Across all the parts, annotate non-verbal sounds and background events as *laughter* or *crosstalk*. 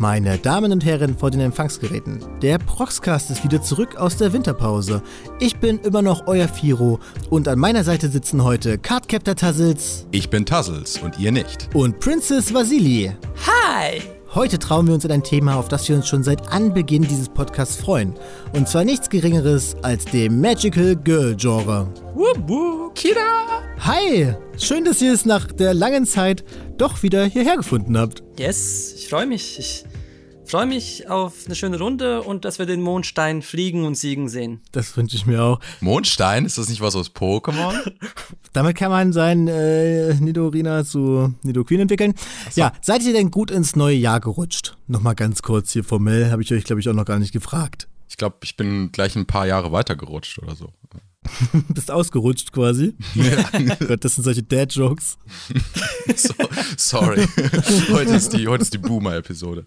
Meine Damen und Herren vor den Empfangsgeräten, der Proxcast ist wieder zurück aus der Winterpause. Ich bin immer noch euer Firo und an meiner Seite sitzen heute Cardcaptor Tassels. Ich bin Tassels und ihr nicht. Und Princess Vasili. Hi! Heute trauen wir uns in ein Thema, auf das wir uns schon seit Anbeginn dieses Podcasts freuen. Und zwar nichts Geringeres als dem Magical Girl Genre. Wubu, Kira! Hi! Schön, dass ihr es nach der langen Zeit doch wieder hierher gefunden habt. Yes, ich freue mich. Ich freue mich auf eine schöne Runde und dass wir den Mondstein fliegen und siegen sehen. Das wünsche ich mir auch. Mondstein, ist das nicht was aus Pokémon? *laughs* Damit kann man sein äh, Nidorina zu Nidoqueen entwickeln. So. Ja, seid ihr denn gut ins neue Jahr gerutscht? Nochmal ganz kurz hier formell, habe ich euch, glaube ich, auch noch gar nicht gefragt. Ich glaube, ich bin gleich ein paar Jahre weiter gerutscht oder so. *laughs* Bist ausgerutscht quasi. Ja. *laughs* Gott, das sind solche Dad-Jokes. so, sorry. heute ist die, heute ist die Boomer-Episode.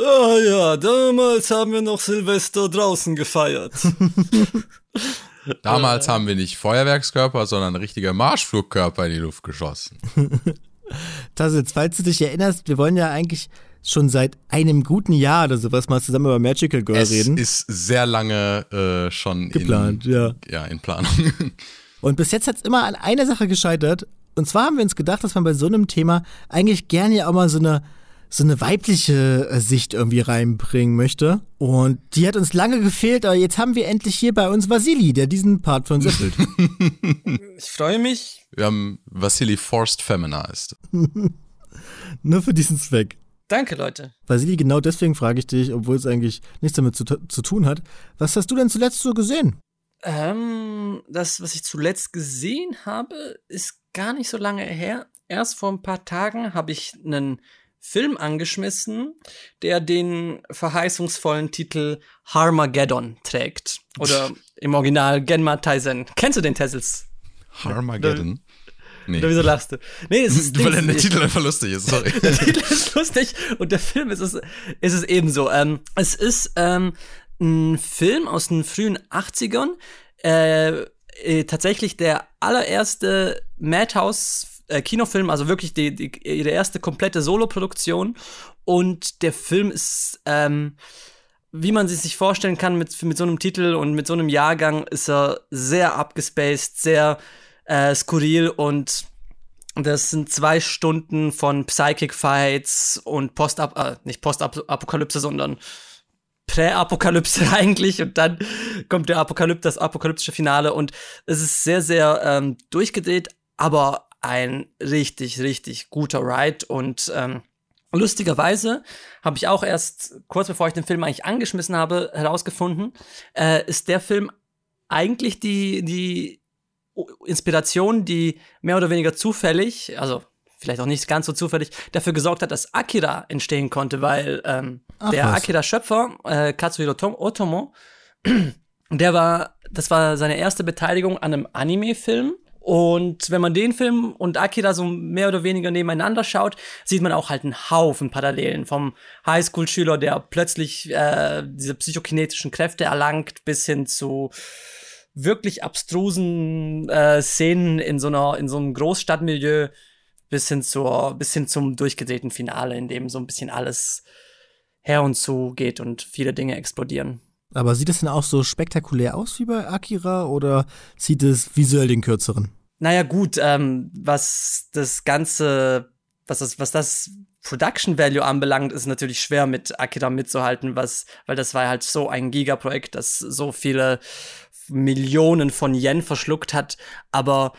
Ah ja, damals haben wir noch Silvester draußen gefeiert. *laughs* damals haben wir nicht Feuerwerkskörper, sondern richtige Marschflugkörper in die Luft geschossen. *laughs* Tassels, falls du dich erinnerst, wir wollen ja eigentlich schon seit einem guten Jahr oder sowas mal zusammen über Magical Girl es reden. Es ist sehr lange äh, schon geplant, in, ja. Ja, in Planung. *laughs* Und bis jetzt hat es immer an einer Sache gescheitert. Und zwar haben wir uns gedacht, dass man bei so einem Thema eigentlich gerne ja auch mal so eine, so eine weibliche äh, Sicht irgendwie reinbringen möchte. Und die hat uns lange gefehlt, aber jetzt haben wir endlich hier bei uns Vasili, der diesen Part für uns erfüllt. *laughs* ich freue mich. Wir haben Vasili Forced Feminized. *laughs* Nur für diesen Zweck. Danke, Leute. Vasili, genau deswegen frage ich dich, obwohl es eigentlich nichts damit zu, zu tun hat. Was hast du denn zuletzt so gesehen? Ähm, das, was ich zuletzt gesehen habe, ist gar nicht so lange her. Erst vor ein paar Tagen habe ich einen Film angeschmissen, der den verheißungsvollen Titel Harmageddon trägt. Oder *laughs* im Original Genma Taizen. Kennst du den Tessels? Harmageddon? Nee. Oder wieso lachst du? Nee, es ist *laughs* Weil der Titel einfach lustig ist, sorry. *laughs* der Titel ist lustig und der Film ist es, ist es ebenso. Ähm, es ist ähm, ein Film aus den frühen 80ern. Äh, äh, tatsächlich der allererste Madhouse äh, Kinofilm, also wirklich die, die, ihre erste komplette Soloproduktion. Und der Film ist, ähm, wie man sich vorstellen kann, mit, mit so einem Titel und mit so einem Jahrgang ist er sehr abgespaced, sehr äh, skurril. Und das sind zwei Stunden von Psychic Fights und Post äh, nicht Post-Apokalypse, sondern Prä-Apokalypse *laughs* eigentlich. Und dann kommt der Apokalypse, das apokalyptische Finale. Und es ist sehr, sehr ähm, durchgedreht, aber ein richtig, richtig guter Ride und ähm, lustigerweise habe ich auch erst kurz bevor ich den Film eigentlich angeschmissen habe herausgefunden, äh, ist der Film eigentlich die, die Inspiration, die mehr oder weniger zufällig, also vielleicht auch nicht ganz so zufällig, dafür gesorgt hat, dass Akira entstehen konnte, weil ähm, Ach, der Akira-Schöpfer, äh, Katsuhiro Otomo, *clears throat* der war, das war seine erste Beteiligung an einem Anime-Film. Und wenn man den Film und Akira so mehr oder weniger nebeneinander schaut, sieht man auch halt einen Haufen Parallelen vom Highschool-Schüler, der plötzlich äh, diese psychokinetischen Kräfte erlangt, bis hin zu wirklich abstrusen äh, Szenen in so einer in so einem Großstadtmilieu bis hin zur bis hin zum durchgedrehten Finale, in dem so ein bisschen alles her und zu geht und viele Dinge explodieren. Aber sieht es denn auch so spektakulär aus wie bei Akira oder sieht es visuell den kürzeren? Naja, gut, ähm, was das Ganze, was das, was das Production Value anbelangt, ist natürlich schwer mit Akira mitzuhalten, was, weil das war halt so ein Gigaprojekt, das so viele Millionen von Yen verschluckt hat. Aber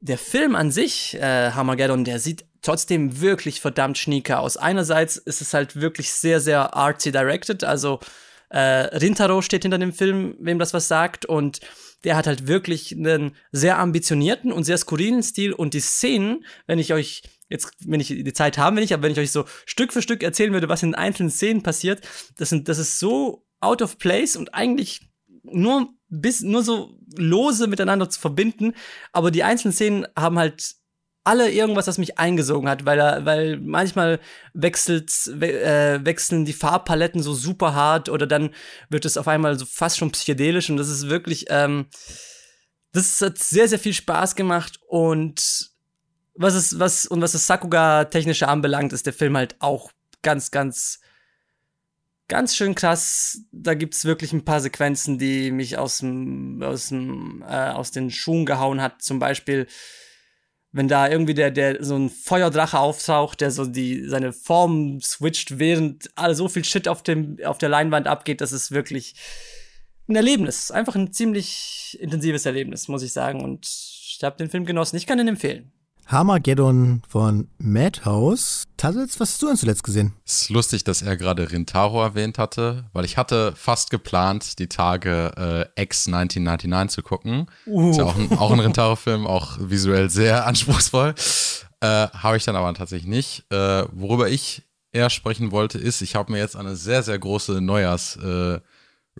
der Film an sich, äh, Harmageddon, der sieht trotzdem wirklich verdammt schnieke aus. Einerseits ist es halt wirklich sehr, sehr artsy directed, also äh, Rintaro steht hinter dem Film, wem das was sagt, und der hat halt wirklich einen sehr ambitionierten und sehr skurrilen Stil. Und die Szenen, wenn ich euch jetzt, wenn ich die Zeit haben will ich, aber wenn ich euch so Stück für Stück erzählen würde, was in einzelnen Szenen passiert, das sind, das ist so out of place und eigentlich nur bis nur so lose miteinander zu verbinden, aber die einzelnen Szenen haben halt alle irgendwas, das mich eingesogen hat, weil weil manchmal wechselt, we äh, wechseln die Farbpaletten so super hart oder dann wird es auf einmal so fast schon psychedelisch und das ist wirklich, ähm, das hat sehr, sehr viel Spaß gemacht und was es, was, und was das Sakuga-technische anbelangt, ist der Film halt auch ganz, ganz ganz schön krass. Da gibt's wirklich ein paar Sequenzen, die mich aus dem, aus dem, äh, aus den Schuhen gehauen hat. Zum Beispiel, wenn da irgendwie der, der, so ein Feuerdrache auftaucht, der so die, seine Form switcht, während all so viel Shit auf dem, auf der Leinwand abgeht, das ist wirklich ein Erlebnis. Einfach ein ziemlich intensives Erlebnis, muss ich sagen. Und ich habe den Film genossen. Ich kann ihn empfehlen. Harmageddon von Madhouse. Tassels, was hast du denn zuletzt gesehen? Es ist lustig, dass er gerade Rintaro erwähnt hatte, weil ich hatte fast geplant, die Tage äh, X 1999 zu gucken. Uh. Ist ja auch ein, auch ein *laughs* Rintaro-Film, auch visuell sehr *laughs* anspruchsvoll. Äh, habe ich dann aber tatsächlich nicht. Äh, worüber ich eher sprechen wollte, ist, ich habe mir jetzt eine sehr, sehr große Neujahrs- äh,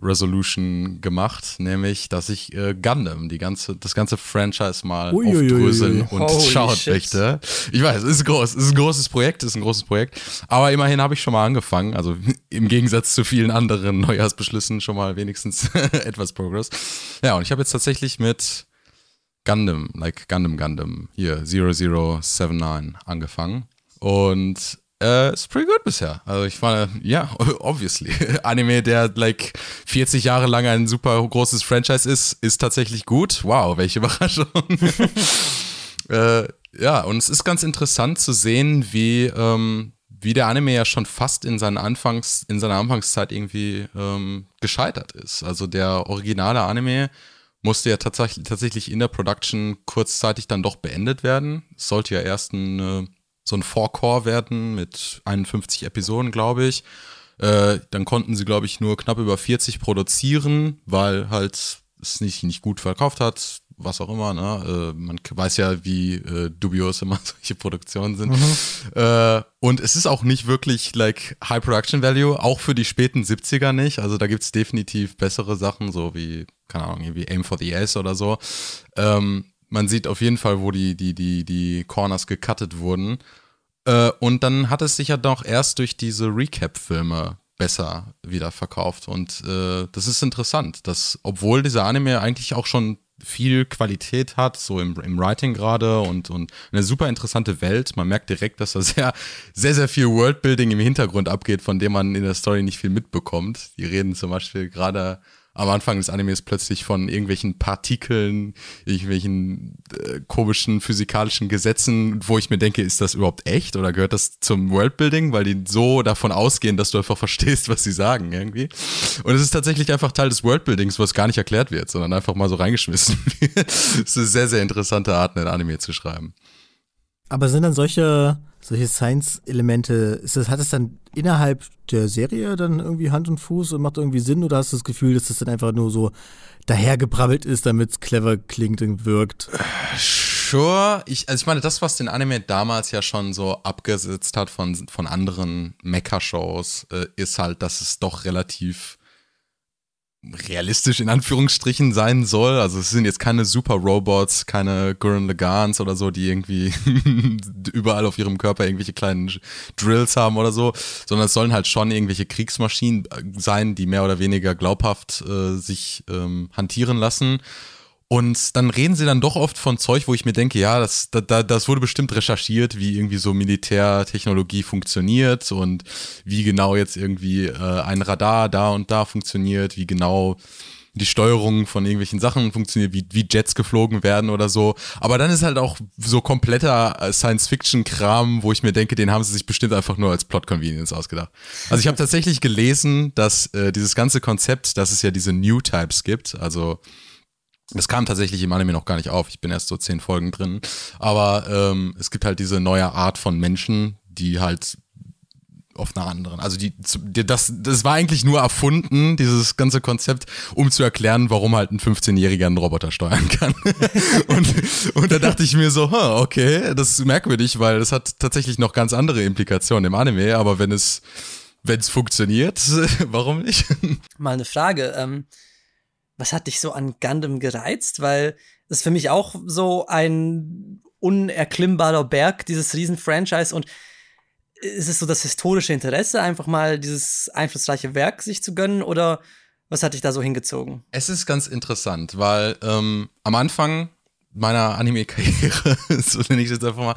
Resolution gemacht, nämlich, dass ich äh, Gundam, die ganze, das ganze Franchise mal Uiuiui. aufdröseln und Holy schauen shit. möchte. Ich weiß, es ist groß, es ist ein großes Projekt, es ist ein großes Projekt. Aber immerhin habe ich schon mal angefangen, also im Gegensatz zu vielen anderen Neujahrsbeschlüssen schon mal wenigstens *laughs* etwas Progress. Ja, und ich habe jetzt tatsächlich mit Gundam, like Gundam Gundam, hier 0079 angefangen. Und äh, ist pretty good bisher. Also ich fand, ja, *laughs* obviously. *laughs* Anime, der like 40 Jahre lang ein super großes Franchise ist, ist tatsächlich gut. Wow, welche *laughs* Überraschung. äh, ja, und es ist ganz interessant zu sehen, wie, ähm, wie der Anime ja schon fast in, seinen Anfangs, in seiner Anfangszeit irgendwie ähm, gescheitert ist. Also der originale Anime musste ja tatsächlich, tatsächlich in der Production kurzzeitig dann doch beendet werden. Es sollte ja erst ein äh, so ein Four-Core werden mit 51 Episoden, glaube ich. Äh, dann konnten sie, glaube ich, nur knapp über 40 produzieren, weil halt es nicht, nicht gut verkauft hat, was auch immer. Ne? Äh, man weiß ja, wie äh, dubios immer *laughs* solche Produktionen sind. Mhm. Äh, und es ist auch nicht wirklich like High Production Value, auch für die späten 70er nicht. Also da gibt es definitiv bessere Sachen, so wie, keine Ahnung, irgendwie Aim for the Ace oder so. Ähm, man sieht auf jeden Fall, wo die, die, die, die Corners gecuttet wurden. Äh, und dann hat es sich ja doch erst durch diese Recap-Filme besser wieder verkauft. Und äh, das ist interessant, dass, obwohl dieser Anime eigentlich auch schon viel Qualität hat, so im, im Writing gerade und, und eine super interessante Welt. Man merkt direkt, dass da sehr, sehr, sehr viel Worldbuilding im Hintergrund abgeht, von dem man in der Story nicht viel mitbekommt. Die reden zum Beispiel gerade am Anfang des Animes plötzlich von irgendwelchen Partikeln, irgendwelchen äh, komischen physikalischen Gesetzen, wo ich mir denke, ist das überhaupt echt oder gehört das zum Worldbuilding, weil die so davon ausgehen, dass du einfach *laughs* verstehst, was sie sagen irgendwie. Und es ist tatsächlich einfach Teil des Worldbuildings, wo es gar nicht erklärt wird, sondern einfach mal so reingeschmissen *laughs* wird. Es ist eine sehr, sehr interessante Art, einen Anime zu schreiben. Aber sind dann solche, solche Science-Elemente, hat es dann innerhalb der Serie dann irgendwie Hand und Fuß und macht irgendwie Sinn oder hast du das Gefühl, dass das dann einfach nur so dahergebrabbelt ist, damit es clever klingt und wirkt? Sure. Ich, also ich meine, das, was den Anime damals ja schon so abgesetzt hat von, von anderen Mecha-Shows, äh, ist halt, dass es doch relativ realistisch in Anführungsstrichen sein soll. Also es sind jetzt keine Super-Robots, keine Gurren Lagans oder so, die irgendwie *laughs* überall auf ihrem Körper irgendwelche kleinen Drills haben oder so, sondern es sollen halt schon irgendwelche Kriegsmaschinen sein, die mehr oder weniger glaubhaft äh, sich ähm, hantieren lassen. Und dann reden sie dann doch oft von Zeug, wo ich mir denke, ja, das, da, das wurde bestimmt recherchiert, wie irgendwie so Militärtechnologie funktioniert und wie genau jetzt irgendwie äh, ein Radar da und da funktioniert, wie genau die Steuerung von irgendwelchen Sachen funktioniert, wie, wie Jets geflogen werden oder so. Aber dann ist halt auch so kompletter äh, Science-Fiction-Kram, wo ich mir denke, den haben sie sich bestimmt einfach nur als Plot-Convenience ausgedacht. Also ich habe tatsächlich gelesen, dass äh, dieses ganze Konzept, dass es ja diese New-Types gibt, also das kam tatsächlich im Anime noch gar nicht auf. Ich bin erst so zehn Folgen drin. Aber ähm, es gibt halt diese neue Art von Menschen, die halt auf einer anderen. Also die, das, das war eigentlich nur erfunden, dieses ganze Konzept, um zu erklären, warum halt ein 15-Jähriger einen Roboter steuern kann. *laughs* und, und da dachte ich mir so, huh, okay, das ist merkwürdig, weil das hat tatsächlich noch ganz andere Implikationen im Anime, aber wenn es, wenn es funktioniert, *laughs* warum nicht? Mal eine Frage. Ähm, was hat dich so an Gundam gereizt? Weil es für mich auch so ein unerklimmbarer Berg, dieses Riesen-Franchise und ist es so das historische Interesse, einfach mal dieses einflussreiche Werk sich zu gönnen oder was hat dich da so hingezogen? Es ist ganz interessant, weil ähm, am Anfang meiner Anime-Karriere, *laughs* so nenne ich das einfach mal,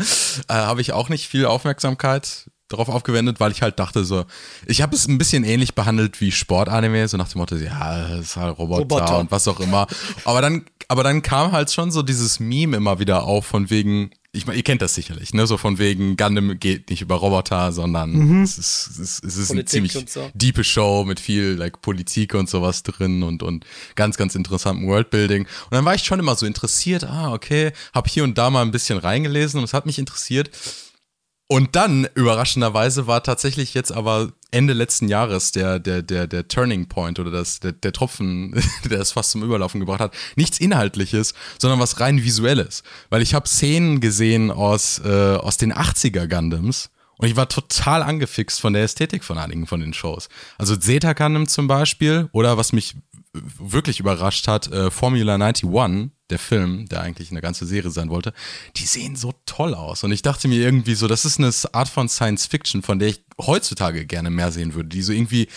äh, habe ich auch nicht viel Aufmerksamkeit darauf aufgewendet, weil ich halt dachte so, ich habe es ein bisschen ähnlich behandelt wie Sportanime, so nach dem Motto, ja, das ist halt Roboter, Roboter, und was auch immer. Aber dann, aber dann kam halt schon so dieses Meme immer wieder auf von wegen, ich meine, ihr kennt das sicherlich, ne? So von wegen Gundam geht nicht über Roboter, sondern mhm. es ist, es ist, es ist eine ziemlich so. diepe Show mit viel like Politik und sowas drin und und ganz ganz interessantem Worldbuilding. Und dann war ich schon immer so interessiert. Ah, okay, habe hier und da mal ein bisschen reingelesen und es hat mich interessiert. Und dann, überraschenderweise, war tatsächlich jetzt aber Ende letzten Jahres der, der, der, der Turning Point oder das, der, der Tropfen, *laughs* der es fast zum Überlaufen gebracht hat. Nichts Inhaltliches, sondern was rein Visuelles. Weil ich habe Szenen gesehen aus, äh, aus den 80er Gundams. Und ich war total angefixt von der Ästhetik von einigen von den Shows. Also Zeta Gundam zum Beispiel oder was mich wirklich überrascht hat, äh, Formula 91, der Film, der eigentlich eine ganze Serie sein wollte, die sehen so toll aus. Und ich dachte mir irgendwie so, das ist eine Art von Science Fiction, von der ich heutzutage gerne mehr sehen würde, die so irgendwie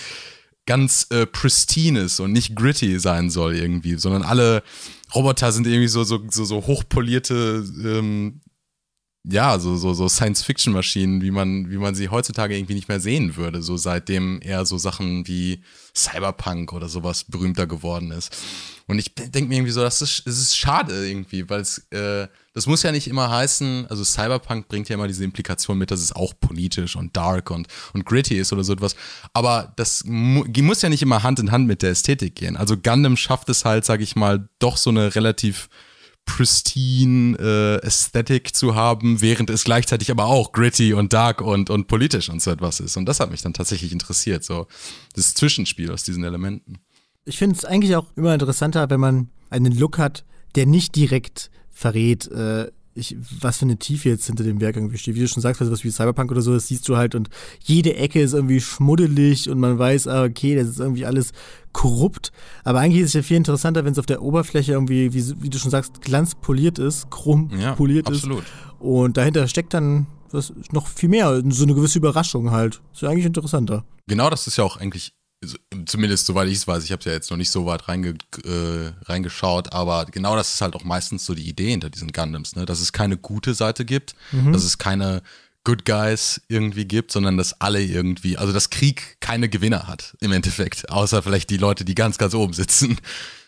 ganz äh, pristine ist und nicht gritty sein soll irgendwie, sondern alle Roboter sind irgendwie so, so, so, so hochpolierte ähm, ja, so, so, so Science-Fiction-Maschinen, wie man, wie man sie heutzutage irgendwie nicht mehr sehen würde, so seitdem eher so Sachen wie Cyberpunk oder sowas berühmter geworden ist. Und ich denke mir irgendwie so, das ist, es ist schade irgendwie, weil es, äh, das muss ja nicht immer heißen, also Cyberpunk bringt ja immer diese Implikation mit, dass es auch politisch und dark und, und gritty ist oder so etwas. Aber das mu muss ja nicht immer Hand in Hand mit der Ästhetik gehen. Also Gundam schafft es halt, sag ich mal, doch so eine relativ pristine äh, Aesthetic zu haben, während es gleichzeitig aber auch gritty und dark und, und politisch und so etwas ist. Und das hat mich dann tatsächlich interessiert, so das Zwischenspiel aus diesen Elementen. Ich finde es eigentlich auch immer interessanter, wenn man einen Look hat, der nicht direkt verrät, äh, ich, was für eine Tiefe jetzt hinter dem Werk irgendwie steht. Wie du schon sagst, was wie Cyberpunk oder so, das siehst du halt und jede Ecke ist irgendwie schmuddelig und man weiß, ah, okay, das ist irgendwie alles korrupt. Aber eigentlich ist es ja viel interessanter, wenn es auf der Oberfläche irgendwie, wie, wie, du schon sagst, glanzpoliert ist, chrom ja, poliert absolut. ist. Und dahinter steckt dann was, noch viel mehr, so eine gewisse Überraschung halt. Ist ja eigentlich interessanter. Genau, das ist ja auch eigentlich zumindest soweit ich es weiß, ich habe es ja jetzt noch nicht so weit reinge, äh, reingeschaut, aber genau das ist halt auch meistens so die Idee hinter diesen Gundams, ne? dass es keine gute Seite gibt, mhm. dass es keine Good Guys irgendwie gibt, sondern dass alle irgendwie, also dass Krieg keine Gewinner hat im Endeffekt, außer vielleicht die Leute, die ganz, ganz oben sitzen.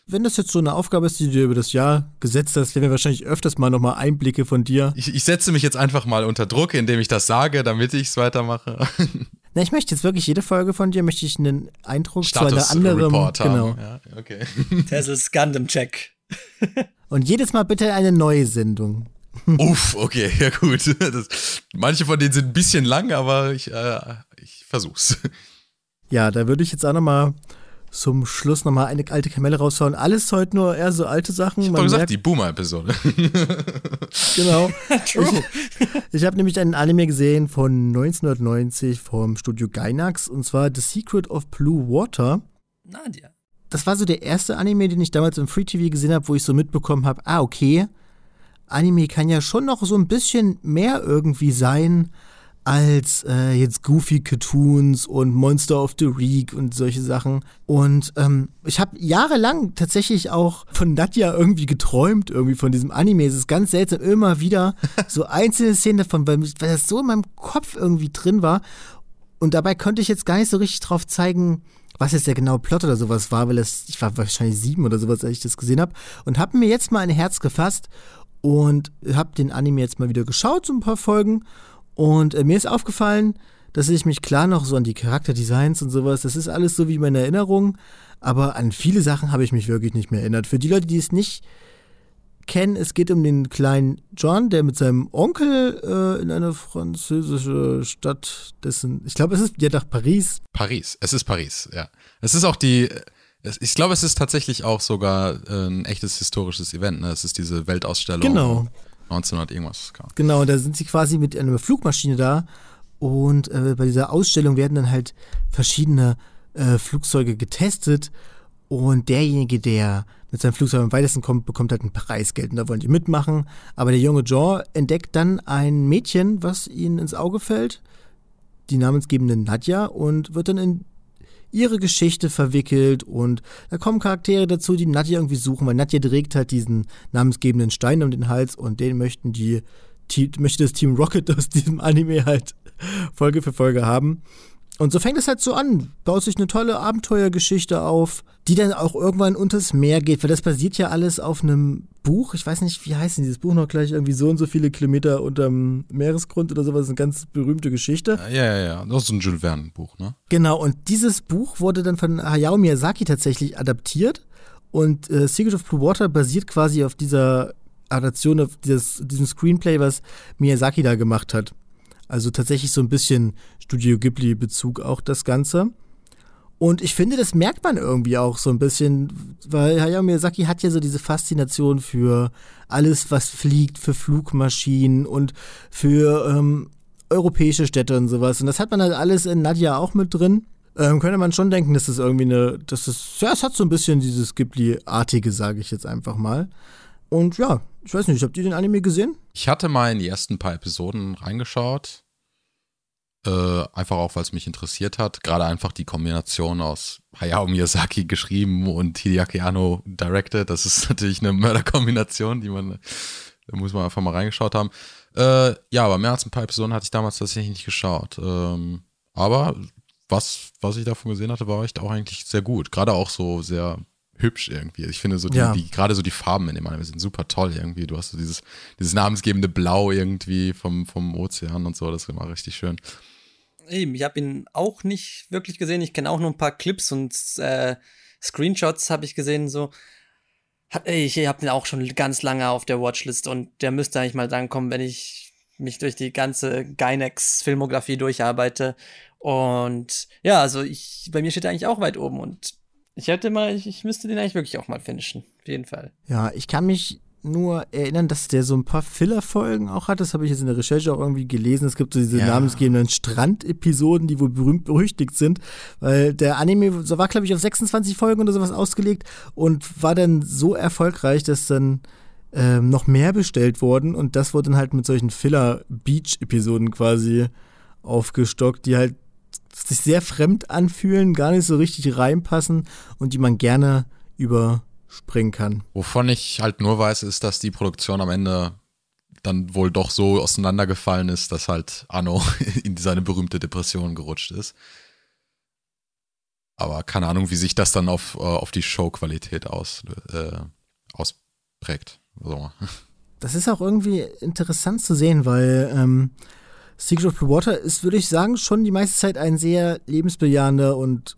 Wenn das jetzt so eine Aufgabe ist, die du dir über das Jahr gesetzt hast, werden wir wahrscheinlich öfters mal nochmal Einblicke von dir. Ich, ich setze mich jetzt einfach mal unter Druck, indem ich das sage, damit ich es weitermache. *laughs* Na, ich möchte jetzt wirklich jede Folge von dir, möchte ich einen Eindruck Status zu einer anderen. Report genau. Ja, okay. *laughs* Tessels Gundam Check. *laughs* Und jedes Mal bitte eine neue Sendung. *laughs* Uff, okay, ja gut. Das, manche von denen sind ein bisschen lang, aber ich, äh, ich versuch's. Ja, da würde ich jetzt auch nochmal zum Schluss nochmal eine alte Kamelle raushauen. Alles heute nur eher so alte Sachen. Ich habe gesagt, die Boomer-Episode. *laughs* genau. *laughs* ich, ich habe nämlich einen Anime gesehen von 1990 vom Studio Gainax und zwar The Secret of Blue Water. Nadia. Das war so der erste Anime, den ich damals im Free TV gesehen habe, wo ich so mitbekommen habe, ah, okay, Anime kann ja schon noch so ein bisschen mehr irgendwie sein als äh, jetzt Goofy Cartoons und Monster of the Week und solche Sachen. Und ähm, ich habe jahrelang tatsächlich auch von Nadja irgendwie geträumt, irgendwie von diesem Anime. Es ist ganz seltsam, immer wieder *laughs* so einzelne Szenen davon, weil, weil das so in meinem Kopf irgendwie drin war. Und dabei konnte ich jetzt gar nicht so richtig drauf zeigen, was jetzt der genaue Plot oder sowas war, weil es, ich war wahrscheinlich sieben oder sowas, als ich das gesehen habe. Und habe mir jetzt mal ein Herz gefasst und habe den Anime jetzt mal wieder geschaut, so ein paar Folgen. Und äh, mir ist aufgefallen, dass ich mich klar noch so an die Charakterdesigns und sowas, das ist alles so wie meine Erinnerung, aber an viele Sachen habe ich mich wirklich nicht mehr erinnert. Für die Leute, die es nicht kennen, es geht um den kleinen John, der mit seinem Onkel äh, in eine französische Stadt, dessen, ich glaube, es ist ja nach Paris. Paris, es ist Paris, ja. Es ist auch die, ich glaube, es ist tatsächlich auch sogar ein echtes historisches Event, ne? Es ist diese Weltausstellung. Genau. 1900 irgendwas. Genau, da sind sie quasi mit einer Flugmaschine da und äh, bei dieser Ausstellung werden dann halt verschiedene äh, Flugzeuge getestet und derjenige, der mit seinem Flugzeug am weitesten kommt, bekommt halt ein Preisgeld und da wollen die mitmachen. Aber der junge John entdeckt dann ein Mädchen, was ihnen ins Auge fällt, die namensgebende Nadja und wird dann in ihre Geschichte verwickelt und da kommen Charaktere dazu, die Nadja irgendwie suchen, weil Nadja trägt halt diesen namensgebenden Stein um den Hals und den möchten die möchte das Team Rocket aus diesem Anime halt *laughs* Folge für Folge haben. Und so fängt es halt so an, baut sich eine tolle Abenteuergeschichte auf, die dann auch irgendwann unters Meer geht, weil das basiert ja alles auf einem Buch. Ich weiß nicht, wie heißt denn dieses Buch noch gleich? Irgendwie so und so viele Kilometer unterm Meeresgrund oder sowas. Eine ganz berühmte Geschichte. Ja, ja, ja. Das ist ein Jules Verne-Buch, ne? Genau, und dieses Buch wurde dann von Hayao Miyazaki tatsächlich adaptiert. Und äh, Secret of Blue Water basiert quasi auf dieser Adaption, auf dieses, diesem Screenplay, was Miyazaki da gemacht hat. Also tatsächlich so ein bisschen Studio Ghibli-Bezug auch das Ganze. Und ich finde, das merkt man irgendwie auch so ein bisschen, weil Hayao Miyazaki hat ja so diese Faszination für alles, was fliegt, für Flugmaschinen und für ähm, europäische Städte und sowas. Und das hat man halt alles in Nadja auch mit drin. Ähm, könnte man schon denken, dass das irgendwie eine, dass das, ja, es hat so ein bisschen dieses Ghibli-artige, sage ich jetzt einfach mal. Und ja, ich weiß nicht, habt ihr den Anime gesehen? Ich hatte mal in die ersten paar Episoden reingeschaut. Äh, einfach auch, weil es mich interessiert hat. Gerade einfach die Kombination aus Hayao Miyazaki geschrieben und Hideaki Anno directed. Das ist *laughs* natürlich eine Mörderkombination, die man, da muss man einfach mal reingeschaut haben. Äh, ja, aber mehr als ein paar Episoden hatte ich damals tatsächlich nicht geschaut. Ähm, aber was, was ich davon gesehen hatte, war echt auch eigentlich sehr gut. Gerade auch so sehr hübsch irgendwie. Ich finde so die, ja. die gerade so die Farben in dem Anime sind super toll irgendwie. Du hast so dieses, dieses namensgebende Blau irgendwie vom, vom Ozean und so, das ist immer richtig schön. Eben, ich habe ihn auch nicht wirklich gesehen. Ich kenne auch nur ein paar Clips und äh, Screenshots habe ich gesehen. So, ich habe den auch schon ganz lange auf der Watchlist und der müsste eigentlich mal dann kommen, wenn ich mich durch die ganze Gynex-Filmografie durcharbeite. Und ja, also ich, bei mir steht er eigentlich auch weit oben und ich hätte mal, ich, ich müsste den eigentlich wirklich auch mal finishen. Auf jeden Fall. Ja, ich kann mich nur erinnern, dass der so ein paar Filler-Folgen auch hat. Das habe ich jetzt in der Recherche auch irgendwie gelesen. Es gibt so diese ja. namensgebenden Strand-Episoden, die wohl berühmt berüchtigt sind. Weil der Anime so war, glaube ich, auf 26 Folgen oder sowas ausgelegt und war dann so erfolgreich, dass dann ähm, noch mehr bestellt wurden. Und das wurde dann halt mit solchen Filler-Beach-Episoden quasi aufgestockt, die halt sich sehr fremd anfühlen, gar nicht so richtig reinpassen und die man gerne überspringen kann. Wovon ich halt nur weiß, ist, dass die Produktion am Ende dann wohl doch so auseinandergefallen ist, dass halt Anno *laughs* in seine berühmte Depression gerutscht ist. Aber keine Ahnung, wie sich das dann auf, äh, auf die Showqualität aus, äh, ausprägt. So. Das ist auch irgendwie interessant zu sehen, weil ähm, Secret of Blue Water ist, würde ich sagen, schon die meiste Zeit ein sehr lebensbejahender und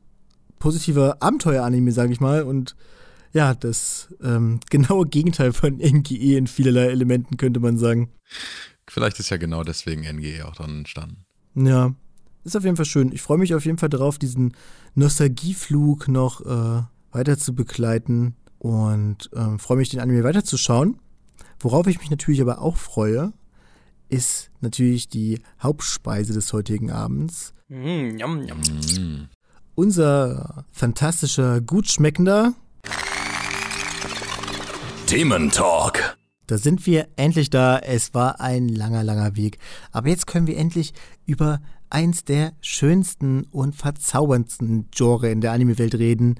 positiver Abenteuer-Anime, sage ich mal. Und ja, das ähm, *laughs* genaue Gegenteil von NGE in vielerlei Elementen, könnte man sagen. Vielleicht ist ja genau deswegen NGE auch dann entstanden. Ja, ist auf jeden Fall schön. Ich freue mich auf jeden Fall darauf, diesen Nostalgieflug noch äh, weiter zu begleiten und ähm, freue mich, den Anime weiterzuschauen. Worauf ich mich natürlich aber auch freue, ist natürlich die Hauptspeise des heutigen Abends. Mm, yum, yum. Mm. Unser fantastischer, gut schmeckender Thementalk. Da sind wir endlich da. Es war ein langer, langer Weg. Aber jetzt können wir endlich über eins der schönsten und verzauberndsten Genre in der Anime-Welt reden.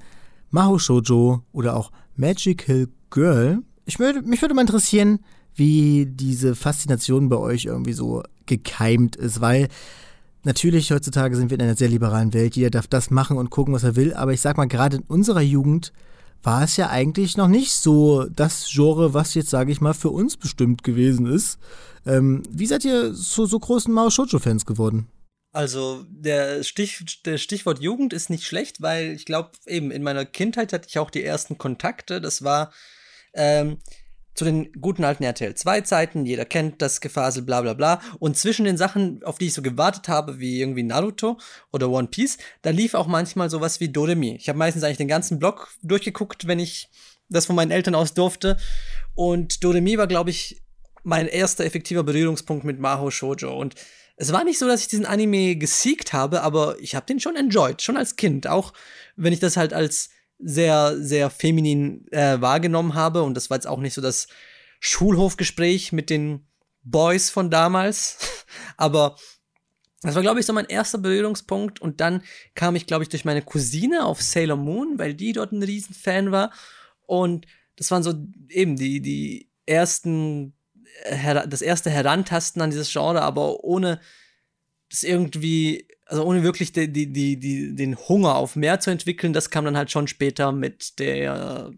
Maho Shoujo oder auch Magical Girl. Ich würde, mich würde mal interessieren, wie diese Faszination bei euch irgendwie so gekeimt ist, weil natürlich heutzutage sind wir in einer sehr liberalen Welt, jeder darf das machen und gucken, was er will, aber ich sag mal, gerade in unserer Jugend war es ja eigentlich noch nicht so das Genre, was jetzt, sage ich mal, für uns bestimmt gewesen ist. Ähm, wie seid ihr zu so großen Mao Shoujo-Fans geworden? Also der, Stich, der Stichwort Jugend ist nicht schlecht, weil ich glaube, eben in meiner Kindheit hatte ich auch die ersten Kontakte. Das war ähm, zu den guten alten RTL 2 Zeiten, jeder kennt das Gefasel, bla bla bla. Und zwischen den Sachen, auf die ich so gewartet habe, wie irgendwie Naruto oder One Piece, da lief auch manchmal sowas wie Doremi. Ich habe meistens eigentlich den ganzen Blog durchgeguckt, wenn ich das von meinen Eltern aus durfte. Und Doremi war, glaube ich, mein erster effektiver Berührungspunkt mit Maho Shoujo. Und es war nicht so, dass ich diesen Anime gesiegt habe, aber ich habe den schon enjoyed, schon als Kind. Auch wenn ich das halt als sehr, sehr feminin äh, wahrgenommen habe. Und das war jetzt auch nicht so das Schulhofgespräch mit den Boys von damals. *laughs* Aber das war, glaube ich, so mein erster Berührungspunkt. Und dann kam ich, glaube ich, durch meine Cousine auf Sailor Moon, weil die dort ein Riesenfan war. Und das waren so eben die, die ersten das erste Herantasten an dieses Genre, aber ohne das irgendwie, also ohne wirklich die, die, die, die, den Hunger auf mehr zu entwickeln, das kam dann halt schon später mit der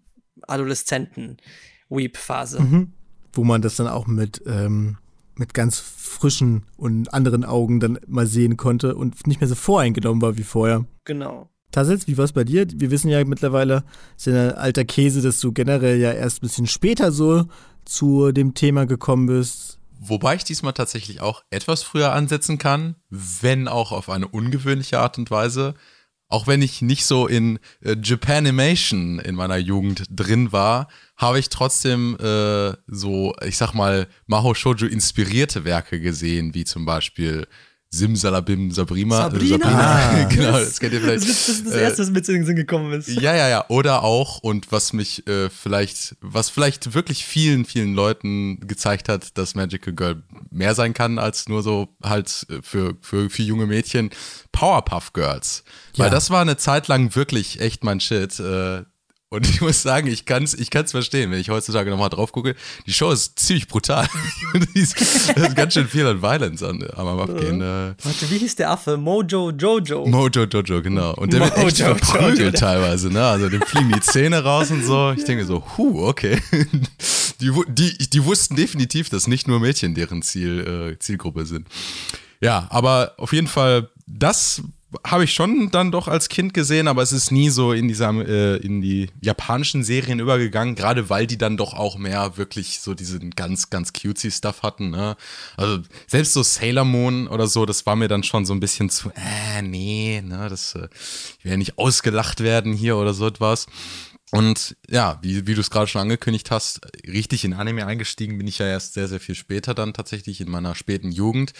Adoleszenten-Weep-Phase. Mhm. Wo man das dann auch mit, ähm, mit ganz frischen und anderen Augen dann mal sehen konnte und nicht mehr so voreingenommen war wie vorher. Genau. Tassels, wie war es bei dir? Wir wissen ja mittlerweile, ist ja ein alter Käse, dass du generell ja erst ein bisschen später so zu dem Thema gekommen bist. Wobei ich diesmal tatsächlich auch etwas früher ansetzen kann, wenn auch auf eine ungewöhnliche Art und Weise. Auch wenn ich nicht so in äh, Japanimation in meiner Jugend drin war, habe ich trotzdem äh, so, ich sag mal, Maho Shoujo inspirierte Werke gesehen, wie zum Beispiel Simsalabim Sabrina. Sabrina, Sabrina. Ah, *laughs* genau, das kennt ihr vielleicht. Das ist das, das Erste, was mir zu den Sinn gekommen ist. Ja, ja, ja. Oder auch, und was mich äh, vielleicht, was vielleicht wirklich vielen, vielen Leuten gezeigt hat, dass Magical Girl mehr sein kann als nur so halt äh, für, für, für junge Mädchen, Powerpuff Girls. Ja. Weil das war eine Zeit lang wirklich echt mein Shit. Äh, und ich muss sagen, ich kann es ich kann's verstehen, wenn ich heutzutage nochmal drauf gucke. Die Show ist ziemlich brutal. *laughs* da ist ganz schön viel an Violence an, am Abgehen. Äh. Warte, wie hieß der Affe? Mojo Jojo. Mojo Jojo, genau. Und der Mojo wird echt verprügelt Jojo. teilweise, ne? Also dem fliegen die Zähne raus und so. Ich denke so, hu, okay. Die, die, die wussten definitiv, dass nicht nur Mädchen deren Ziel, äh, Zielgruppe sind. Ja, aber auf jeden Fall, das habe ich schon dann doch als Kind gesehen, aber es ist nie so in dieser äh, in die japanischen Serien übergegangen, gerade weil die dann doch auch mehr wirklich so diesen ganz ganz cutesy Stuff hatten. Ne? Also selbst so Sailor Moon oder so, das war mir dann schon so ein bisschen zu, äh, nee, ne, das äh, ich ja nicht ausgelacht werden hier oder so etwas. Und ja, wie, wie du es gerade schon angekündigt hast, richtig in Anime eingestiegen bin ich ja erst sehr, sehr viel später dann tatsächlich in meiner späten Jugend.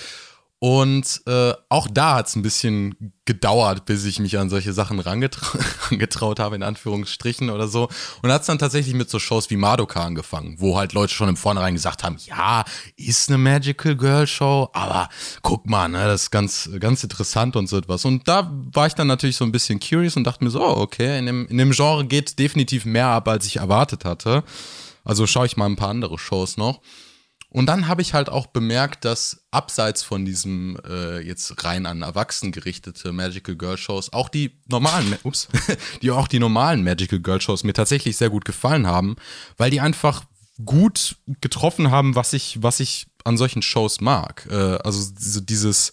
Und äh, auch da hat es ein bisschen gedauert, bis ich mich an solche Sachen *laughs* rangetraut habe, in Anführungsstrichen oder so. Und hat es dann tatsächlich mit so Shows wie Madoka angefangen, wo halt Leute schon im Vornherein gesagt haben, ja, ist eine Magical Girl Show, aber guck mal, ne, das ist ganz, ganz interessant und so etwas. Und da war ich dann natürlich so ein bisschen curious und dachte mir so, oh, okay, in dem, in dem Genre geht definitiv mehr ab, als ich erwartet hatte. Also schaue ich mal ein paar andere Shows noch. Und dann habe ich halt auch bemerkt, dass abseits von diesem äh, jetzt rein an Erwachsenen gerichtete Magical Girl Shows auch die normalen, ups, *laughs* die auch die normalen Magical Girl Shows mir tatsächlich sehr gut gefallen haben, weil die einfach gut getroffen haben, was ich, was ich an solchen Shows mag. Äh, also diese, dieses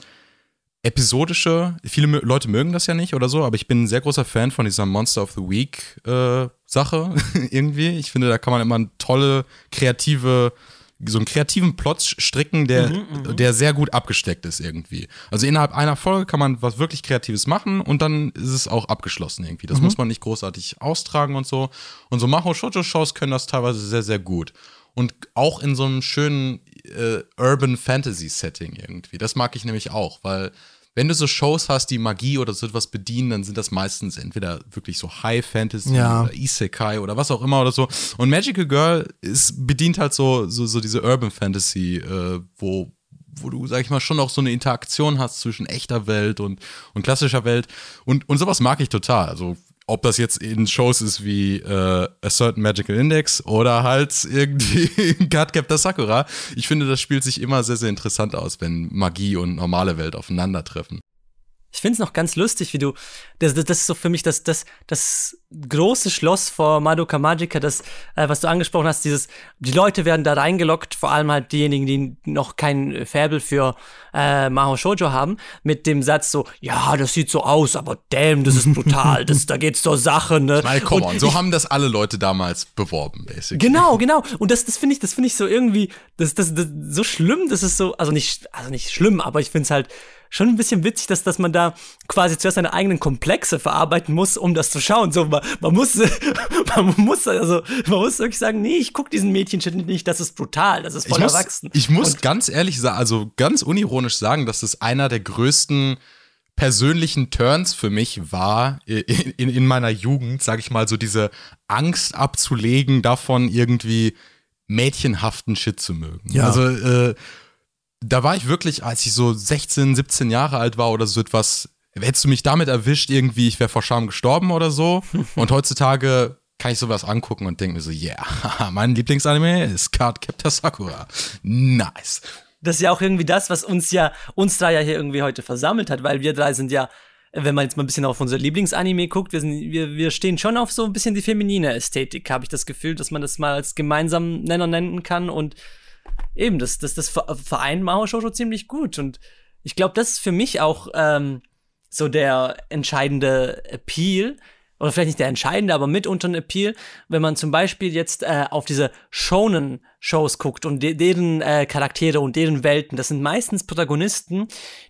episodische, viele Leute mögen das ja nicht oder so, aber ich bin ein sehr großer Fan von dieser Monster of the Week äh, Sache *laughs* irgendwie. Ich finde, da kann man immer tolle, kreative so einen kreativen Plot stricken, der, mhm, mhm, der sehr gut abgesteckt ist irgendwie. Also innerhalb einer Folge kann man was wirklich Kreatives machen und dann ist es auch abgeschlossen irgendwie. Das mhm. muss man nicht großartig austragen und so. Und so Maho Shoujo Shows können das teilweise sehr, sehr gut. Und auch in so einem schönen äh, Urban Fantasy Setting irgendwie. Das mag ich nämlich auch, weil wenn du so Shows hast, die Magie oder so etwas bedienen, dann sind das meistens entweder wirklich so High Fantasy ja. oder Isekai oder was auch immer oder so. Und Magical Girl ist, bedient halt so, so, so diese Urban Fantasy, äh, wo, wo du, sag ich mal, schon auch so eine Interaktion hast zwischen echter Welt und, und klassischer Welt. Und, und sowas mag ich total. Also ob das jetzt in Shows ist wie äh, A Certain Magical Index oder halt irgendwie *laughs* Cardcaptor Sakura. Ich finde, das spielt sich immer sehr, sehr interessant aus, wenn Magie und normale Welt aufeinandertreffen. Ich finde es noch ganz lustig, wie du. Das, das, ist so für mich das, das, das große Schloss vor Madoka Magica, das, äh, was du angesprochen hast, dieses, die Leute werden da reingelockt, vor allem halt diejenigen, die noch kein Faible für äh, Maho Shoujo haben, mit dem Satz so, ja, das sieht so aus, aber damn, das ist brutal, das, da geht's zur Sache, ne? Nein, komm on, so haben das alle Leute damals beworben, basically. Genau, genau. Und das, das finde ich, das finde ich so irgendwie, das, das, das, so schlimm, das ist so, also nicht, also nicht schlimm, aber ich finde es halt, schon ein bisschen witzig, dass, dass man da quasi zuerst seine eigenen Komplexe verarbeiten muss, um das zu schauen. So, man, man muss, *laughs* man muss, also, man muss wirklich sagen, nee, ich gucke diesen Mädchenshit nicht, das ist brutal, das ist voll ich muss, erwachsen. Ich muss Und, ganz ehrlich sagen, also ganz unironisch sagen, dass das einer der größten persönlichen Turns für mich war in, in, in meiner Jugend, sag ich mal, so diese Angst abzulegen, davon irgendwie mädchenhaften Shit zu mögen. Ja. Also, äh, da war ich wirklich, als ich so 16, 17 Jahre alt war oder so etwas, hättest du mich damit erwischt, irgendwie, ich wäre vor Scham gestorben oder so. *laughs* Und heutzutage kann ich sowas angucken und denke mir so, yeah, *laughs* mein Lieblingsanime ist Card Captor Sakura. Nice. Das ist ja auch irgendwie das, was uns ja, uns drei ja hier irgendwie heute versammelt hat, weil wir drei sind ja, wenn man jetzt mal ein bisschen auf unser Lieblingsanime guckt, wir, sind, wir, wir stehen schon auf so ein bisschen die feminine Ästhetik, habe ich das Gefühl, dass man das mal als gemeinsamen Nenner nennen kann und eben, das, das, das vereint Mao Shoujo ziemlich gut und ich glaube, das ist für mich auch ähm, so der entscheidende Appeal, oder vielleicht nicht der entscheidende, aber mitunter ein Appeal, wenn man zum Beispiel jetzt äh, auf diese Shonen-Shows guckt und de deren äh, Charaktere und deren Welten. Das sind meistens Protagonisten,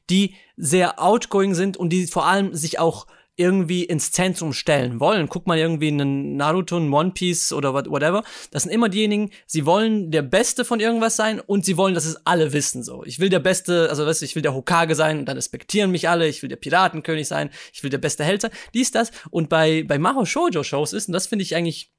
die sehr outgoing sind und die vor allem sich auch irgendwie ins Zentrum stellen wollen. Guck mal irgendwie einen Naruto, einen One Piece oder whatever. Das sind immer diejenigen, sie wollen der Beste von irgendwas sein und sie wollen, dass es alle wissen so. Ich will der Beste, also weißt du, ich will der Hokage sein und dann respektieren mich alle. Ich will der Piratenkönig sein. Ich will der beste Held sein. Dies, das. Und bei, bei Maho Shoujo Shows ist, und das finde ich eigentlich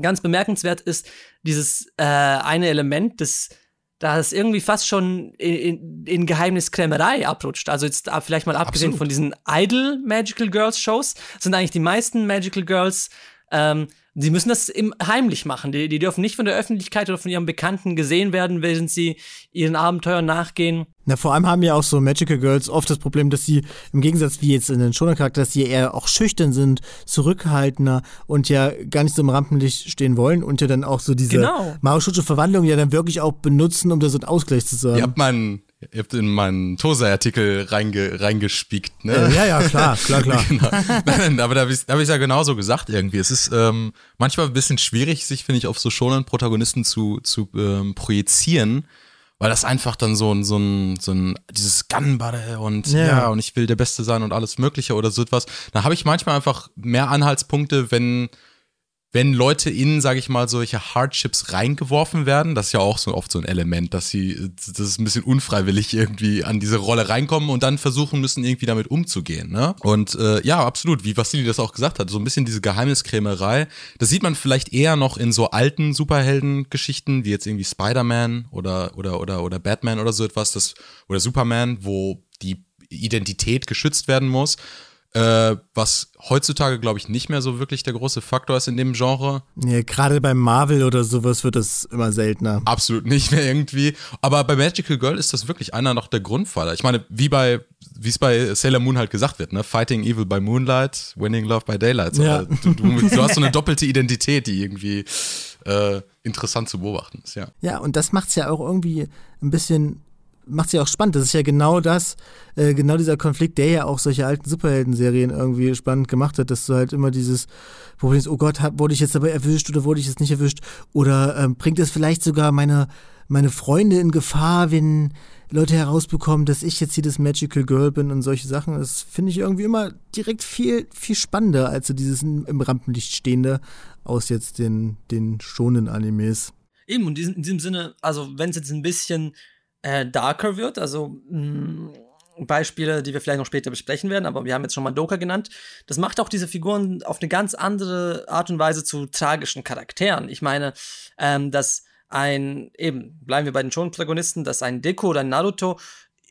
ganz bemerkenswert, ist dieses äh, eine Element des da es irgendwie fast schon in, in, in Geheimniskrämerei abrutscht. Also jetzt vielleicht mal abgesehen Absolut. von diesen Idol Magical Girls Shows, sind eigentlich die meisten Magical Girls ähm, Sie müssen das im, heimlich machen. Die, die dürfen nicht von der Öffentlichkeit oder von ihren Bekannten gesehen werden, während sie ihren Abenteuern nachgehen. Na, vor allem haben ja auch so Magical Girls oft das Problem, dass sie im Gegensatz wie jetzt in den Schoner Charakter, dass sie eher auch schüchtern sind, zurückhaltender und ja gar nicht so im Rampenlicht stehen wollen und ja dann auch so diese genau. Maoshoujo-Verwandlung ja dann wirklich auch benutzen, um da so einen Ausgleich zu sagen. Ihr habt meinen Ihr habt in meinen Tosa-Artikel reinge, reingespiekt, ne? Ja, ja, klar, *laughs* klar, klar. genau. Nein, aber da habe ich es hab ja genauso gesagt irgendwie. Es ist ähm, manchmal ein bisschen schwierig, sich, finde ich, auf so schonen Protagonisten zu, zu ähm, projizieren, weil das einfach dann so ein, so ein, so ein, dieses Gunbare und ja. ja, und ich will der Beste sein und alles Mögliche oder so etwas. Da habe ich manchmal einfach mehr Anhaltspunkte, wenn wenn Leute in, sage ich mal, solche Hardships reingeworfen werden, das ist ja auch so oft so ein Element, dass sie, das ist ein bisschen unfreiwillig irgendwie an diese Rolle reinkommen und dann versuchen müssen, irgendwie damit umzugehen. Ne? Und äh, ja, absolut, wie Vassili das auch gesagt hat, so ein bisschen diese Geheimniskrämerei, das sieht man vielleicht eher noch in so alten Superhelden-Geschichten, wie jetzt irgendwie Spider-Man oder, oder, oder, oder Batman oder so etwas, das, oder Superman, wo die Identität geschützt werden muss. Äh, was heutzutage, glaube ich, nicht mehr so wirklich der große Faktor ist in dem Genre. Nee, gerade bei Marvel oder sowas wird das immer seltener. Absolut nicht mehr irgendwie. Aber bei Magical Girl ist das wirklich einer noch der Grundpfeiler. Ich meine, wie bei, wie es bei Sailor Moon halt gesagt wird, ne? Fighting Evil by Moonlight, Winning Love by Daylight. Ja. du, du, du, hast so eine doppelte Identität, die irgendwie äh, interessant zu beobachten ist, ja. Ja, und das macht es ja auch irgendwie ein bisschen macht es ja auch spannend. Das ist ja genau das, äh, genau dieser Konflikt, der ja auch solche alten Superhelden-Serien irgendwie spannend gemacht hat, dass du halt immer dieses Problem ist, oh Gott, hab, wurde ich jetzt aber erwischt oder wurde ich jetzt nicht erwischt? Oder ähm, bringt es vielleicht sogar meine, meine Freunde in Gefahr, wenn Leute herausbekommen, dass ich jetzt hier das Magical Girl bin und solche Sachen. Das finde ich irgendwie immer direkt viel, viel spannender als so dieses im Rampenlicht stehende aus jetzt den, den schonen Animes. Eben, und in diesem Sinne, also wenn es jetzt ein bisschen äh, darker wird. Also mh, mm, Beispiele, die wir vielleicht noch später besprechen werden, aber wir haben jetzt schon mal Doka genannt. Das macht auch diese Figuren auf eine ganz andere Art und Weise zu tragischen Charakteren. Ich meine, ähm, dass ein, eben, bleiben wir bei den Shonen-Protagonisten, dass ein Deko oder ein Naruto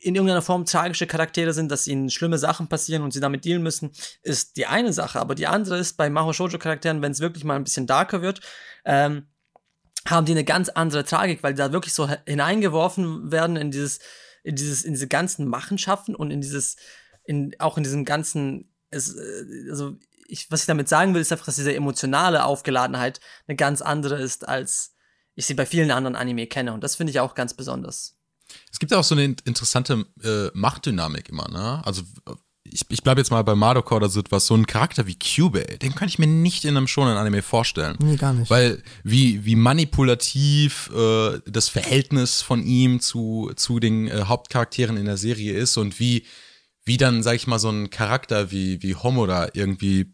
in irgendeiner Form tragische Charaktere sind, dass ihnen schlimme Sachen passieren und sie damit dealen müssen, ist die eine Sache. Aber die andere ist bei Maho Shoujo Charakteren, wenn es wirklich mal ein bisschen darker wird, ähm, haben die eine ganz andere Tragik, weil die da wirklich so hineingeworfen werden in dieses, in dieses, in diese ganzen Machenschaften und in dieses, in, auch in diesem ganzen, es, äh, also ich, was ich damit sagen will, ist einfach, dass diese emotionale Aufgeladenheit eine ganz andere ist, als ich sie bei vielen anderen Anime kenne. Und das finde ich auch ganz besonders. Es gibt auch so eine interessante äh, Machtdynamik immer, ne? Also ich, ich bleibe jetzt mal bei Madoka oder so etwas, so ein Charakter wie Cube, den kann ich mir nicht in einem schonen Anime vorstellen. Nee, gar nicht. Weil wie, wie manipulativ äh, das Verhältnis von ihm zu, zu den äh, Hauptcharakteren in der Serie ist und wie, wie dann, sag ich mal, so ein Charakter wie, wie Homoda irgendwie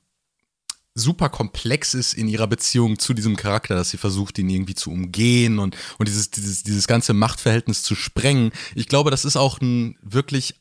super komplex ist in ihrer Beziehung zu diesem Charakter, dass sie versucht, ihn irgendwie zu umgehen und, und dieses, dieses, dieses ganze Machtverhältnis zu sprengen. Ich glaube, das ist auch ein wirklich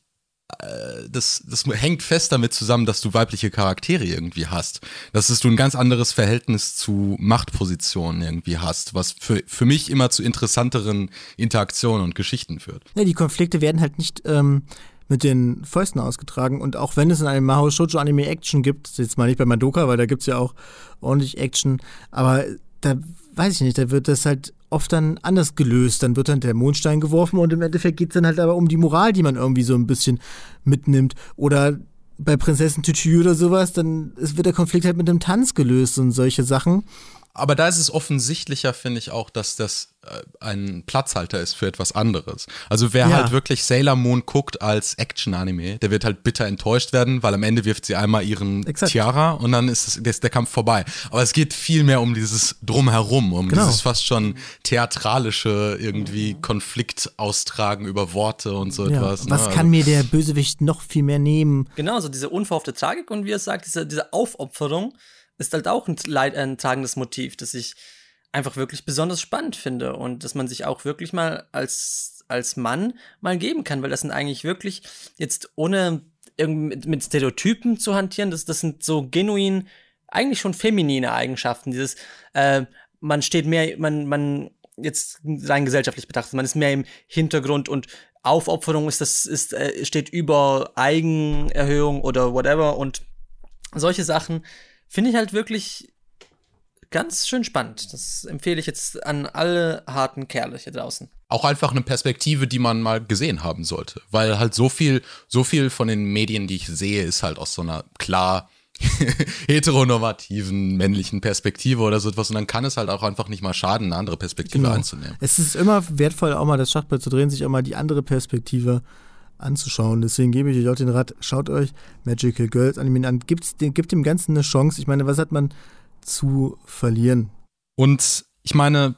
das, das hängt fest damit zusammen, dass du weibliche Charaktere irgendwie hast. Dass du ein ganz anderes Verhältnis zu Machtpositionen irgendwie hast, was für, für mich immer zu interessanteren Interaktionen und Geschichten führt. Ja, die Konflikte werden halt nicht ähm, mit den Fäusten ausgetragen. Und auch wenn es in einem Mahou Shoujo Anime Action gibt, jetzt mal nicht bei Madoka, weil da gibt es ja auch ordentlich Action, aber da weiß ich nicht, da wird das halt oft dann anders gelöst. Dann wird dann der Mondstein geworfen und im Endeffekt geht es dann halt aber um die Moral, die man irgendwie so ein bisschen mitnimmt. Oder bei Prinzessin Tütü oder sowas, dann wird der Konflikt halt mit einem Tanz gelöst und solche Sachen. Aber da ist es offensichtlicher, finde ich auch, dass das äh, ein Platzhalter ist für etwas anderes. Also wer ja. halt wirklich Sailor Moon guckt als Action-Anime, der wird halt bitter enttäuscht werden, weil am Ende wirft sie einmal ihren Exakt. Tiara und dann ist, es, ist der Kampf vorbei. Aber es geht viel mehr um dieses Drumherum, um genau. dieses fast schon theatralische irgendwie Konflikt austragen über Worte und so ja. etwas. Ne? Was ne? kann mir der Bösewicht noch viel mehr nehmen? Genau, so diese unverhoffte Tragik und wie er sagt, diese, diese Aufopferung ist halt auch ein, ein tragendes Motiv, das ich einfach wirklich besonders spannend finde und dass man sich auch wirklich mal als, als Mann mal geben kann, weil das sind eigentlich wirklich jetzt ohne mit, mit Stereotypen zu hantieren, das, das sind so genuin eigentlich schon feminine Eigenschaften. Dieses, äh, man steht mehr, man, man jetzt rein gesellschaftlich betrachtet, man ist mehr im Hintergrund und Aufopferung ist das, ist, äh, steht über Eigenerhöhung oder whatever und solche Sachen finde ich halt wirklich ganz schön spannend. Das empfehle ich jetzt an alle harten Kerle hier draußen. Auch einfach eine Perspektive, die man mal gesehen haben sollte. Weil halt so viel, so viel von den Medien, die ich sehe, ist halt aus so einer klar *laughs* heteronormativen männlichen Perspektive oder so etwas. Und dann kann es halt auch einfach nicht mal schaden, eine andere Perspektive genau. einzunehmen. Es ist immer wertvoll, auch mal das Schachbrett zu drehen, sich auch mal die andere Perspektive anzuschauen. Deswegen gebe ich euch auch den Rat, schaut euch Magical Girls Anime an. Gibt's, gibt dem Ganzen eine Chance. Ich meine, was hat man zu verlieren? Und ich meine,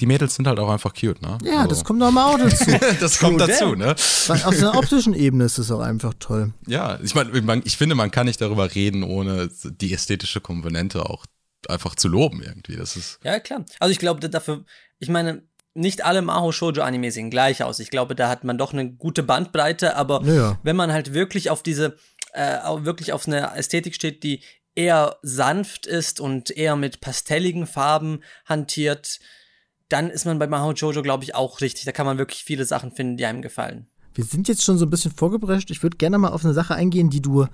die Mädels sind halt auch einfach cute, ne? Ja, also. das kommt doch mal auch dazu. *laughs* das kommt dazu, ne? Auf der optischen Ebene ist es auch einfach toll. Ja, ich meine, ich finde, man kann nicht darüber reden, ohne die ästhetische Komponente auch einfach zu loben irgendwie. Das ist ja, klar. Also ich glaube, dafür, ich meine, nicht alle Maho Shoujo Anime sehen gleich aus. Ich glaube, da hat man doch eine gute Bandbreite, aber ja. wenn man halt wirklich auf diese äh, wirklich auf eine Ästhetik steht, die eher sanft ist und eher mit pastelligen Farben hantiert, dann ist man bei Mahou Jojo, glaube ich, auch richtig. Da kann man wirklich viele Sachen finden, die einem gefallen. Wir sind jetzt schon so ein bisschen vorgebrescht. Ich würde gerne mal auf eine Sache eingehen, die du,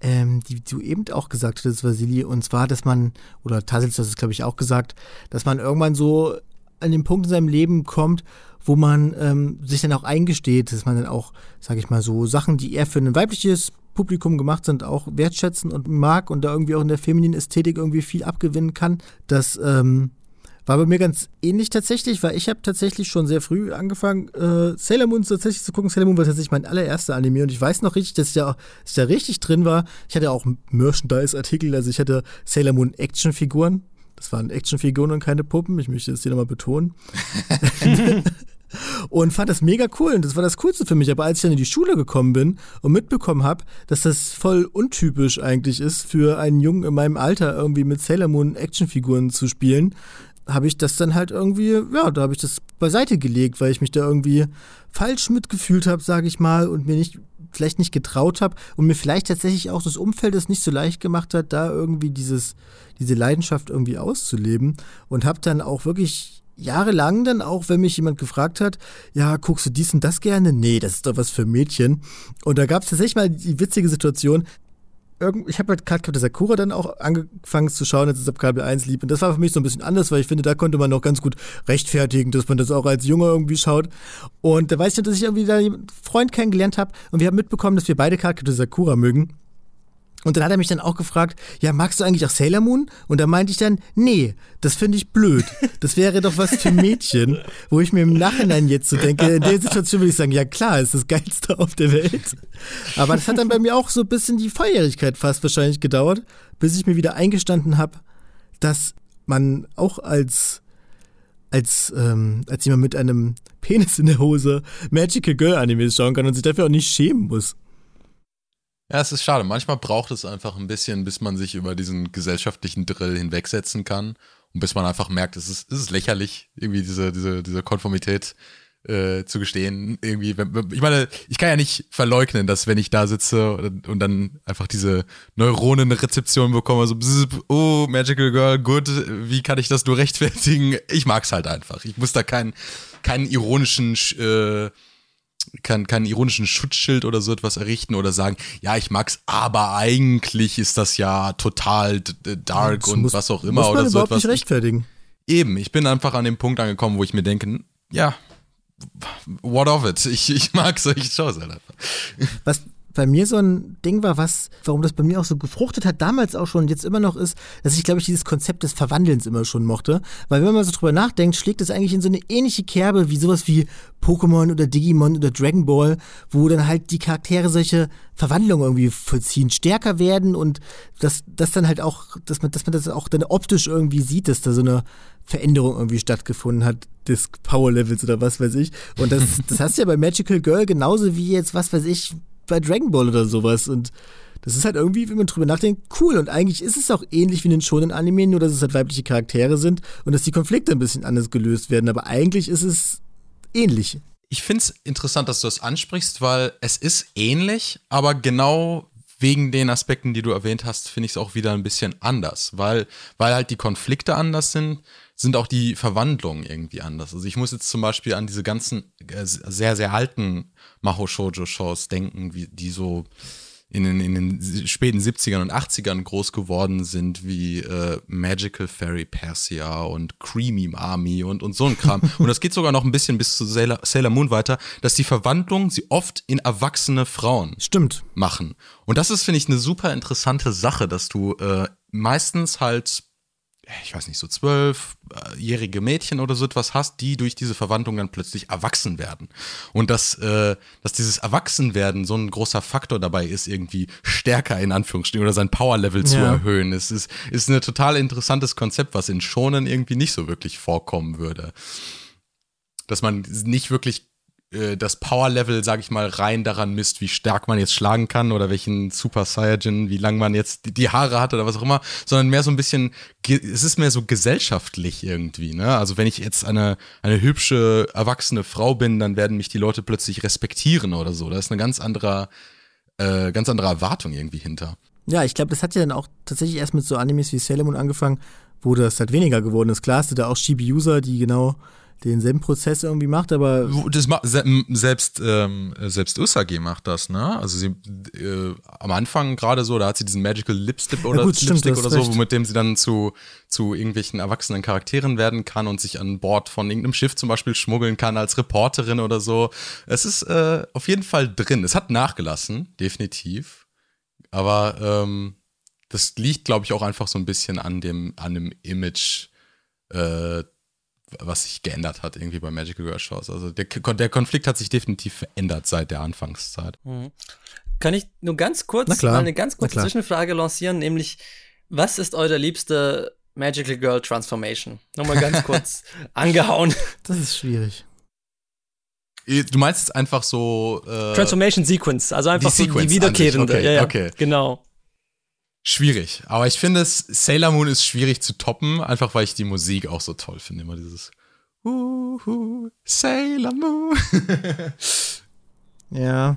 ähm, die du eben auch gesagt hast, Vasili. Und zwar, dass man, oder Tassels hat es, glaube ich, auch gesagt, dass man irgendwann so an den Punkt in seinem Leben kommt, wo man ähm, sich dann auch eingesteht, dass man dann auch, sage ich mal so, Sachen, die eher für ein weibliches Publikum gemacht sind, auch wertschätzen und mag und da irgendwie auch in der femininen Ästhetik irgendwie viel abgewinnen kann. Das ähm, war bei mir ganz ähnlich tatsächlich, weil ich habe tatsächlich schon sehr früh angefangen, äh, Sailor Moon tatsächlich zu gucken. Sailor Moon war tatsächlich mein allererster Anime und ich weiß noch richtig, dass ich da, dass ich da richtig drin war. Ich hatte auch Merchandise-Artikel, also ich hatte Sailor Moon Action-Figuren. Das waren Actionfiguren und keine Puppen. Ich möchte das hier nochmal betonen. *laughs* und fand das mega cool und das war das Coolste für mich. Aber als ich dann in die Schule gekommen bin und mitbekommen habe, dass das voll untypisch eigentlich ist, für einen Jungen in meinem Alter irgendwie mit Sailor Moon Actionfiguren zu spielen, habe ich das dann halt irgendwie, ja, da habe ich das beiseite gelegt, weil ich mich da irgendwie falsch mitgefühlt habe, sage ich mal, und mir nicht vielleicht nicht getraut habe und mir vielleicht tatsächlich auch das Umfeld es nicht so leicht gemacht hat, da irgendwie dieses, diese Leidenschaft irgendwie auszuleben und habe dann auch wirklich jahrelang dann auch, wenn mich jemand gefragt hat, ja, guckst du dies und das gerne? Nee, das ist doch was für Mädchen. Und da gab es tatsächlich mal die witzige Situation, ich habe halt Cardcaptor Sakura dann auch angefangen zu schauen, als es ab Kabel 1 lieb. Und das war für mich so ein bisschen anders, weil ich finde, da konnte man noch ganz gut rechtfertigen, dass man das auch als Junge irgendwie schaut. Und da weiß ich, dass ich irgendwie da einen Freund kennengelernt habe und wir haben mitbekommen, dass wir beide Cardcaptor Sakura mögen. Und dann hat er mich dann auch gefragt, ja, magst du eigentlich auch Sailor Moon? Und da meinte ich dann, nee, das finde ich blöd. Das wäre doch was für Mädchen, wo ich mir im Nachhinein jetzt so denke, in der Situation würde ich sagen, ja klar, ist das Geilste auf der Welt. Aber das hat dann bei mir auch so ein bisschen die Volljährigkeit fast wahrscheinlich gedauert, bis ich mir wieder eingestanden habe, dass man auch als als, ähm, als jemand mit einem Penis in der Hose Magical Girl Animes schauen kann und sich dafür auch nicht schämen muss. Ja, es ist schade. Manchmal braucht es einfach ein bisschen, bis man sich über diesen gesellschaftlichen Drill hinwegsetzen kann und bis man einfach merkt, es ist, es ist lächerlich, irgendwie diese, diese, diese Konformität äh, zu gestehen. Irgendwie, ich meine, ich kann ja nicht verleugnen, dass wenn ich da sitze und, dann einfach diese Neuronenrezeption bekomme, so, bzz, oh, Magical Girl, gut, wie kann ich das nur rechtfertigen? Ich mag's halt einfach. Ich muss da keinen, keinen ironischen äh, keinen kein ironischen Schutzschild oder so etwas errichten oder sagen, ja, ich mag's, aber eigentlich ist das ja total dark das und muss, was auch immer muss man oder so etwas. nicht rechtfertigen. Eben, ich bin einfach an dem Punkt angekommen, wo ich mir denke, ja, what of it? Ich, ich mag solche Shows halt einfach. Was bei mir so ein Ding war, was, warum das bei mir auch so gefruchtet hat, damals auch schon und jetzt immer noch ist, dass ich, glaube ich, dieses Konzept des Verwandelns immer schon mochte. Weil wenn man so drüber nachdenkt, schlägt es eigentlich in so eine ähnliche Kerbe wie sowas wie Pokémon oder Digimon oder Dragon Ball, wo dann halt die Charaktere solche Verwandlungen irgendwie vollziehen, stärker werden und dass das dann halt auch, dass man, dass man das auch dann optisch irgendwie sieht, dass da so eine Veränderung irgendwie stattgefunden hat, des Power Levels oder was weiß ich. Und das, das hast du ja bei Magical Girl genauso wie jetzt, was weiß ich, bei Dragon Ball oder sowas. Und das ist halt irgendwie, wenn man drüber nachdenkt, cool. Und eigentlich ist es auch ähnlich wie in den schonen Anime, nur dass es halt weibliche Charaktere sind und dass die Konflikte ein bisschen anders gelöst werden. Aber eigentlich ist es ähnlich. Ich finde es interessant, dass du das ansprichst, weil es ist ähnlich, aber genau wegen den Aspekten, die du erwähnt hast, finde ich es auch wieder ein bisschen anders, weil, weil halt die Konflikte anders sind, sind auch die Verwandlungen irgendwie anders. Also ich muss jetzt zum Beispiel an diese ganzen äh, sehr, sehr alten Maho Shoujo Shows denken, wie die so in den, in den späten 70ern und 80ern groß geworden sind, wie äh, Magical Fairy Persia und Creamy Army und, und so ein Kram. *laughs* und das geht sogar noch ein bisschen bis zu Sailor, Sailor Moon weiter, dass die Verwandlung sie oft in erwachsene Frauen Stimmt. machen. Und das ist, finde ich, eine super interessante Sache, dass du äh, meistens halt ich weiß nicht, so zwölfjährige Mädchen oder so etwas hast, die durch diese Verwandlung dann plötzlich erwachsen werden. Und dass, äh, dass dieses Erwachsenwerden so ein großer Faktor dabei ist, irgendwie stärker in Anführungsstrichen oder sein Powerlevel zu Ja. erhöhen. Es ist, ist ein total interessantes Konzept, was in Shonen irgendwie nicht so wirklich vorkommen würde. Dass man nicht wirklich äh, das Power-Level, sag ich mal, rein daran misst, wie stark man jetzt schlagen kann oder welchen Super Saiyajin, wie lang man jetzt die, die Haare hat oder was auch immer, sondern mehr so ein bisschen, es ist mehr so gesellschaftlich irgendwie, ne? Also wenn ich jetzt eine, eine hübsche, erwachsene Frau bin, dann werden mich die Leute plötzlich respektieren oder so. Da ist eine ganz andere, äh, ganz andere Erwartung irgendwie hinter. Ja, ich glaube, das hat ja dann auch tatsächlich erst mit so Animes wie Sailor Moon angefangen, wo das halt weniger geworden ist. Klar hast du da auch Shibi-User, die genau denselben Prozess irgendwie macht, aber Das ma se selbst, ähm, selbst Usagi macht das, ne? Also sie äh, am Anfang gerade so, da hat sie diesen Magical Lipstick oder gut, stimmt, Lipstick oder so, recht. mit dem sie dann zu, zu irgendwelchen erwachsenen Charakteren werden kann und sich an Bord von irgendeinem Schiff zum Beispiel schmuggeln kann als Reporterin oder so. Es ist äh, auf jeden Fall drin. Es hat nachgelassen, definitiv. Aber ähm, das liegt, glaube ich, auch einfach so ein bisschen an dem, an dem Image, äh, was sich geändert hat irgendwie bei Magical Girl Shows. Also der, der Konflikt hat sich definitiv verändert seit der Anfangszeit. Kann ich nur ganz kurz mal eine ganz kurze. Zwischenfrage lancieren, nämlich was ist eure liebste Magical Girl Transformation? Nochmal ganz *laughs* kurz angehauen. das ist schwierig. Du meinst jetzt einfach so äh, Transformation Sequence, also einfach die so Sequence die wiederkehrende. okay, ja, ja, okay. Genau. Schwierig. Aber ich finde es, Sailor Moon ist schwierig zu toppen, einfach weil ich die Musik auch so toll finde. Immer dieses Uhu, Sailor Moon. *laughs* Ja.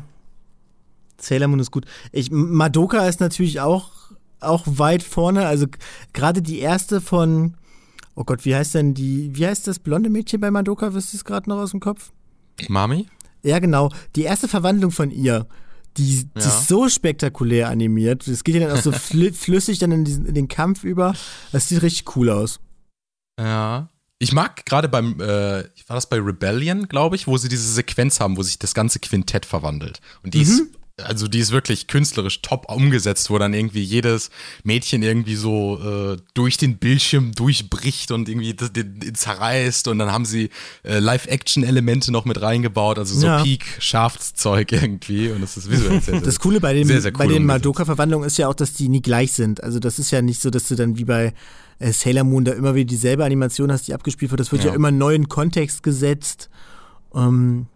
Sailor Moon ist gut. Ich, Madoka ist natürlich auch, auch weit vorne. Also gerade die erste von, oh Gott, wie heißt denn die, wie heißt das blonde Mädchen bei Madoka? Wisst ihr es gerade noch aus dem Kopf? Mami? Ja, genau. Die erste Verwandlung von ihr, die, die Ja. ist so spektakulär animiert. Das geht ja dann auch so *laughs* fl flüssig dann in, diesen, in den Kampf über. Das sieht richtig cool aus. Ja. Ich mag gerade beim, äh, war das bei Rebellion, glaube ich, wo sie diese Sequenz haben, wo sich das ganze Quintett verwandelt. Und die ist, also die ist wirklich künstlerisch top umgesetzt, wo dann irgendwie jedes Mädchen irgendwie so äh, durch den Bildschirm durchbricht und irgendwie das, den, den zerreißt und dann haben sie äh, Live-Action-Elemente noch mit reingebaut, also so Ja. Peak-Schafszeug *laughs* irgendwie und das ist visuell sehr, sehr Das Coole bei, dem, sehr, sehr bei cool den umgesetzt. Madoka-Verwandlungen ist ja auch, dass die nie gleich sind. Also das ist ja nicht so, dass du dann wie bei äh, Sailor Moon da immer wieder dieselbe Animation hast, die abgespielt wird. Das wird ja, Ja. immer neu in Kontext gesetzt. Ähm,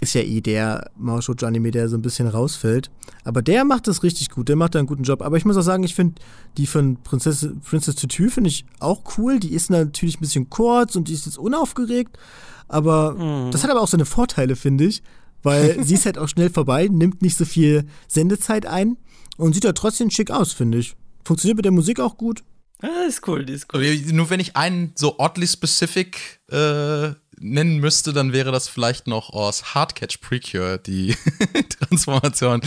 ist ja eh der Mao Shoujo Anime, der so ein bisschen rausfällt. Aber der macht das richtig gut, der macht da einen guten Job. Aber ich muss auch sagen, ich finde die von Princess, Princess Tutu finde ich auch cool. Die ist natürlich ein bisschen kurz und die ist jetzt unaufgeregt. Aber das hat aber auch seine Vorteile, finde ich. Weil *laughs* sie ist halt auch schnell vorbei, nimmt nicht so viel Sendezeit ein und sieht ja trotzdem schick aus, finde ich. Funktioniert mit der Musik auch gut. Ah, ist cool, die ist cool. Nur wenn ich einen so oddly specific äh, nennen müsste, dann wäre das vielleicht noch aus Hardcatch Precure, die *laughs* Transformation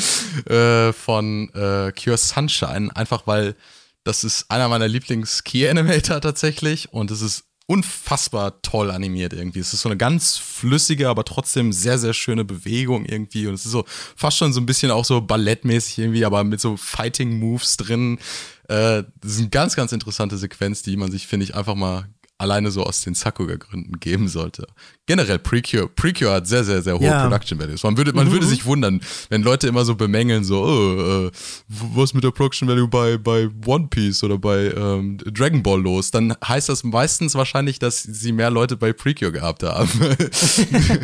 äh, von äh, Cure Sunshine. Einfach weil das ist einer meiner Lieblings-Key-Animator tatsächlich und es ist unfassbar toll animiert irgendwie. Es ist so eine ganz flüssige, aber trotzdem sehr, sehr schöne Bewegung irgendwie. Und es ist so fast schon so ein bisschen auch so ballettmäßig irgendwie, aber mit so Fighting-Moves drin. Äh, das ist eine ganz, ganz interessante Sequenz, die man sich, finde ich, einfach mal alleine so aus den Sakuga-Gründen geben sollte. Generell Precure, Precure hat sehr, sehr, sehr hohe ja. Production Values. Man würde, man mhm. würde sich wundern, wenn Leute immer so bemängeln, so, oh, äh, was mit der Production Value bei, bei One Piece oder bei ähm, Dragon Ball los, dann heißt das meistens wahrscheinlich, dass sie mehr Leute bei Precure gehabt haben. *laughs*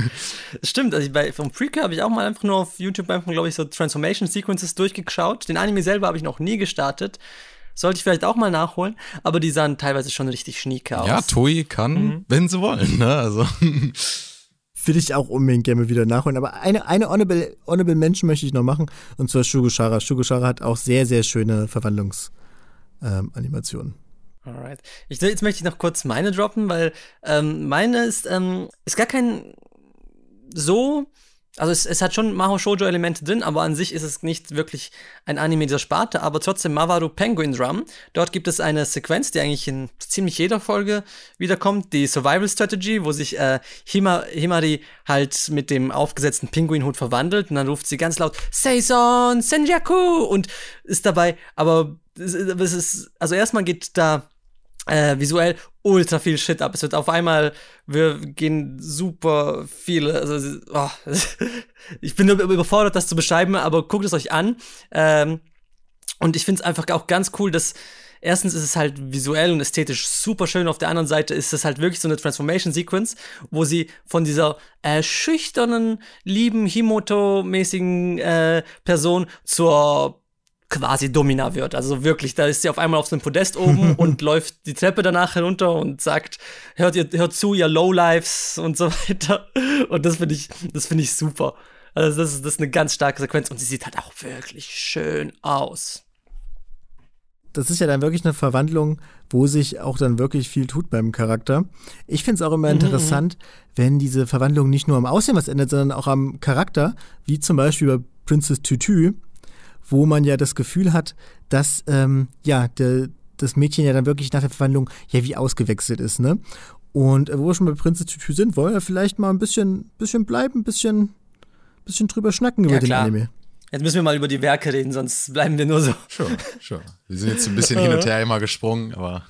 *laughs* Stimmt, also bei, vom Precure habe ich auch mal einfach nur auf YouTube einfach, glaube ich, so Transformation Sequences durchgeschaut. Den Anime selber habe ich noch nie gestartet. Sollte ich vielleicht auch mal nachholen, aber die sahen teilweise schon richtig schnieke aus. Ja, Toei kann, mhm. wenn sie wollen, ne? Also. *laughs* Will ich auch unbedingt gerne wieder nachholen. Aber eine, eine Honorable, Honorable Mention möchte ich noch machen, und zwar Shugoshara. Shugoshara hat auch sehr, sehr schöne Verwandlungsanimationen. Ähm, Alright. Ich, jetzt möchte ich noch kurz meine droppen, weil ähm, meine ist, ähm, ist gar kein so also es, es hat schon Maho Shoujo-Elemente drin, aber an sich ist es nicht wirklich ein Anime dieser Sparte, aber trotzdem Mawaru Penguin Drum. Dort gibt es eine Sequenz, die eigentlich in ziemlich jeder Folge wiederkommt, die Survival Strategy, wo sich äh, Hima, Himari halt mit dem aufgesetzten Pinguinhut verwandelt und dann ruft sie ganz laut Seison Senjaku und ist dabei, aber es ist, also erstmal geht da äh, visuell ultra viel Shit ab. Es wird auf einmal, wir gehen super viele, also oh, *laughs* ich bin überfordert, das zu beschreiben, aber guckt es euch an. Ähm, und ich finde es einfach auch ganz cool, dass erstens ist es halt visuell und ästhetisch super schön. Auf der anderen Seite ist es halt wirklich so eine Transformation-Sequence, wo sie von dieser äh, schüchternen, lieben, Himoto-mäßigen äh, Person zur quasi Domina wird. Also wirklich, da ist sie auf einmal auf so einem Podest oben *laughs* und läuft die Treppe danach herunter und sagt, hört ihr, hört zu, ihr Lowlives und so weiter. Und das finde ich, das finde ich super. Also das ist, das ist eine ganz starke Sequenz und sie sieht halt auch wirklich schön aus. Das ist ja dann wirklich eine Verwandlung, wo sich auch dann wirklich viel tut beim Charakter. Ich finde es auch immer mhm, interessant, mhm. wenn diese Verwandlung nicht nur am Aussehen was ändert, sondern auch am Charakter, wie zum Beispiel bei Princess Tutu, wo man ja das Gefühl hat, dass ähm, ja der, das Mädchen ja dann wirklich nach der Verwandlung ja wie ausgewechselt ist, ne? Und äh, wo wir schon bei Prinzess Tutu sind, wollen wir vielleicht mal ein bisschen, bisschen bleiben, ein bisschen, bisschen drüber schnacken über ja, den Anime. Jetzt müssen wir mal über die Werke reden, sonst bleiben wir nur so. Sure, sure. Wir sind jetzt ein bisschen hin und her immer gesprungen, aber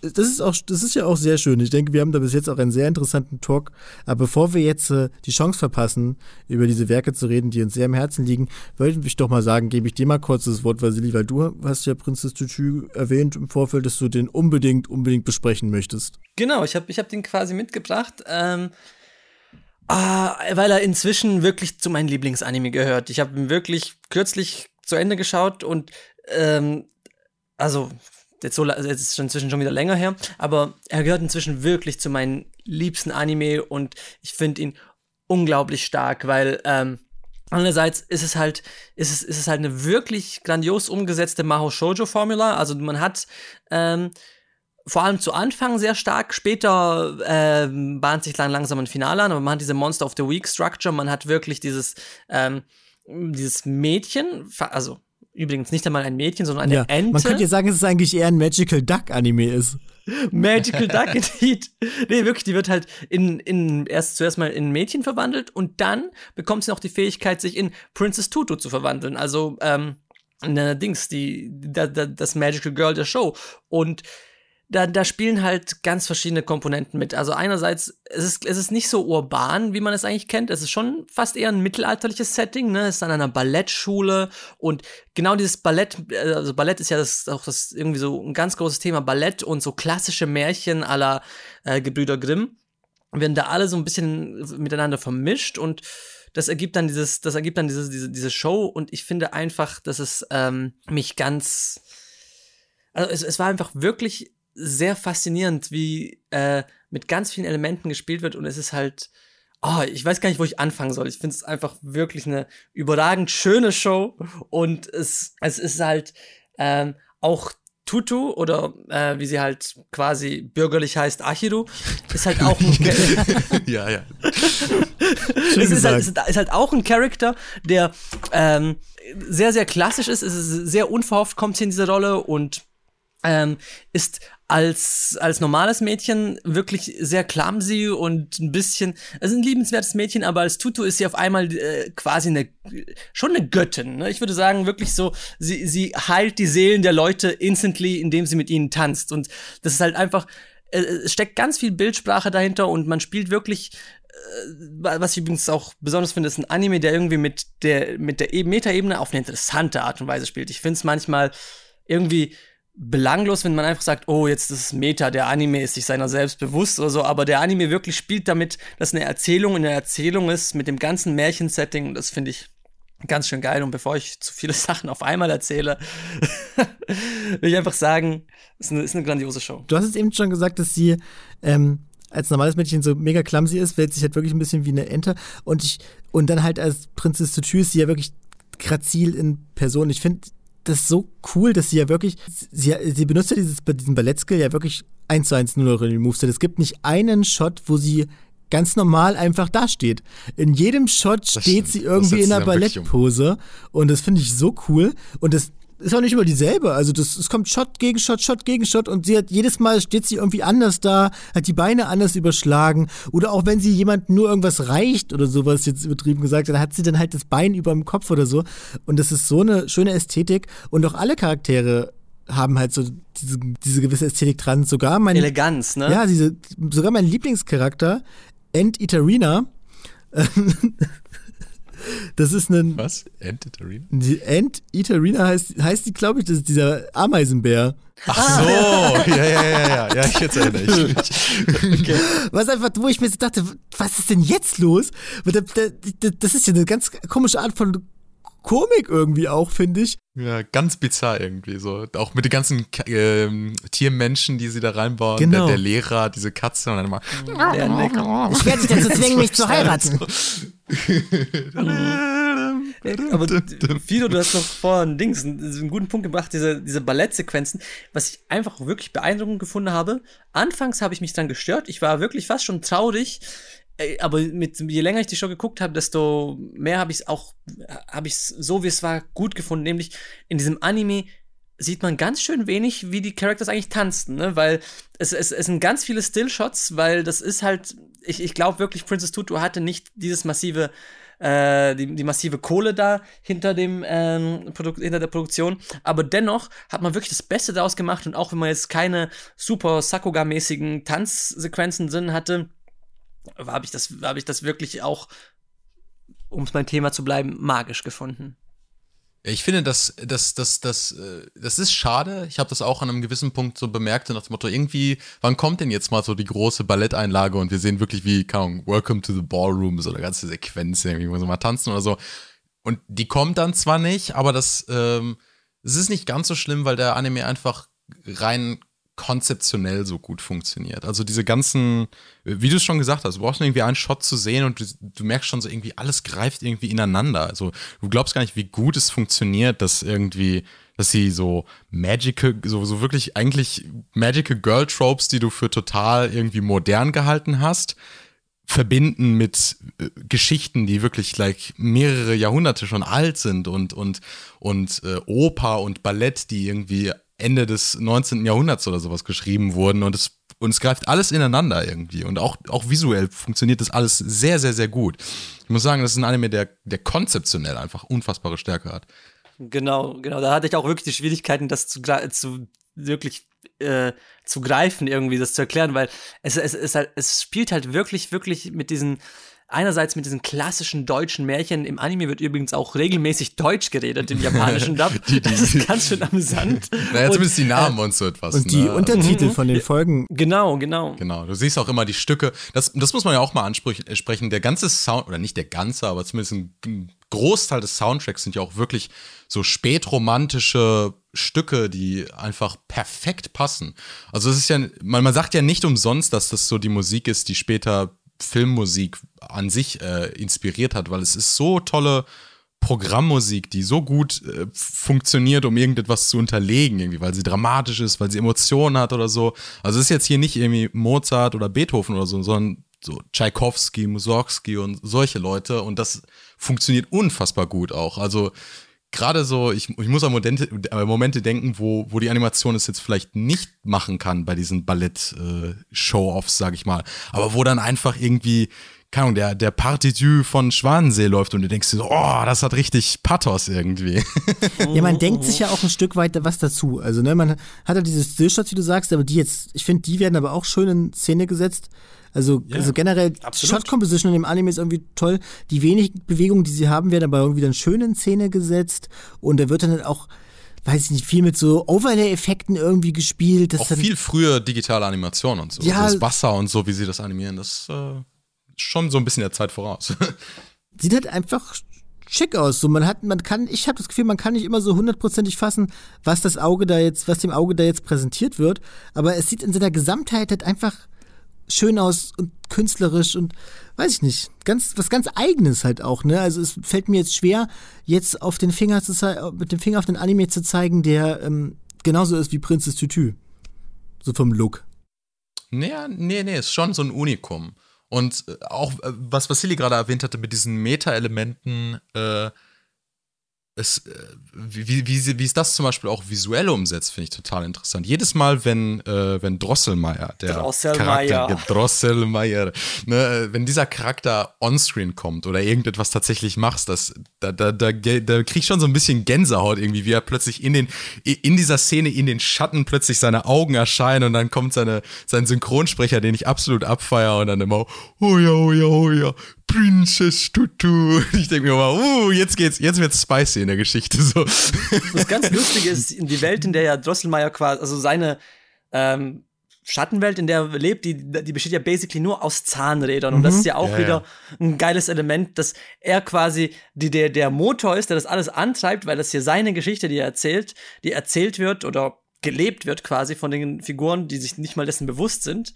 das ist auch, das ist ja auch sehr schön. Ich denke, wir haben da bis jetzt auch einen sehr interessanten Talk. Aber bevor wir jetzt äh, die Chance verpassen, über diese Werke zu reden, die uns sehr am Herzen liegen, wollte ich doch mal sagen, gebe ich dir mal kurz das Wort, Vasili, weil du hast ja Prinzess Tutu erwähnt im Vorfeld, dass du den unbedingt, unbedingt besprechen möchtest. Genau, ich habe ich hab den quasi mitgebracht. Ähm Ah, weil er inzwischen wirklich zu meinen Lieblingsanime gehört. Ich habe ihn wirklich kürzlich zu Ende geschaut und ähm, also jetzt, so, jetzt ist schon inzwischen schon wieder länger her, aber er gehört inzwischen wirklich zu meinen liebsten Anime und ich finde ihn unglaublich stark, weil ähm, Andererseits ist es halt, ist es, ist es halt eine wirklich grandios umgesetzte Maho Shoujo Formula. Also man hat ähm, vor allem zu Anfang sehr stark, später ähm, bahnt sich dann langsam ein Finale an, aber man hat diese Monster of the Week Structure, man hat wirklich dieses, ähm, dieses Mädchen, also übrigens nicht einmal ein Mädchen, sondern eine ja, Ente. Man könnte ja sagen, dass es eigentlich eher ein Magical Duck Anime ist. Magical *laughs* Duck indeed. Nee, wirklich, die wird halt in, in erst zuerst mal in ein Mädchen verwandelt und dann bekommt sie noch die Fähigkeit, sich in Princess Tutu zu verwandeln. Also, ähm, eine Dings, die, da, da, das Magical Girl der Show. Und da, da spielen halt ganz verschiedene Komponenten mit. Also einerseits, es ist, es ist nicht so urban, wie man es eigentlich kennt. Es ist schon fast eher ein mittelalterliches Setting, ne? Es ist an einer Ballettschule und genau dieses Ballett, also Ballett ist ja das, auch das irgendwie so ein ganz großes Thema. Ballett und so klassische Märchen aller äh, Gebrüder Grimm werden da alle so ein bisschen miteinander vermischt und das ergibt dann dieses, das ergibt dann diese, diese, diese Show und ich finde einfach, dass es ähm, mich ganz, also es, es war einfach wirklich sehr faszinierend, wie äh, mit ganz vielen Elementen gespielt wird und es ist halt, oh, ich weiß gar nicht, wo ich anfangen soll. Ich finde es einfach wirklich eine überragend schöne Show und es, es ist halt ähm, auch Tutu oder äh, wie sie halt quasi bürgerlich heißt, Achiru, ist halt auch ein *laughs* *laughs* ja, ja. ist, ist, halt, ist, ist, halt, auch ein Charakter, der ähm, sehr, sehr klassisch ist, ist sehr unverhofft kommt hier in diese Rolle und ähm, ist als, als normales Mädchen wirklich sehr clumsy und ein bisschen, also ein liebenswertes Mädchen, aber als Tutu ist sie auf einmal äh, quasi eine, schon eine Göttin. Ne? Ich würde sagen, wirklich so, sie, sie heilt die Seelen der Leute instantly, indem sie mit ihnen tanzt. Und das ist halt einfach, äh, es steckt ganz viel Bildsprache dahinter und man spielt wirklich äh, was ich übrigens auch besonders finde, ist ein Anime, der irgendwie mit der, mit der e-, Metaebene auf eine interessante Art und Weise spielt. Ich finde es manchmal irgendwie belanglos, wenn man einfach sagt, oh, jetzt ist es Meta, der Anime ist sich seiner selbst bewusst oder so, aber der Anime wirklich spielt damit, dass eine Erzählung in der Erzählung ist, mit dem ganzen Märchensetting, das finde ich ganz schön geil. Und bevor ich zu viele *laughs* Sachen auf einmal erzähle, *laughs* will ich einfach sagen, es ist eine, ist eine grandiose Show. Du hast es eben schon gesagt, dass sie ähm, als normales Mädchen so mega clumsy ist, wählt sich halt wirklich ein bisschen wie eine Ente. Und ich, und dann halt als Prinzessin Tutu ist sie ja wirklich grazil in Person. Ich finde, das so cool, dass sie ja wirklich, sie, sie benutzt ja dieses, diesen Ballettskill ja wirklich eins zu eins nur noch in den Moveset. Es gibt nicht einen Shot, wo sie ganz normal einfach dasteht. In jedem Shot steht sie irgendwie in einer Ballettpose und das finde ich so cool und das ist auch nicht immer dieselbe. Also das, es kommt Shot gegen Shot, Shot gegen Shot und sie hat jedes Mal steht sie irgendwie anders da, hat die Beine anders überschlagen oder auch wenn sie jemand nur irgendwas reicht oder sowas jetzt übertrieben gesagt, dann hat sie dann halt das Bein über dem Kopf oder so und das ist so eine schöne Ästhetik und auch alle Charaktere haben halt so diese, diese gewisse Ästhetik dran. Sogar mein Eleganz, ne? Ja, diese sogar mein Lieblingscharakter End Itarina *laughs* Das ist ein. Was? Ant-Eaterina? Die Ant-Eaterina heißt, heißt die, glaube ich, das ist dieser Ameisenbär. Ach so, ja, ja, ja, ja, ja, jetzt erinnere ich mich. *laughs* Okay. Was einfach, wo ich mir so dachte, was ist denn jetzt los? Das ist ja eine ganz komische Art von Komik irgendwie auch, finde ich. Ja, ganz bizarr irgendwie so. Auch mit den ganzen äh, Tiermenschen, die sie da reinbauen. Genau. Der, der Lehrer, diese Katze und dann immer. Ich werde dich dazu *laughs* zwingen, mich zu heiraten. Aber Fido, du hast noch vor ein Dings, einen guten Punkt gebracht, diese, diese Ballettsequenzen, was ich einfach wirklich beeindruckend gefunden habe. Anfangs habe ich mich dann gestört. Ich war wirklich fast schon traurig, aber mit, je länger ich die Show geguckt habe, desto mehr habe ich es auch, habe ich es so wie es war gut gefunden. Nämlich in diesem Anime sieht man ganz schön wenig, wie die Characters eigentlich tanzen, ne? Weil es, es, es sind ganz viele Stillshots, weil das ist halt, ich, ich glaube wirklich, Princess Tutu hatte nicht dieses massive, äh, die, die massive Kohle da hinter dem ähm, Produkt, hinter der Produktion. Aber dennoch hat man wirklich das Beste daraus gemacht und auch wenn man jetzt keine super Sakuga-mäßigen Tanzsequenzen drin hatte, habe ich, das, hab ich das wirklich auch, um es mein Thema zu bleiben, magisch gefunden. Ich finde, das, das, das, das, äh, das ist schade. Ich habe das auch an einem gewissen Punkt so bemerkt, nach dem Motto, irgendwie, wann kommt denn jetzt mal so die große Balletteinlage und wir sehen wirklich wie, Ahnung, Welcome to the Ballroom, so eine ganze Sequenz, irgendwie, wo sie mal tanzen oder so. Und die kommt dann zwar nicht, aber das, ähm, es ist nicht ganz so schlimm, weil der Anime einfach rein konzeptionell so gut funktioniert. Also diese ganzen, wie du es schon gesagt hast, du brauchst irgendwie einen Shot zu sehen und du, du, merkst schon so irgendwie, alles greift irgendwie ineinander. Also du glaubst gar nicht, wie gut es funktioniert, dass irgendwie, dass sie so magical, so, so wirklich eigentlich magical Girl Tropes, die du für total irgendwie modern gehalten hast, verbinden mit äh, Geschichten, die wirklich like mehrere Jahrhunderte schon alt sind und und und äh, Oper und Ballett, die irgendwie Ende des 19. Jahrhunderts oder sowas geschrieben wurden und es, und es greift alles ineinander irgendwie und auch, auch visuell funktioniert das alles sehr, sehr, sehr gut. Ich muss sagen, das ist ein Anime, der, der konzeptionell einfach unfassbare Stärke hat. Genau, genau. Da hatte ich auch wirklich die Schwierigkeiten, das zu, zu wirklich äh, zu greifen, irgendwie das zu erklären, weil es, es, es, es spielt halt wirklich, wirklich mit diesen einerseits mit diesen klassischen deutschen Märchen. Im Anime wird übrigens auch regelmäßig Deutsch geredet, im japanischen Dub. *laughs* das ist ganz schön amüsant. *laughs* Naja, und, zumindest die Namen äh, und so etwas. Und die ne? Untertitel mhm. von den Folgen. Genau, genau. Genau, du siehst auch immer die Stücke. Das, das muss man ja auch mal ansprechen. Der ganze Sound, oder nicht der ganze, aber zumindest ein Großteil des Soundtracks sind ja auch wirklich so spätromantische Stücke, die einfach perfekt passen. Also es ist ja, man, man sagt ja nicht umsonst, dass das so die Musik ist, die später Filmmusik an sich äh, inspiriert hat, weil es ist so tolle Programmmusik, die so gut äh, funktioniert, um irgendetwas zu unterlegen, irgendwie, weil sie dramatisch ist, weil sie Emotionen hat oder so. Also es ist jetzt hier nicht irgendwie Mozart oder Beethoven oder so, sondern so Tchaikovsky, Mussorgsky und solche Leute und das funktioniert unfassbar gut auch. Also gerade so, ich, ich muss an Momente, äh, Momente denken, wo, wo die Animation es jetzt vielleicht nicht machen kann bei diesen Ballett-Show-Offs, äh, sag ich mal. Aber wo dann einfach irgendwie, keine Ahnung, der, der Partitu von Schwanensee läuft und du denkst dir so, oh, das hat richtig Pathos irgendwie. *laughs* Ja, man denkt sich ja auch ein Stück weit was dazu. Also, ne, man hat ja diese Stillshots, wie du sagst, aber die jetzt, ich finde, die werden aber auch schön in Szene gesetzt. Also, ja, also generell, Shot Composition in dem Anime ist irgendwie toll. Die wenigen Bewegungen, die sie haben, werden aber irgendwie dann schön in Szene gesetzt. Und da wird dann halt auch, weiß ich nicht, viel mit so Overlay-Effekten irgendwie gespielt. auch viel früher digitale Animation und so. Ja, das Wasser und so, wie sie das animieren, das äh, schon so ein bisschen der Zeit voraus. *laughs* Sieht halt einfach schick aus. So, man hat, man kann, ich habe das Gefühl, man kann nicht immer so hundertprozentig fassen, was das Auge da jetzt, was dem Auge da jetzt präsentiert wird. Aber es sieht in seiner Gesamtheit halt einfach schön aus und künstlerisch und weiß ich nicht, ganz was ganz eigenes halt auch, ne? Also es fällt mir jetzt schwer, jetzt auf den Finger zu mit dem Finger auf den Anime zu zeigen, der ähm, genauso ist wie Princess Tutu. So vom Look. Nee, nee, nee, ist schon so ein Unikum. Und äh, auch, äh, was Vasili gerade erwähnt hatte mit diesen Meta-Elementen, äh, es, äh, wie, wie, wie es das zum Beispiel auch visuell umsetzt, finde ich total interessant. Jedes Mal, wenn, äh, wenn Drosselmeier, der Drosselmeier. Charakter, *laughs* Drosselmeier, ne, wenn dieser Charakter onscreen kommt oder irgendetwas tatsächlich machst, das, da, da, da, da krieg ich schon so ein bisschen Gänsehaut irgendwie, wie er plötzlich in, den, in dieser Szene in den Schatten plötzlich seine Augen erscheinen und dann kommt seine, sein Synchronsprecher, den ich absolut abfeiere und dann immer, oh ja, oh ja, oh ja, Princess Tutu. *laughs* Ich denke mir mal, uh, jetzt geht's, jetzt wird's spicy in der Geschichte so. Das ganz Lustige ist, in die Welt, in der ja Drosselmeier quasi, also seine ähm, Schattenwelt, in der er lebt, die, die besteht ja basically nur aus Zahnrädern. Und das ist ja auch ja, wieder ja. ein geiles Element, dass er quasi die, der, der Motor ist, der das alles antreibt, weil das hier seine Geschichte, die er erzählt, die erzählt wird oder gelebt wird quasi von den Figuren, die sich nicht mal dessen bewusst sind.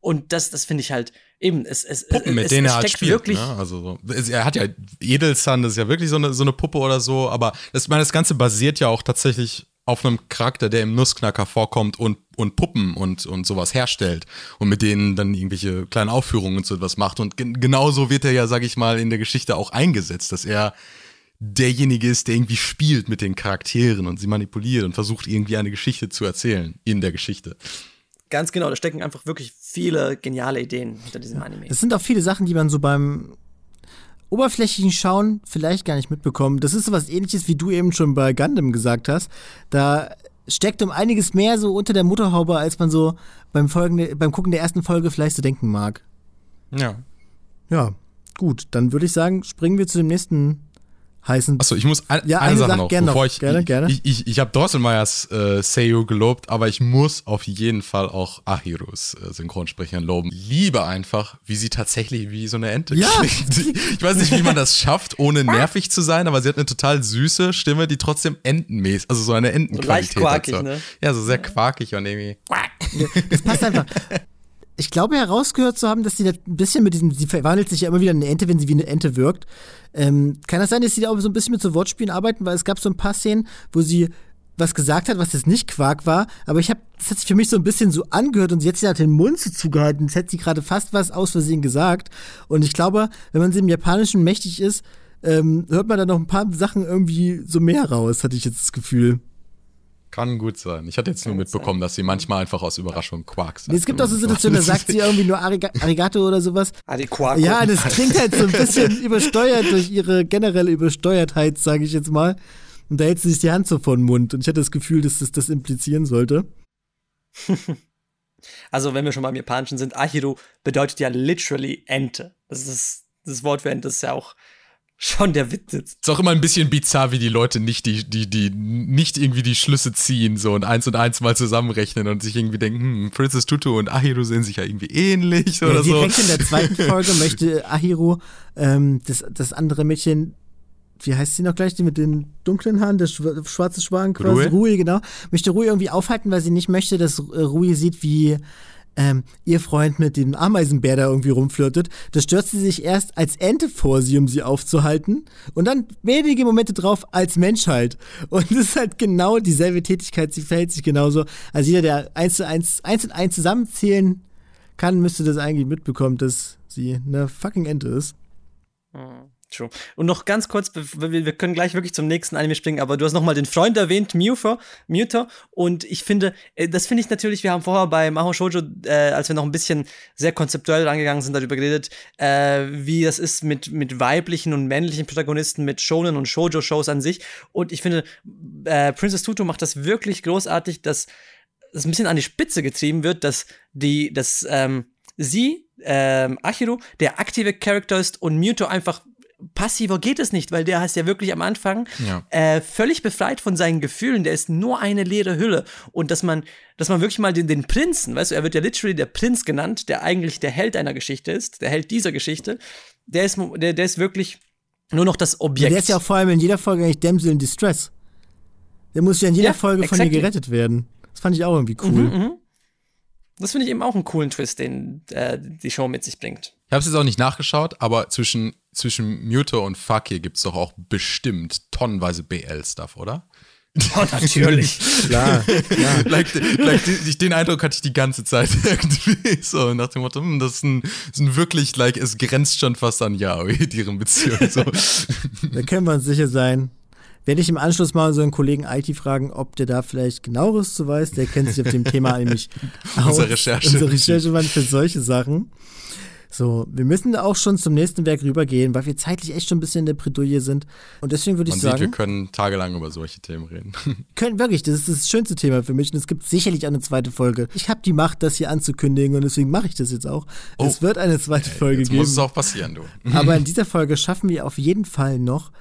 Und das, das finde ich halt eben, es, es, Puppen, mit es, denen es er halt spielt. Wirklich ne? Also er hat ja Edelsan, das ist ja wirklich so eine, so eine Puppe oder so, aber das, meine, das Ganze basiert ja auch tatsächlich auf einem Charakter, der im Nussknacker vorkommt und, und Puppen und, und sowas herstellt und mit denen dann irgendwelche kleinen Aufführungen und so etwas macht. Und gen genauso wird er ja, sag ich mal, in der Geschichte auch eingesetzt, dass er derjenige ist, der irgendwie spielt mit den Charakteren und sie manipuliert und versucht irgendwie eine Geschichte zu erzählen in der Geschichte. Ganz genau, da stecken einfach wirklich viele geniale Ideen hinter diesem Anime. Es sind auch viele Sachen, die man so beim oberflächlichen Schauen vielleicht gar nicht mitbekommt. Das ist so was ähnliches, wie du eben schon bei Gundam gesagt hast. Da steckt um einiges mehr so unter der Motorhaube, als man so beim, Folgen, beim Gucken der ersten Folge vielleicht so denken mag. Ja. Ja, gut, dann würde ich sagen, springen wir zu dem nächsten heißen. Achso, ich muss ein, ja, eine, eine Sache, Sache noch, gerne bevor noch. ich, gerne, gerne. ich, ich, ich habe Drosselmeyers äh, Seiyu gelobt, aber ich muss auf jeden Fall auch Ahiros äh, Synchronsprecherin loben. Liebe einfach, wie sie tatsächlich wie so eine Ente ja. klingt. *laughs* Ich weiß nicht, wie man das schafft, ohne nervig zu sein, aber sie hat eine total süße Stimme, die trotzdem entenmäßig, also so eine Entenqualität so leicht quakig, hat. So. Ne? Ja, so sehr quakig und irgendwie. Das passt einfach ich glaube herausgehört zu haben, dass sie da ein bisschen mit diesem, sie verwandelt sich ja immer wieder in eine Ente, wenn sie wie eine Ente wirkt. Ähm, kann das sein, dass sie da auch so ein bisschen mit so Wortspielen arbeiten, weil es gab so ein paar Szenen, wo sie was gesagt hat, was jetzt nicht Quark war, aber ich habe, das hat sich für mich so ein bisschen so angehört und sie hat sich halt den Mund so zugehalten, jetzt hätte sie gerade fast was aus Versehen gesagt. Und ich glaube, wenn man sie im Japanischen mächtig ist, ähm, hört man da noch ein paar Sachen irgendwie so mehr raus, hatte ich jetzt das Gefühl. Kann gut sein. Ich hatte jetzt nur mitbekommen, dass sie manchmal einfach aus Überraschung Quark sagt. Es gibt auch so Situationen, da *laughs* sagt sie irgendwie nur Arigato oder sowas. Ariquaco. Ja, das klingt halt so ein bisschen übersteuert durch ihre generelle Übersteuertheit, sage ich jetzt mal. Und da hält sie sich die Hand so vor den Mund. Und ich hatte das Gefühl, dass das das implizieren sollte. *laughs* Also, wenn wir schon beim Japanischen sind, Ahiro bedeutet ja literally Ente. Das ist das Wort für Ente ist ja auch schon der Witz. Ist auch immer ein bisschen bizarr, wie die Leute nicht die, die, die, nicht irgendwie die Schlüsse ziehen so und eins und eins mal zusammenrechnen und sich irgendwie denken, hm, Princess Tutu und Ahiro sehen sich ja irgendwie ähnlich oder ja, so. Direkt in der zweiten *laughs* Folge möchte Ahiro ähm, das, das andere Mädchen wie heißt sie noch gleich, die mit den dunklen Haaren, der schwarze Schwan quasi, Rui, Rui genau, möchte Rui irgendwie aufhalten, weil sie nicht möchte, dass äh, Rui sieht, wie ähm, ihr Freund mit dem Ameisenbär da irgendwie rumflirtet, da stürzt sie sich erst als Ente vor sie, um sie aufzuhalten und dann wenige Momente drauf als Mensch halt. Und das ist halt genau dieselbe Tätigkeit, sie verhält sich genauso. Also jeder, der eins zu eins, eins und eins zusammenzählen kann, müsste das eigentlich mitbekommen, dass sie eine fucking Ente ist. Mhm. True. Und noch ganz kurz, wir können gleich wirklich zum nächsten Anime springen, aber du hast nochmal den Freund erwähnt, Muter, Muter. Und ich finde, äh, das finde ich natürlich, wir haben vorher bei Maho Shoujo, äh, als wir noch ein bisschen sehr konzeptuell rangegangen sind, darüber geredet, äh, wie das ist mit, mit weiblichen und männlichen Protagonisten, mit Shonen und Shoujo-Shows an sich. Und ich finde, äh, Princess Tutu macht das wirklich großartig, dass das ein bisschen an die Spitze getrieben wird, dass die, dass, ähm, sie, ähm, Achiro, der aktive Charakter ist und Muto einfach passiver geht es nicht, weil der heißt ja wirklich am Anfang ja. äh, völlig befreit von seinen Gefühlen. Der ist nur eine leere Hülle. Und dass man, dass man wirklich mal den, den Prinzen, weißt du, er wird ja literally der Prinz genannt, der eigentlich der Held einer Geschichte ist, der Held dieser Geschichte. Der ist, der, der ist wirklich nur noch das Objekt. Der ist ja vor allem in jeder Folge eigentlich Damsel in Distress. Der muss ja in jeder ja, Folge exactly. von ihr gerettet werden. Das fand ich auch irgendwie cool. Mhm, mh. Das finde ich eben auch einen coolen Twist, den äh, die Show mit sich bringt. Ich habe es jetzt auch nicht nachgeschaut, aber zwischen, zwischen Muto und Fakir gibt es doch auch bestimmt tonnenweise BL-Stuff, oder? Oh, natürlich. *laughs* klar, klar. like, like, den Eindruck hatte ich die ganze Zeit *laughs* irgendwie. So nach dem Motto, das ist ein, das ist ein wirklich, like, es grenzt schon fast an Yaoi, *laughs* deren Beziehung. So. da können wir uns sicher sein werde ich im Anschluss mal so einen Kollegen IT fragen, ob der da vielleicht genaueres zu weiß. Der kennt sich auf dem Thema nämlich aus. Unsere Recherche. Unsere Recherchemann für solche Sachen. So, wir müssen auch schon zum nächsten Werk rübergehen, weil wir zeitlich echt schon ein bisschen in der Bredouille sind. Und deswegen würde ich sagen. Sieht, wir können tagelang über solche Themen reden. *laughs* Können wirklich, das ist das schönste Thema für mich und es gibt sicherlich eine zweite Folge. Ich habe die Macht, das hier anzukündigen und deswegen mache ich das jetzt auch. Oh. Es wird eine zweite okay, Folge jetzt geben. Muss es auch passieren, du. *laughs* Aber in dieser Folge schaffen wir auf jeden Fall noch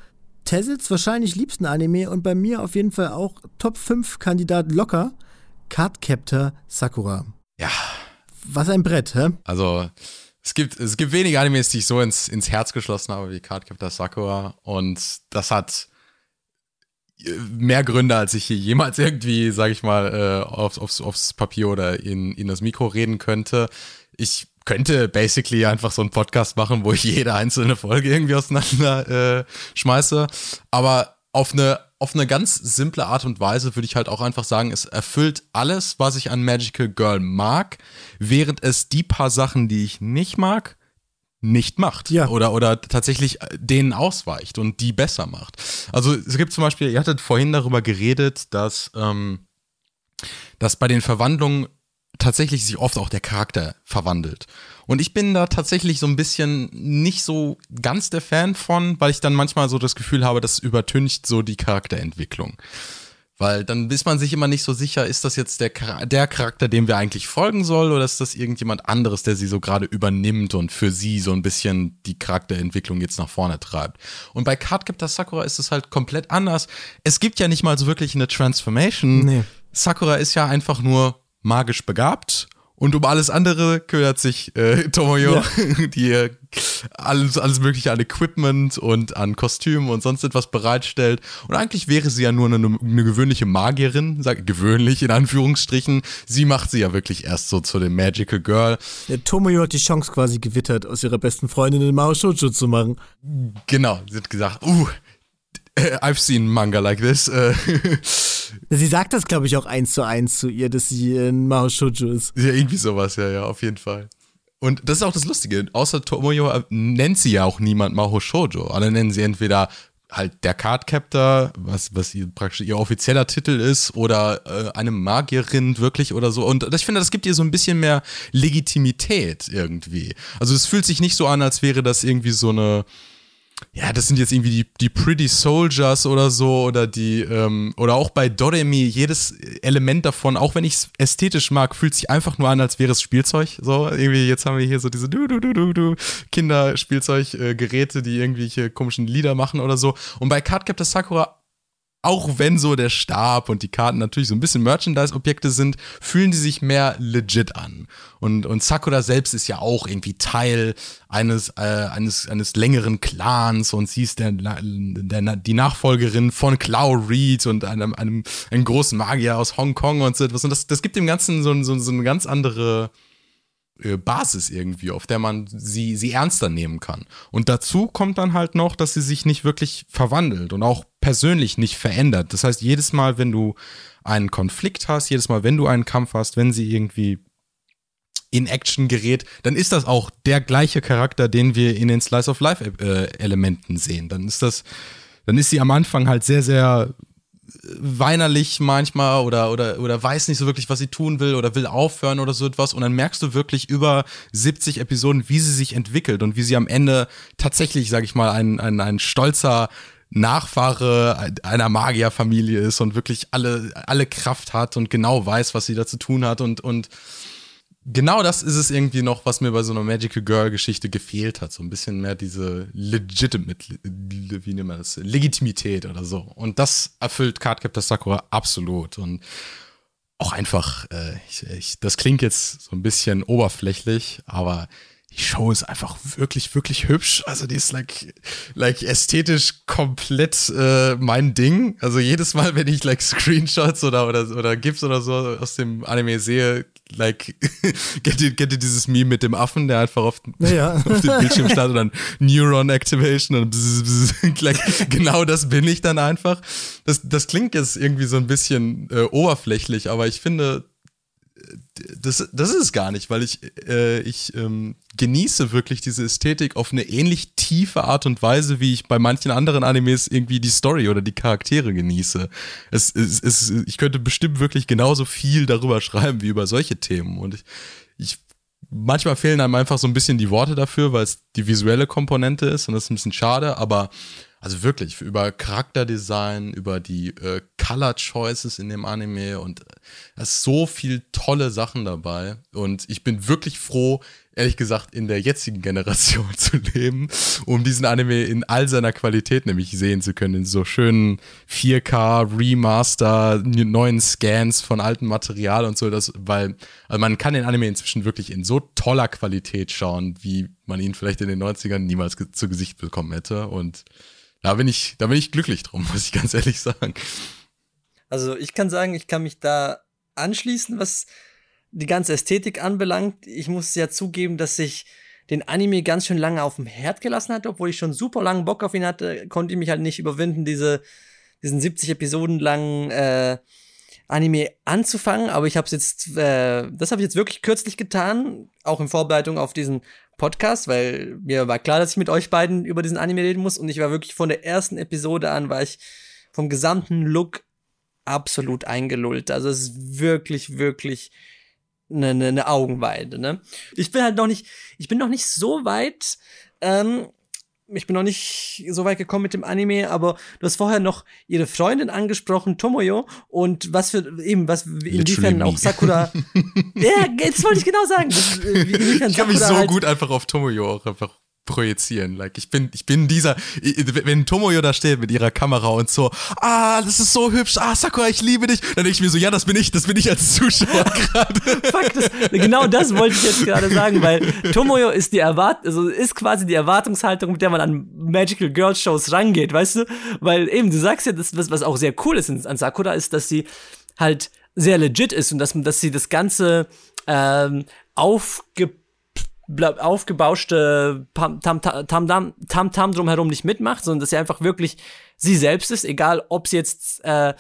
Tessels wahrscheinlich liebsten Anime und bei mir auf jeden Fall auch Top 5 Kandidat locker. Cardcaptor Sakura. Ja. Was ein Brett, hä? Also, es gibt, es gibt wenige Animes, die ich so ins, ins Herz geschlossen habe wie Cardcaptor Sakura. Und das hat mehr Gründe, als ich hier jemals *laughs* irgendwie, sag ich mal, äh, aufs, aufs, aufs Papier oder in, in das Mikro reden könnte. Ich könnte basically einfach so einen Podcast machen, wo ich *laughs* jede einzelne Folge irgendwie auseinander äh, schmeiße. Aber auf eine, auf eine ganz simple Art und Weise würde ich halt auch einfach sagen, es erfüllt alles, was ich an Magical Girl mag, während es die paar Sachen, die ich nicht mag, nicht macht. Ja. Oder, oder tatsächlich denen ausweicht und die besser macht. Also es gibt zum Beispiel, ihr hattet vorhin darüber geredet, dass, ähm, dass bei den Verwandlungen tatsächlich sich oft auch der Charakter verwandelt. Und ich bin da tatsächlich so ein bisschen nicht so ganz der Fan von, weil ich dann manchmal so das Gefühl habe, das übertüncht so die Charakterentwicklung. Weil dann ist man sich immer nicht so sicher, ist das jetzt der, der Charakter, dem wir eigentlich folgen sollen, oder ist das irgendjemand anderes, der sie so gerade übernimmt und für sie so ein bisschen die Charakterentwicklung jetzt nach vorne treibt. Und bei Cardcaptor Sakura ist es halt komplett anders. Es gibt ja nicht mal so wirklich eine Transformation. Nee. Sakura ist ja einfach nur magisch begabt. Und um alles andere kümmert sich äh, *laughs* Tomoyo, ja. *laughs* die äh, alles, alles mögliche an Equipment und an Kostümen und sonst etwas bereitstellt. Und eigentlich wäre sie ja nur eine, eine gewöhnliche Magierin, sag gewöhnlich in Anführungsstrichen. Sie macht sie ja wirklich erst so zu dem Magical Girl. Ja, Tomoyo hat die Chance quasi gewittert, aus ihrer besten Freundin eine Mao Shoujo zu machen. Genau, sie hat gesagt, uh, I've seen manga like this. Äh, Sie sagt das, glaube ich, auch eins zu eins zu ihr, dass sie ein Mao Shoujo ist. Ja, irgendwie sowas, ja, ja, auf jeden Fall. Und das ist auch das Lustige. Außer Tomoyo äh, nennt sie ja auch niemand Maho Shoujo. Alle nennen sie entweder halt der Cardcaptor, was, was ihr, praktisch ihr offizieller Titel ist, oder äh, eine Magierin wirklich oder so. Und ich finde, das gibt ihr so ein bisschen mehr Legitimität irgendwie. Also es fühlt sich nicht so an, als wäre das irgendwie so eine ja, das sind jetzt irgendwie die, die Pretty Soldiers oder so oder die, ähm, oder auch bei Doremi, jedes Element davon, auch wenn ich es ästhetisch mag, fühlt sich einfach nur an, als wäre es Spielzeug. So, irgendwie, jetzt haben wir hier so diese du du du du du Kinderspielzeuggeräte, die irgendwelche komischen Lieder machen oder so. Und bei Cardcaptor Sakura auch wenn so der Stab und die Karten natürlich so ein bisschen Merchandise-Objekte sind, fühlen die sich mehr legit an. Und, und Sakura selbst ist ja auch irgendwie Teil eines, äh, eines, eines längeren Clans und sie ist der, der, die Nachfolgerin von Cloud Reed und einem, einem, einem großen Magier aus Hongkong und so etwas. Und das, das gibt dem Ganzen so, so, so eine ganz andere Basis irgendwie, auf der man sie, sie ernster nehmen kann. Und dazu kommt dann halt noch, dass sie sich nicht wirklich verwandelt und auch persönlich nicht verändert. Das heißt, jedes Mal, wenn du einen Konflikt hast, jedes Mal, wenn du einen Kampf hast, wenn sie irgendwie in Action gerät, dann ist das auch der gleiche Charakter, den wir in den Slice of Life äh, Elementen sehen. Dann ist das, dann ist sie am Anfang halt sehr, sehr weinerlich manchmal oder, oder, oder weiß nicht so wirklich, was sie tun will oder will aufhören oder so etwas. Und dann merkst du wirklich über 70 Episoden, wie sie sich entwickelt und wie sie am Ende tatsächlich, sag ich mal, ein, ein, ein stolzer Nachfahre einer Magierfamilie ist und wirklich alle, alle Kraft hat und genau weiß, was sie da zu tun hat und, und genau das ist es irgendwie noch, was mir bei so einer Magical Girl Geschichte gefehlt hat. So ein bisschen mehr diese legitimate, wie nennt man das, Legitimität oder so. Und das erfüllt Cardcaptor Sakura absolut. Und auch einfach, äh, ich, ich, das klingt jetzt so ein bisschen oberflächlich, aber die Show ist einfach wirklich, wirklich hübsch. Also die ist like, like ästhetisch komplett äh, mein Ding. Also jedes Mal, wenn ich like Screenshots oder, oder, oder GIFs oder so aus dem Anime sehe, like, *laughs* kennt ihr, kennt ihr dieses Meme mit dem Affen, der einfach auf, ja. *laughs* auf dem Bildschirm startet und dann Neuron Activation und bzz, bzz, *laughs* like, genau das bin ich dann einfach. Das, das klingt jetzt irgendwie so ein bisschen äh, oberflächlich, aber ich finde, das, das ist es gar nicht, weil ich, äh, ich ähm, genieße wirklich diese Ästhetik auf eine ähnlich tiefe Art und Weise, wie ich bei manchen anderen Animes irgendwie die Story oder die Charaktere genieße. Es, es, es, ich könnte bestimmt wirklich genauso viel darüber *laughs* schreiben wie über solche Themen. Und ich, ich manchmal fehlen einem einfach so ein bisschen die Worte dafür, weil es die visuelle Komponente ist und das ist ein bisschen schade, aber also wirklich, über Charakterdesign, über die äh, Color Choices in dem Anime und äh, da ist so viel tolle Sachen dabei. Und ich bin wirklich froh, ehrlich gesagt, in der jetzigen Generation *laughs* zu leben, um diesen Anime in all seiner Qualität nämlich sehen zu können. In so schönen 4K, Remaster, neuen Scans von altem Material und so, das, weil also man kann den Anime inzwischen wirklich in so toller Qualität schauen, wie man ihn vielleicht in den 90ern niemals zu Gesicht bekommen hätte. Und da bin ich, da bin ich glücklich drum, *laughs* muss ich ganz ehrlich sagen. Also ich kann sagen, ich kann mich da anschließen, was die ganze Ästhetik anbelangt. Ich muss ja zugeben, dass ich den Anime ganz schön lange auf dem Herd gelassen hatte, obwohl ich schon super langen Bock auf ihn hatte, konnte ich mich halt nicht überwinden, diese, diesen 70 Episoden langen äh, Anime anzufangen. Aber ich habe es jetzt, äh, das habe ich jetzt wirklich kürzlich getan, auch in Vorbereitung auf diesen Podcast, weil mir war klar, dass ich mit euch beiden über diesen Anime reden muss und ich war wirklich von der ersten Episode an, war ich vom gesamten Look absolut eingelullt. Also es ist wirklich, wirklich eine, eine, eine Augenweide. Ne? Ich bin halt noch nicht, ich bin noch nicht so weit. Ähm, ich bin noch nicht so weit gekommen mit dem Anime, aber du hast vorher noch ihre Freundin angesprochen, Tomoyo, und was für, eben, was, inwiefern auch Sakura. *laughs* ja, das wollte ich genau sagen. Das, äh, ich kann Sakura mich so halt gut einfach auf Tomoyo auch einfach projizieren. Like, ich bin, ich bin dieser, wenn Tomoyo da steht mit ihrer Kamera und so, ah, das ist so hübsch, ah, Sakura, ich liebe dich, dann denke ich mir so, ja, das bin ich, das bin ich als Zuschauer *laughs* gerade. Fuck, das, genau das wollte ich jetzt gerade sagen, weil Tomoyo ist die Erwart also ist quasi die Erwartungshaltung, mit der man an Magical Girl Shows rangeht, weißt du? Weil eben, du sagst ja, das, was, was auch sehr cool ist an Sakura, ist, dass sie halt sehr legit ist und dass, dass sie das Ganze ähm, aufge aufgebauschte Tam-Tam Tam Tam Tam drumherum nicht mitmacht, sondern dass sie einfach wirklich sie selbst ist, egal ob sie jetzt äh,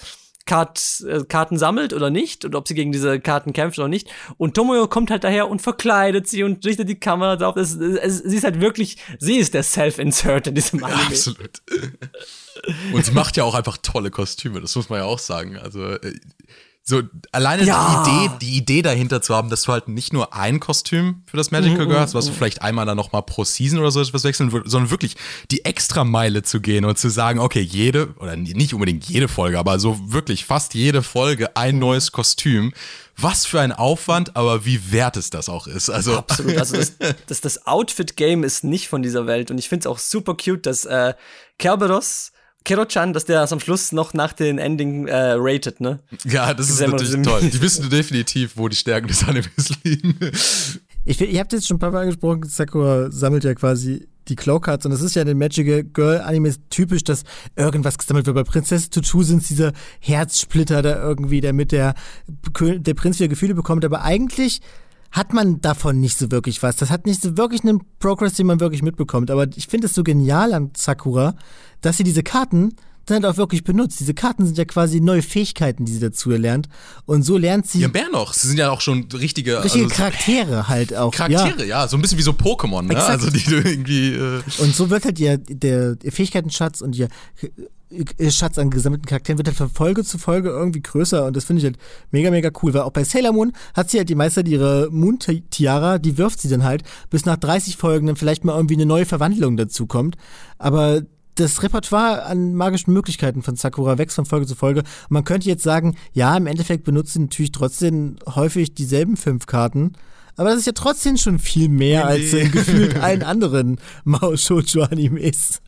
Kart, äh, Karten sammelt oder nicht, oder ob sie gegen diese Karten kämpft oder nicht. Und Tomoyo kommt halt daher und verkleidet sie und richtet die Kamera drauf. Es, es, sie ist halt wirklich, sie ist der Self-Insert in diesem Anime. Absolut. Und sie macht ja auch einfach tolle Kostüme, das muss man ja auch sagen. Also äh, so alleine ja. die Idee, die Idee dahinter zu haben, dass du halt nicht nur ein Kostüm für das Magical mhm, Girl hast, was du mhm. vielleicht einmal dann noch mal pro Season oder so etwas wechseln würdest, sondern wirklich die extra Meile zu gehen und zu sagen, okay, jede oder nicht unbedingt jede Folge, aber so wirklich fast jede Folge ein neues Kostüm. Was für ein Aufwand, aber wie wert es das auch ist. Also absolut. Also das, *laughs* das, das Outfit Game ist nicht von dieser Welt und ich finde es auch super cute, dass äh, Kerberos Kero-chan, dass der das am Schluss noch nach den Ending äh, rated, ne? Ja, das ist natürlich toll. Die *laughs* wissen definitiv, wo die Stärken des Animes liegen. Ich, ihr habt jetzt schon ein paar Mal angesprochen, Sakura sammelt ja quasi die Claw-Cards und das ist ja in den Magical Girl Animes typisch, dass irgendwas gesammelt wird. Bei Prinzessin Tutu sind es diese Herzsplitter da irgendwie, damit der, der Prinz wieder Gefühle bekommt, aber eigentlich hat man davon nicht so wirklich was. Das hat nicht so wirklich einen Progress, den man wirklich mitbekommt. Aber ich finde es so genial an Sakura, dass sie diese Karten dann halt auch wirklich benutzt. Diese Karten sind ja quasi neue Fähigkeiten, die sie dazu erlernt. Und so lernt sie. Ja, mehr noch. Sie sind ja auch schon richtige. Richtige also, Charaktere halt auch. Charaktere, ja. ja. So ein bisschen wie so Pokémon, ne? Also die du irgendwie. Äh und so wird halt ihr, der, ihr Fähigkeitenschatz und ihr Schatz an gesammelten Charakteren wird halt von Folge zu Folge irgendwie größer und das finde ich halt mega, mega cool, weil auch bei Sailor Moon hat sie halt die Meister ihre Moon-Tiara, die wirft sie dann halt, bis nach 30 Folgen dann vielleicht mal irgendwie eine neue Verwandlung dazu kommt. Aber das Repertoire an magischen Möglichkeiten von Sakura wächst von Folge zu Folge. Und man könnte jetzt sagen, ja, im Endeffekt benutzt sie natürlich trotzdem häufig dieselben fünf Karten. Aber das ist ja trotzdem schon viel mehr nee. als in gefühlt *laughs* allen anderen Mao Shoujo-Animes.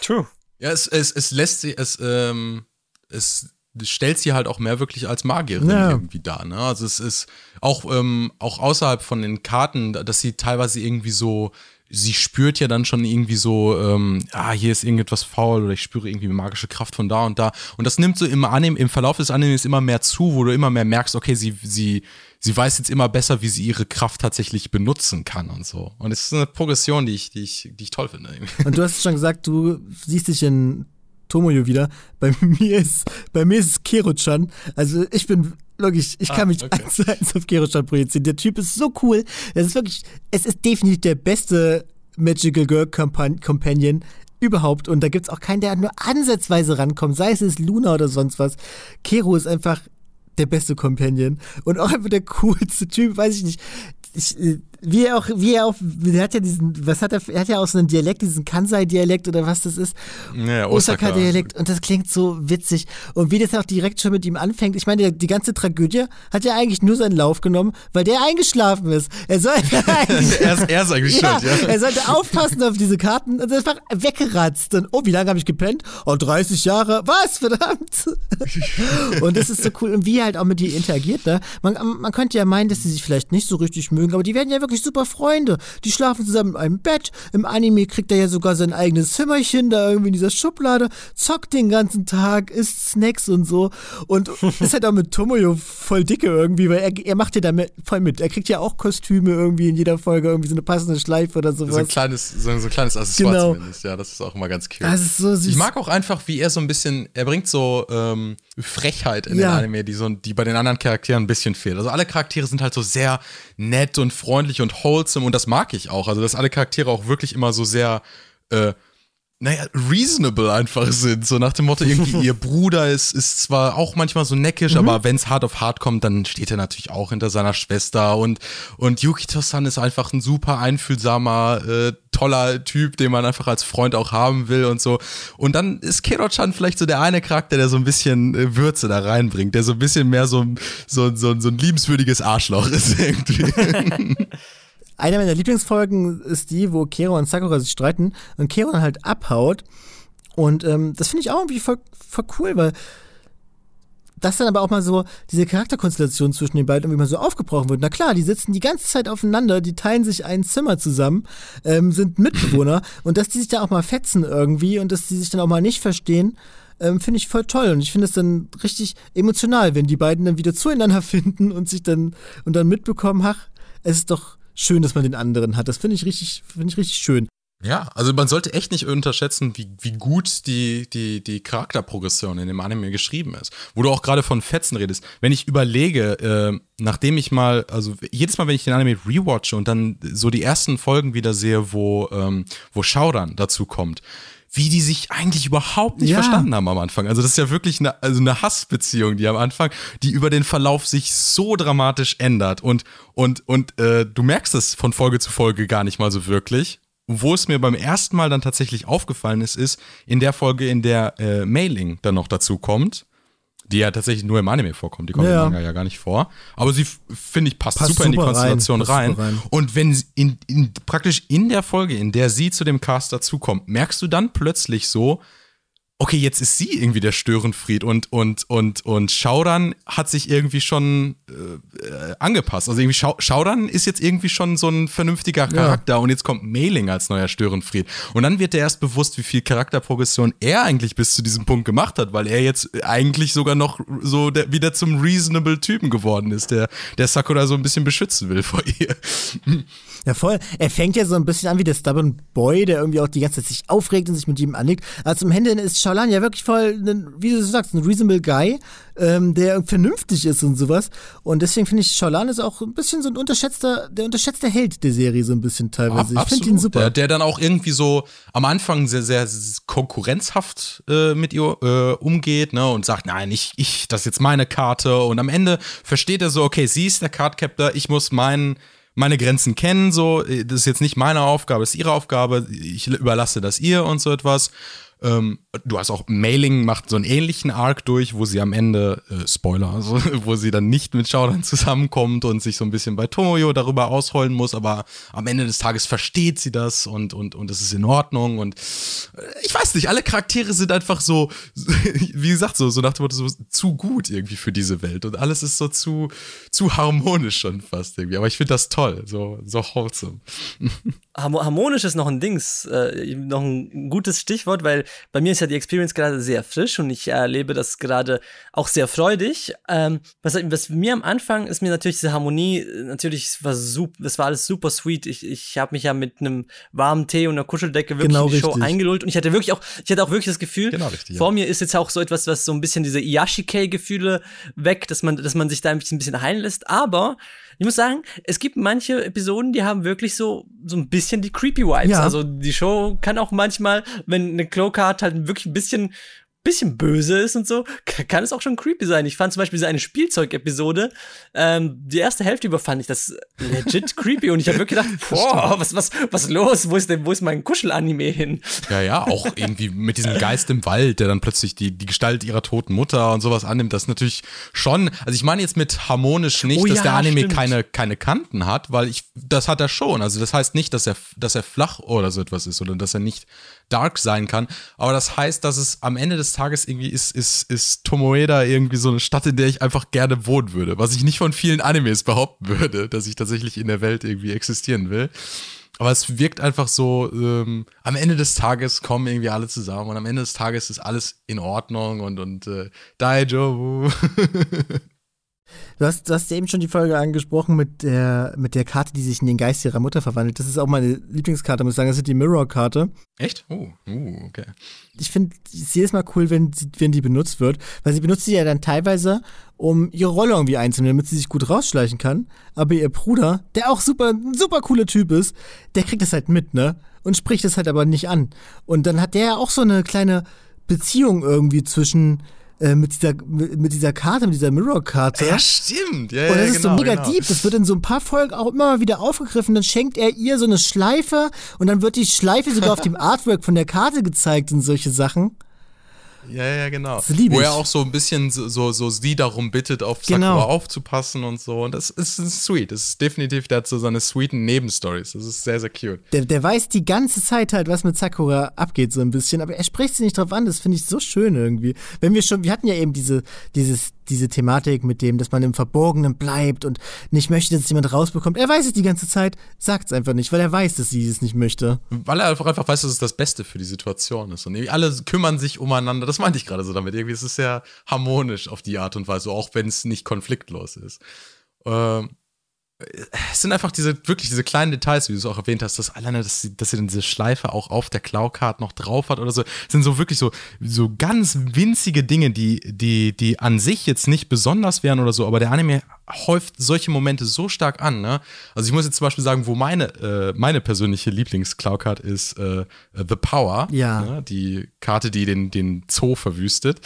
True. Ja, es, es, es lässt sie, es, ähm, es stellt sie halt auch mehr wirklich als Magierin ja. irgendwie da. Ne? Also es ist auch, ähm, auch außerhalb von den Karten, dass sie teilweise irgendwie so sie spürt ja dann schon irgendwie so, ähm, ah, hier ist irgendetwas faul oder ich spüre irgendwie magische Kraft von da und da. Und das nimmt so im Anime, im Verlauf des Animes immer mehr zu, wo du immer mehr merkst, okay, sie, sie, sie weiß jetzt immer besser, wie sie ihre Kraft tatsächlich benutzen kann und so. Und es ist eine Progression, die ich, die ich, die ich toll finde. Und du hast schon gesagt, du siehst dich in Tomoyo wieder. Bei *laughs* mir ist, bei mir ist es Kero-chan. Also ich bin Logisch, ich kann ah, mich okay. eins zu eins auf Gerostan projizieren. Der Typ ist so cool. Das ist wirklich, es ist definitiv der beste Magical Girl Companion überhaupt. Und da gibt es auch keinen, der nur ansatzweise rankommt, sei es Luna oder sonst was. Kero ist einfach der beste Companion und auch einfach der coolste Typ, weiß ich nicht. Ich, äh, wie er auch, wie er auch, der hat ja diesen, was hat er, er hat ja auch so einen Dialekt, diesen Kansai-Dialekt oder was das ist. Ja, Osaka-Dialekt und das klingt so witzig. Und wie das auch direkt schon mit ihm anfängt, ich meine, die ganze Tragödie hat ja eigentlich nur seinen Lauf genommen, weil der eingeschlafen ist. Er sollte *laughs* eigentlich, er, ist, er ist eigentlich ja, schuld, ja. Er sollte aufpassen auf diese Karten und einfach weggeratzt. Und, oh, wie lange habe ich gepennt? Oh, 30 Jahre. Was, verdammt? *laughs* und das ist so cool. Und wie er halt auch mit ihr interagiert, ne? Man, man könnte ja meinen, dass sie sich vielleicht nicht so richtig mögen, aber die werden ja wirklich wirklich super Freunde. Die schlafen zusammen in einem Bett. Im Anime kriegt er ja sogar sein eigenes Zimmerchen da irgendwie in dieser Schublade, zockt den ganzen Tag, isst Snacks und so. Und *laughs* ist halt auch mit Tomoyo voll dicke irgendwie, weil er, er macht ja da voll mit. Er kriegt ja auch Kostüme irgendwie in jeder Folge, irgendwie so eine passende Schleife oder sowas. So ein kleines, so, so ein kleines Accessoire genau. zumindest, ja, das ist auch immer ganz cute. Das ist so süß. Ich mag auch einfach, wie er so ein bisschen, er bringt so ähm, Frechheit in ja. den Anime, die, so, die bei den anderen Charakteren ein bisschen fehlt. Also alle Charaktere sind halt so sehr nett und freundlich und wholesome und das mag ich auch. Also, dass alle Charaktere auch wirklich immer so sehr, äh, naja, reasonable einfach sind. So nach dem Motto, irgendwie *laughs* ihr Bruder ist, ist zwar auch manchmal so neckisch, mhm. aber wenn es hart auf hart kommt, dann steht er natürlich auch hinter seiner Schwester. Und, und Yukito-san ist einfach ein super einfühlsamer, äh, toller Typ, den man einfach als Freund auch haben will und so. Und dann ist Kero-chan vielleicht so der eine Charakter, der so ein bisschen äh, Würze da reinbringt, der so ein bisschen mehr so, so, so, so ein liebenswürdiges Arschloch ist *laughs* irgendwie. *laughs* Eine meiner Lieblingsfolgen ist die, wo Kero und Sakura sich streiten und Kero dann halt abhaut. Und ähm, das finde ich auch irgendwie voll, voll cool, weil das dann aber auch mal so diese Charakterkonstellation zwischen den beiden irgendwie mal so aufgebrochen wird. Na klar, die sitzen die ganze Zeit aufeinander, die teilen sich ein Zimmer zusammen, ähm, sind Mitbewohner *laughs* und dass die sich da auch mal fetzen irgendwie und dass die sich dann auch mal nicht verstehen, ähm, finde ich voll toll. Und ich finde es dann richtig emotional, wenn die beiden dann wieder zueinander *laughs* finden und sich dann und dann mitbekommen, ach, es ist doch schön, dass man den anderen hat. Das finde ich richtig, finde ich richtig schön. Ja, also man sollte echt nicht unterschätzen, wie, wie gut die, die, die Charakterprogression in dem Anime geschrieben ist. Wo du auch gerade von Fetzen redest. Wenn ich überlege, äh, nachdem ich mal, also jedes Mal, wenn ich den Anime rewatche und dann so die ersten Folgen wieder sehe, wo, ähm, wo Shaudan dazu kommt, wie die sich eigentlich überhaupt nicht ja. verstanden haben am Anfang. Also das ist ja wirklich eine, also eine Hassbeziehung, die am Anfang, die über den Verlauf sich so dramatisch ändert. Und, und, und äh, du merkst es von Folge zu Folge gar nicht mal so wirklich. Und wo es mir beim ersten Mal dann tatsächlich aufgefallen ist, ist in der Folge, in der äh, Mailing dann noch dazu kommt die ja tatsächlich nur im Anime vorkommt. Die kommt ja. im Manga ja gar nicht vor. Aber sie, finde ich, passt, passt super, in die Konstellation rein. rein. Und wenn sie in, in, praktisch in der Folge, in der sie zu dem Cast dazukommt, merkst du dann plötzlich so, okay, jetzt ist sie irgendwie der Störenfried und, und, und, und Schaudan hat sich irgendwie schon äh, angepasst. Also irgendwie Schau Schaudan ist jetzt irgendwie schon so ein vernünftiger Charakter ja. und jetzt kommt Mailing als neuer Störenfried. Und dann wird er erst bewusst, wie viel Charakterprogression er eigentlich bis zu diesem Punkt gemacht hat, weil er jetzt eigentlich sogar noch so der, wieder zum reasonable Typen geworden ist, der, der Sakura so ein bisschen beschützen will vor ihr. Ja, voll. Er fängt ja so ein bisschen an wie der Stubborn Boy, der irgendwie auch die ganze Zeit sich aufregt und sich mit ihm anlegt. Also zum Ende ist Shaolan ja wirklich voll, ein, wie du sagst, ein reasonable Guy, ähm, der vernünftig ist und sowas. Und deswegen finde ich, Shaolan ist auch ein bisschen so ein unterschätzter, der unterschätzte Held der Serie so ein bisschen teilweise. Ab, ich finde ihn super. Der, der, dann auch irgendwie so am Anfang sehr, sehr konkurrenzhaft äh, mit ihr äh, umgeht, ne, und sagt, nein, ich, ich, das ist jetzt meine Karte. Und am Ende versteht er so, okay, sie ist der Card Captor, ich muss meinen meine Grenzen kennen, so, das ist jetzt nicht meine Aufgabe, das ist ihre Aufgabe, ich überlasse das ihr und so etwas. Ähm, du hast auch Mailing macht so einen ähnlichen Arc durch, wo sie am Ende, äh, Spoiler, also, *laughs* wo sie dann nicht mit Shaudan zusammenkommt und sich so ein bisschen bei Tomoyo darüber ausheulen muss, aber am Ende des Tages versteht sie das und, und, und es ist in Ordnung und äh, ich weiß nicht, alle Charaktere sind einfach so, *laughs* wie gesagt, so, so nach dem Motto, so zu gut irgendwie für diese Welt und alles ist so zu, zu harmonisch schon fast irgendwie, aber ich finde das toll, so, so wholesome. *laughs* Harmonisch ist noch ein Dings, äh, noch ein gutes Stichwort, weil bei mir ist ja die Experience gerade sehr frisch und ich erlebe das gerade auch sehr freudig. Ähm, was, was, mir am Anfang ist mir natürlich diese Harmonie, natürlich war super, das war alles super sweet. Ich, ich habe mich ja mit einem warmen Tee und einer Kuscheldecke wirklich genau in die Show eingelullt und ich hatte wirklich auch, ich hatte auch wirklich das Gefühl, genau richtig, vor ja. mir ist jetzt auch so etwas, was so ein bisschen diese Iyashikei-Gefühle weg, dass man, dass man sich da ein bisschen, ein bisschen heilen lässt, aber ich muss sagen, es gibt manche Episoden, die haben wirklich so, so ein bisschen die creepy Vibes. Ja. Also die Show kann auch manchmal, wenn eine Cloak-Card halt wirklich ein bisschen bisschen böse ist und so, kann es auch schon creepy sein. Ich fand zum Beispiel so eine Spielzeug-Episode, ähm, die erste Hälfte über fand ich das legit *laughs* creepy und ich habe wirklich gedacht, boah, was, was, was los? Wo ist denn, wo ist mein Kuschel-Anime hin? Ja, ja, auch irgendwie mit diesem Geist im Wald, der dann plötzlich die, die Gestalt ihrer toten Mutter und sowas annimmt, das ist natürlich schon, also ich meine jetzt mit harmonisch nicht, oh, dass ja, der Anime keine, keine Kanten hat, weil ich, das hat er schon. Also das heißt nicht, dass er, dass er flach oder so etwas ist oder dass er nicht dark sein kann. Aber das heißt, dass es am Ende des Tages irgendwie ist, ist, ist Tomoeda irgendwie so eine Stadt, in der ich einfach gerne wohnen würde. Was ich nicht von vielen Animes behaupten würde, dass ich tatsächlich in der Welt irgendwie existieren will. Aber es wirkt einfach so, ähm, am Ende des Tages kommen irgendwie alle zusammen und am Ende des Tages ist alles in Ordnung und, und äh, Daijobu. *laughs* Du hast, du hast eben schon die Folge angesprochen mit der, mit der Karte, die sich in den Geist ihrer Mutter verwandelt. Das ist auch meine Lieblingskarte, muss ich sagen. Das ist die Mirror-Karte. Echt? Oh, uh, okay. Ich finde es jedes Mal cool, wenn, sie, wenn die benutzt wird, weil sie benutzt sie ja dann teilweise, um ihre Rolle irgendwie einzunehmen, damit sie sich gut rausschleichen kann. Aber ihr Bruder, der auch super, ein super cooler Typ ist, der kriegt das halt mit, ne? Und spricht es halt aber nicht an. Und dann hat der ja auch so eine kleine Beziehung irgendwie zwischen äh, mit, dieser, mit dieser Karte, mit dieser Mirror-Karte. Ja, stimmt. Ja, und das ja, ist genau, so mega genau. deep. Das wird in so ein paar Folgen auch immer mal wieder aufgegriffen. Dann schenkt er ihr so eine Schleife und dann wird die Schleife sogar auf dem *laughs* Artwork von der Karte gezeigt und solche Sachen. Ja, ja, genau. Das liebe Wo ich. er auch so ein bisschen so, so, so sie darum bittet, auf Sakura Genau. aufzupassen und so. Und das ist, ist sweet. Das ist definitiv, der hat so seine sweeten Nebenstories. Das ist sehr, sehr cute. Der, der weiß die ganze Zeit halt, was mit Sakura abgeht, so ein bisschen, aber er spricht sie nicht drauf an. Das finde ich so schön irgendwie. Wenn wir schon, wir hatten ja eben diese, dieses, diese Thematik mit dem, dass man im Verborgenen bleibt und nicht möchte, dass jemand rausbekommt. Er weiß es die ganze Zeit, sagt es einfach nicht, weil er weiß, dass sie es nicht möchte. Weil er einfach, einfach weiß, dass es das Beste für die Situation ist. Und irgendwie alle kümmern sich umeinander. Das meinte ich gerade so damit. Irgendwie ist es sehr harmonisch auf die Art und Weise, auch wenn es nicht konfliktlos ist. Ähm, es sind einfach diese, wirklich diese kleinen Details, wie du es auch erwähnt hast, dass alleine, dass sie, dass sie dann diese Schleife auch auf der Cloud-Card noch drauf hat oder so, sind so wirklich so, so ganz winzige Dinge, die, die, die an sich jetzt nicht besonders wären oder so, aber der Anime häuft solche Momente so stark an, ne? Also ich muss jetzt zum Beispiel sagen, wo meine, äh, meine persönliche Lieblings-Cloud-Card ist äh, The Power, Ja. ne? die Karte, die den, den Zoo verwüstet.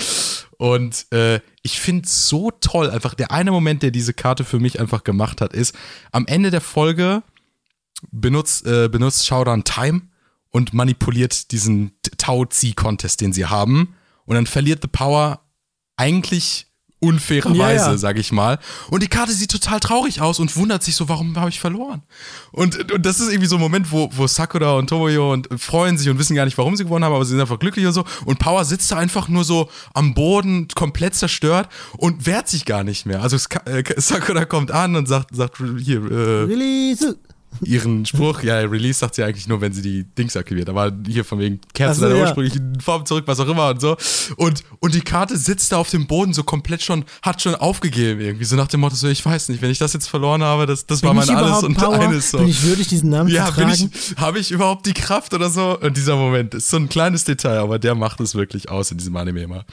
Und äh, ich finde es so toll, einfach der eine Moment, der diese Karte für mich einfach gemacht hat, ist, am Ende der Folge benutzt, äh, benutzt Shaudan Time und manipuliert diesen Tau-Zieh-Contest, den sie haben. Und dann verliert The Power eigentlich unfaire ja, Weise, ja. sag ich mal. Und die Karte sieht total traurig aus und wundert sich so, warum habe ich verloren? Und, und das ist irgendwie so ein Moment, wo, wo Sakura und Tomoyo und freuen sich und wissen gar nicht, warum sie gewonnen haben, aber sie sind einfach glücklich und so. Und Power sitzt da einfach nur so am Boden, komplett zerstört und wehrt sich gar nicht mehr. Also äh, Sakura kommt an und sagt, sagt hier, äh, Release ihren Spruch, ja, Release sagt sie eigentlich nur, wenn sie die Dings aktiviert. Aber hier von wegen kehrt zu seiner ja. ursprünglichen Form zurück, was auch immer und so. Und, und die Karte sitzt da auf dem Boden so komplett schon, hat schon aufgegeben irgendwie. So nach dem Motto, so, ich weiß nicht, wenn ich das jetzt verloren habe, das, das war mein alles und Power? eines. So. Bin ich würdig, diesen Namen ja, zu tragen? Ja, habe ich überhaupt die Kraft oder so? Und dieser Moment ist so ein kleines Detail, aber der macht es wirklich aus in diesem Anime immer.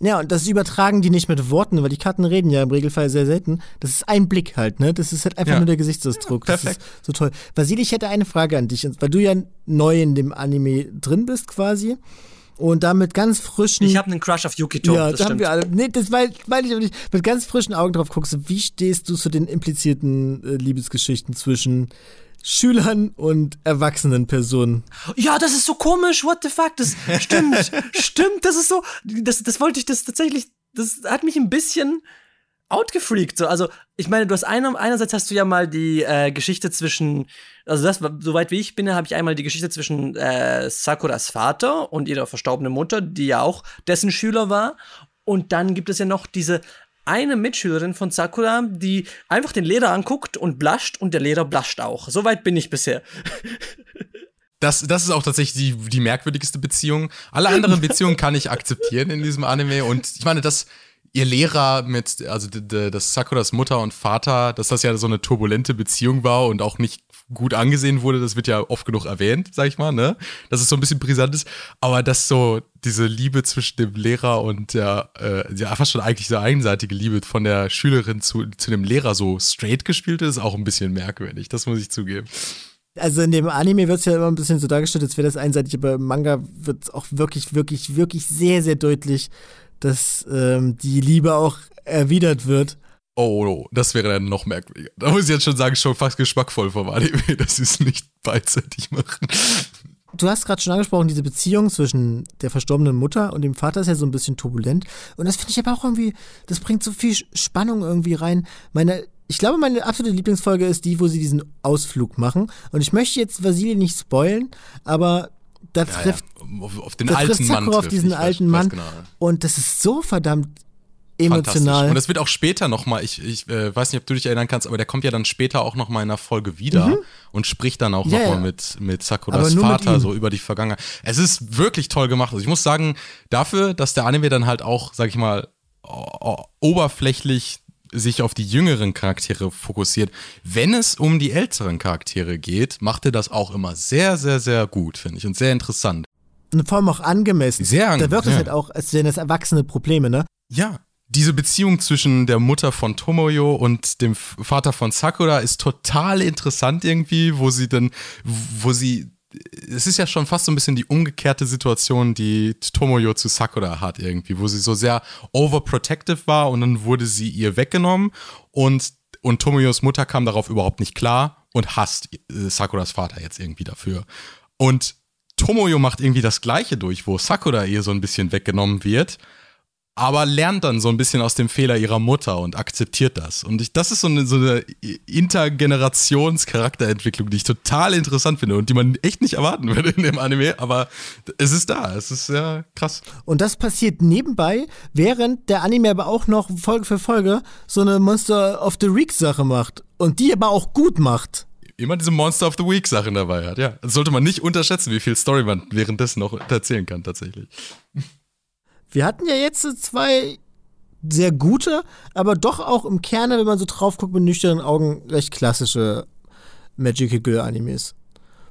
Ja, und das übertragen die nicht mit Worten, weil die Karten reden ja im Regelfall sehr selten. Das ist ein Blick halt, ne? Das ist halt einfach ja. nur der Gesichtsausdruck. Ja, perfekt. Das ist so toll. Vasili, ich hätte eine Frage an dich, weil du ja neu in dem Anime drin bist quasi. Und da mit ganz frischen. Ich habe einen Crush auf Yukito. Ja, das, haben wir alle. Nee, das meine ich aber nicht. Mit ganz frischen Augen drauf guckst, wie stehst du zu den implizierten äh, Liebesgeschichten zwischen Schülern und erwachsenen Personen. Ja, das ist so komisch, what the fuck, das stimmt, *laughs* stimmt, das ist so, das, das wollte ich, das tatsächlich, das hat mich ein bisschen outgefreakt, so, also, ich meine, du hast einer, einerseits hast du ja mal die äh, Geschichte zwischen, also das, soweit wie ich bin, habe ich einmal die Geschichte zwischen äh, Sakuras Vater und ihrer verstorbenen Mutter, die ja auch dessen Schüler war, und dann gibt es ja noch diese eine Mitschülerin von Sakura, die einfach den Lehrer anguckt und blascht und der Lehrer blascht auch. Soweit bin ich bisher. *laughs* Das, das ist auch tatsächlich die, die merkwürdigste Beziehung. Alle anderen Beziehungen kann ich akzeptieren in diesem Anime. Und ich meine, dass ihr Lehrer mit, also das Sakuras Mutter und Vater, dass das ja so eine turbulente Beziehung war und auch nicht gut angesehen wurde, das wird ja oft genug erwähnt, sag ich mal, ne? Dass es so ein bisschen brisant ist. Aber dass so diese Liebe zwischen dem Lehrer und der, äh, ja, fast schon eigentlich so einseitige Liebe von der Schülerin zu, zu dem Lehrer so straight gespielt ist, auch ein bisschen merkwürdig. Das muss ich zugeben. Also in dem Anime wird es ja immer ein bisschen so dargestellt, als wäre das einseitig, aber im Manga wird es auch wirklich, wirklich, wirklich sehr, sehr deutlich, dass ähm, die Liebe auch erwidert wird. Oh, oh, das wäre dann noch merkwürdiger. Da muss ich jetzt schon sagen, schon fast geschmackvoll vom Anime, *laughs* dass sie es nicht beidseitig machen. Du hast gerade schon angesprochen, diese Beziehung zwischen der verstorbenen Mutter und dem Vater ist ja so ein bisschen turbulent. Und das finde ich aber auch irgendwie, das bringt so viel Spannung irgendwie rein. Meine, ich glaube, meine absolute Lieblingsfolge ist die, wo sie diesen Ausflug machen. Und ich möchte jetzt Vasili nicht spoilen, aber da ja, trifft, ja. Auf, auf den alten Mann auf diesen alten Mann. Genau. Und das ist so verdammt emotional. Und das wird auch später nochmal, ich, ich äh, weiß nicht, ob du dich erinnern kannst, aber der kommt ja dann später auch nochmal in der Folge wieder mhm. und spricht dann auch ja, nochmal mit, mit Sakuras Vater mit so über die Vergangenheit. Es ist wirklich toll gemacht. Also ich muss sagen, dafür, dass der Anime dann halt auch, sag ich mal, oberflächlich sich auf die jüngeren Charaktere fokussiert. Wenn es um die älteren Charaktere geht, macht er das auch immer sehr, sehr, sehr gut, finde ich, und sehr interessant. Und vor allem auch angemessen. Sehr angemessen. Da wirkt es ja. halt auch, als wären das erwachsene Probleme, ne? Ja, diese Beziehung zwischen der Mutter von Tomoyo und dem Vater von Sakura ist total interessant irgendwie, wo sie dann, wo sie, es ist ja schon fast so ein bisschen die umgekehrte Situation, die Tomoyo zu Sakura hat irgendwie, wo sie so sehr overprotective war und dann wurde sie ihr weggenommen und, und Tomoyos Mutter kam darauf überhaupt nicht klar und hasst äh, Sakuras Vater jetzt irgendwie dafür. Und Tomoyo macht irgendwie das Gleiche durch, wo Sakura ihr so ein bisschen weggenommen wird aber lernt dann so ein bisschen aus dem Fehler ihrer Mutter und akzeptiert das. Und ich, das ist so eine, so eine Intergenerations-Charakterentwicklung, die ich total interessant finde und die man echt nicht erwarten würde in dem Anime, aber es ist da, es ist sehr krass. Und das passiert nebenbei, während der Anime aber auch noch Folge für Folge so eine Monster of the Week-Sache macht und die aber auch gut macht immer diese Monster of the Week Sachen dabei hat. Ja, das sollte man nicht unterschätzen, wie viel Story man währenddessen noch erzählen kann tatsächlich. Wir hatten ja jetzt zwei sehr gute, aber doch auch im Kerne, wenn man so drauf guckt mit nüchternen Augen, recht klassische Magical Girl Animes.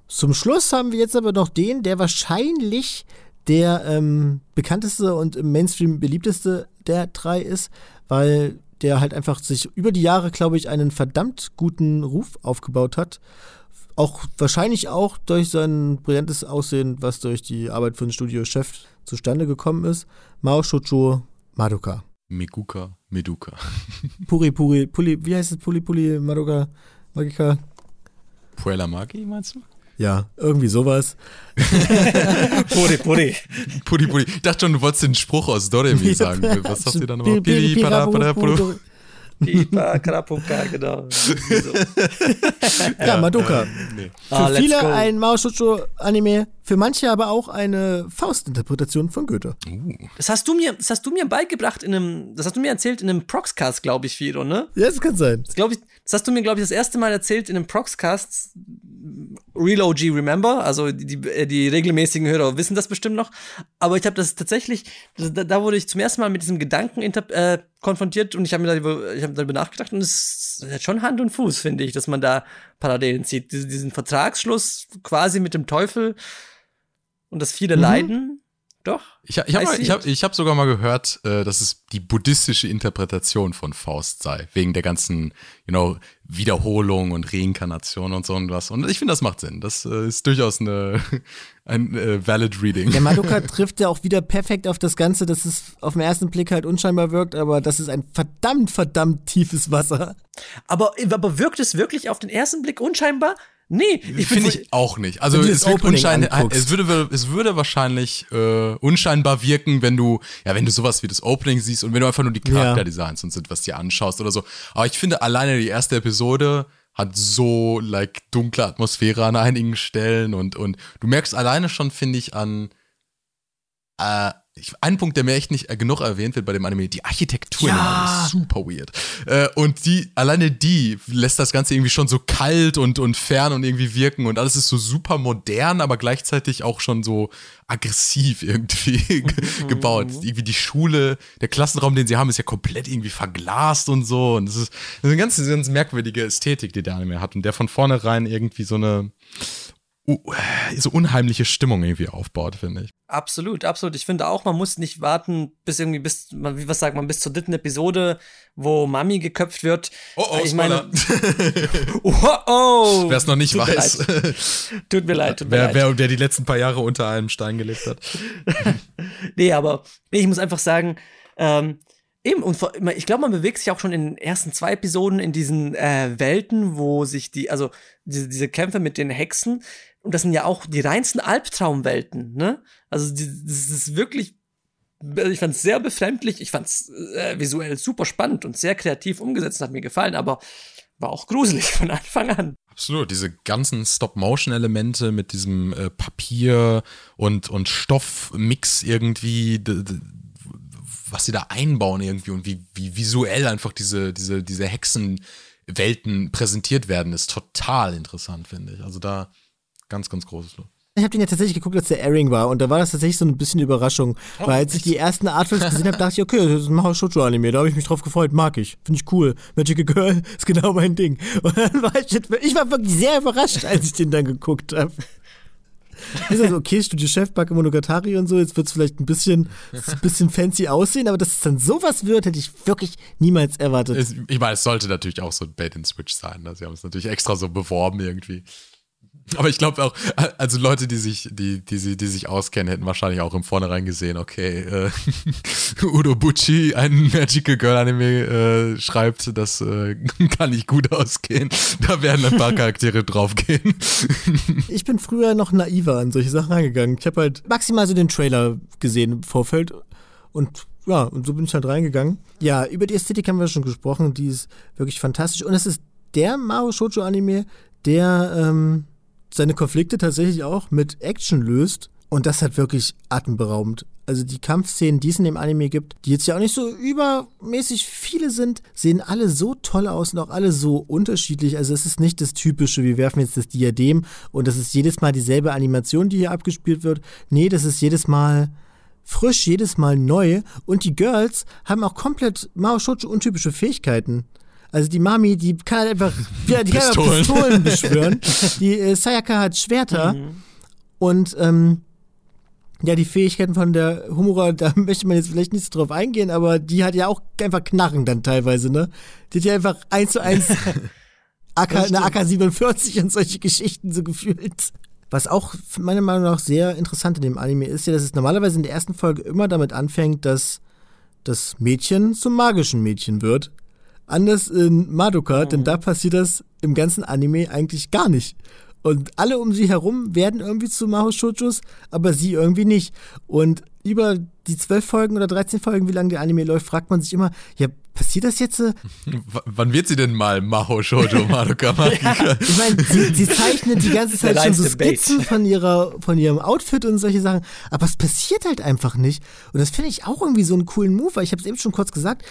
Zum Schluss haben wir jetzt aber noch den, der wahrscheinlich der ähm, bekannteste und im Mainstream beliebteste der drei ist, weil der halt einfach sich über die Jahre, glaube ich, einen verdammt guten Ruf aufgebaut hat. Auch wahrscheinlich auch durch sein brillantes Aussehen, was durch die Arbeit für den Studiochef zustande gekommen ist. Mao Shoujo Madoka. Meguka, Meduka. *laughs* Puri Puri, Puli, wie heißt es? Puli Puli Madoka, Magika? Puella Magi, meinst du? Ja, irgendwie sowas. *laughs* Puri, Puri. *laughs* Puri, Puri. Ich dachte schon, du wolltest den Spruch aus Doremi sagen. Was sagt ihr dann nochmal? Piri, para, para, para. Pipa, Krapuka, genau. Ja, Madoka. Äh, nee. Für ah, viele ein Mao Shoujo-Anime, für manche aber auch eine Faustinterpretation von Goethe. Uh. Das hast du mir, das hast du mir beigebracht in einem, das hast du mir erzählt in einem Proxcast, glaube ich, Firo, ne? Ja, das kann sein. Das, ich, das hast du mir, glaube ich, das erste Mal erzählt in einem Proxcast. Real OG Remember, also die, die, die, regelmäßigen Hörer wissen das bestimmt noch. Aber ich habe das tatsächlich, da, da, wurde ich zum ersten Mal mit diesem Gedanken äh, konfrontiert und ich habe mir darüber, ich hab darüber nachgedacht und es hat schon Hand und Fuß, finde ich, dass man da Parallelen zieht. Diesen Vertragsschluss quasi mit dem Teufel und das viele mhm. Leiden doch. Ich, ich habe ich hab, ich hab sogar mal gehört, äh, dass es die buddhistische Interpretation von Faust sei, wegen der ganzen, you know, Wiederholung und Reinkarnation und so und was. Und ich finde, das macht Sinn. Das äh, ist durchaus eine, *laughs* ein äh, valid Reading. Der Madoka *laughs* trifft ja auch wieder perfekt auf das Ganze, dass es auf den ersten Blick halt unscheinbar wirkt, aber das ist ein verdammt, verdammt tiefes Wasser. Aber, aber wirkt es wirklich auf den ersten Blick unscheinbar? Nee, ich finde ich auch nicht. Also es, es, würde, es würde wahrscheinlich äh, unscheinbar wirken, wenn du, ja, wenn du sowas wie das Opening siehst und wenn du einfach nur die Charakterdesigns ja. und so etwas dir anschaust oder so. Aber ich finde alleine die erste Episode hat so like dunkle Atmosphäre an einigen Stellen und und du merkst alleine schon, finde ich, an äh, ich, ein Punkt, der mir echt nicht äh, genug erwähnt wird bei dem Anime, die Architektur ja. ist super weird. Äh, und die, alleine die lässt das Ganze irgendwie schon so kalt und, und fern und irgendwie wirken und alles ist so super modern, aber gleichzeitig auch schon so aggressiv irgendwie *laughs* mhm. gebaut. Irgendwie die Schule, der Klassenraum, den sie haben, ist ja komplett irgendwie verglast und so. Und das ist, das ist eine ganz, ganz merkwürdige Ästhetik, die der Anime hat und der von vornherein irgendwie so eine so unheimliche Stimmung irgendwie aufbaut, finde ich. Absolut, absolut. Ich finde auch, man muss nicht warten, bis irgendwie bis, wie was sagt man, bis zur dritten Episode, wo Mami geköpft wird. Oh, oh, ich meine, *laughs* *laughs* oh, oh. Wer es noch nicht tut weiß. Mir tut mir leid, tut mir wer, leid. Wer, die letzten paar Jahre unter einem Stein gelebt hat. *laughs* nee, aber ich muss einfach sagen, ähm, Eben, und ich glaube, man bewegt sich auch schon in den ersten zwei Episoden in diesen äh, Welten, wo sich die, also diese, diese Kämpfe mit den Hexen, und das sind ja auch die reinsten Albtraumwelten, ne? Also das ist wirklich, also ich fand es sehr befremdlich, ich fand es äh, visuell super spannend und sehr kreativ umgesetzt, hat mir gefallen, aber war auch gruselig von Anfang an. Absolut, diese ganzen Stop-Motion-Elemente mit diesem äh, Papier und, und Stoffmix irgendwie, was sie da einbauen irgendwie und wie, wie visuell einfach diese, diese, diese Hexenwelten präsentiert werden, ist total interessant, finde ich. Also da ganz, ganz großes Lob. Ich habe den ja tatsächlich geguckt, als der Airing war und da war das tatsächlich so ein bisschen Überraschung. Oh, weil als ich die ersten Artworks gesehen habe, dachte ich, okay, das ist ein Mahou Shoujo Anime, da habe ich mich drauf gefreut, mag ich. Finde ich cool. Magical Girl *laughs* ist genau mein Ding. Und dann war ich, ich war wirklich sehr überrascht, als ich den dann geguckt habe. *laughs* Ist also okay, Studio Chef, Backe Monogatari und so, jetzt wird es vielleicht ein bisschen, ein bisschen fancy aussehen, aber dass es dann sowas wird, hätte ich wirklich niemals erwartet. ich meine, es sollte natürlich auch so ein Bait and Switch sein. Ne? Sie haben es natürlich extra so beworben irgendwie. Aber ich glaube auch, also Leute, die sich, die, die, die sich auskennen, hätten wahrscheinlich auch im Vornherein gesehen, okay, äh, *laughs* Udo Bucci, ein Magical Girl Anime, äh, schreibt, das äh, *laughs* kann nicht gut ausgehen. Da werden ein paar Charaktere draufgehen. *laughs* ich bin früher noch naiver an solche Sachen reingegangen. Ich habe halt maximal so den Trailer gesehen im Vorfeld und ja, und so bin ich halt reingegangen. Ja, über die Ästhetik haben wir schon gesprochen, die ist wirklich fantastisch und es ist der Mao Shoujo Anime, der ähm, seine Konflikte tatsächlich auch mit Action löst. Und das hat wirklich atemberaubend. Also die Kampfszenen, die es in dem Anime gibt, die jetzt ja auch nicht so übermäßig viele sind, sehen alle so toll aus und auch alle so unterschiedlich. Also es ist nicht das typische, wir werfen jetzt das Diadem und das ist jedes Mal dieselbe Animation, die hier abgespielt wird. Nee, das ist jedes Mal frisch, jedes Mal neu. Und die Girls haben auch komplett Mao Shoujo untypische Fähigkeiten. Also die Mami, die kann halt einfach, ja, die Pistolen. kann Pistolen *laughs* beschwören. Die äh, Sayaka hat Schwerter. Mhm. Und ähm, ja, die Fähigkeiten von der Humura, da *laughs* möchte man jetzt vielleicht nicht so drauf eingehen, aber die hat ja auch einfach Knarren dann teilweise, ne? Die hat ja einfach eins zu eins *laughs* AK, eine AK-47 und solche Geschichten so gefühlt. Was auch meiner Meinung nach sehr interessant in dem Anime ist, ja, dass es normalerweise in der ersten Folge immer damit anfängt, dass das Mädchen zum magischen Mädchen wird. Anders in Madoka, mhm. denn da passiert das im ganzen Anime eigentlich gar nicht. Und alle um sie herum werden irgendwie zu Maho Shoujos, aber sie irgendwie nicht. Und über die zwölf Folgen oder 13 Folgen, wie lange der Anime läuft, fragt man sich immer, ja, passiert das jetzt? W wann wird sie denn mal Maho Shoujo Madoka *laughs* Magica? ja, ich meine, sie, sie, zeichnet die ganze Zeit schon so Skizzen von, ihrer, von ihrem Outfit und solche Sachen, aber es passiert halt einfach nicht. Und das finde ich auch irgendwie so einen coolen Move, weil ich habe es eben schon kurz gesagt,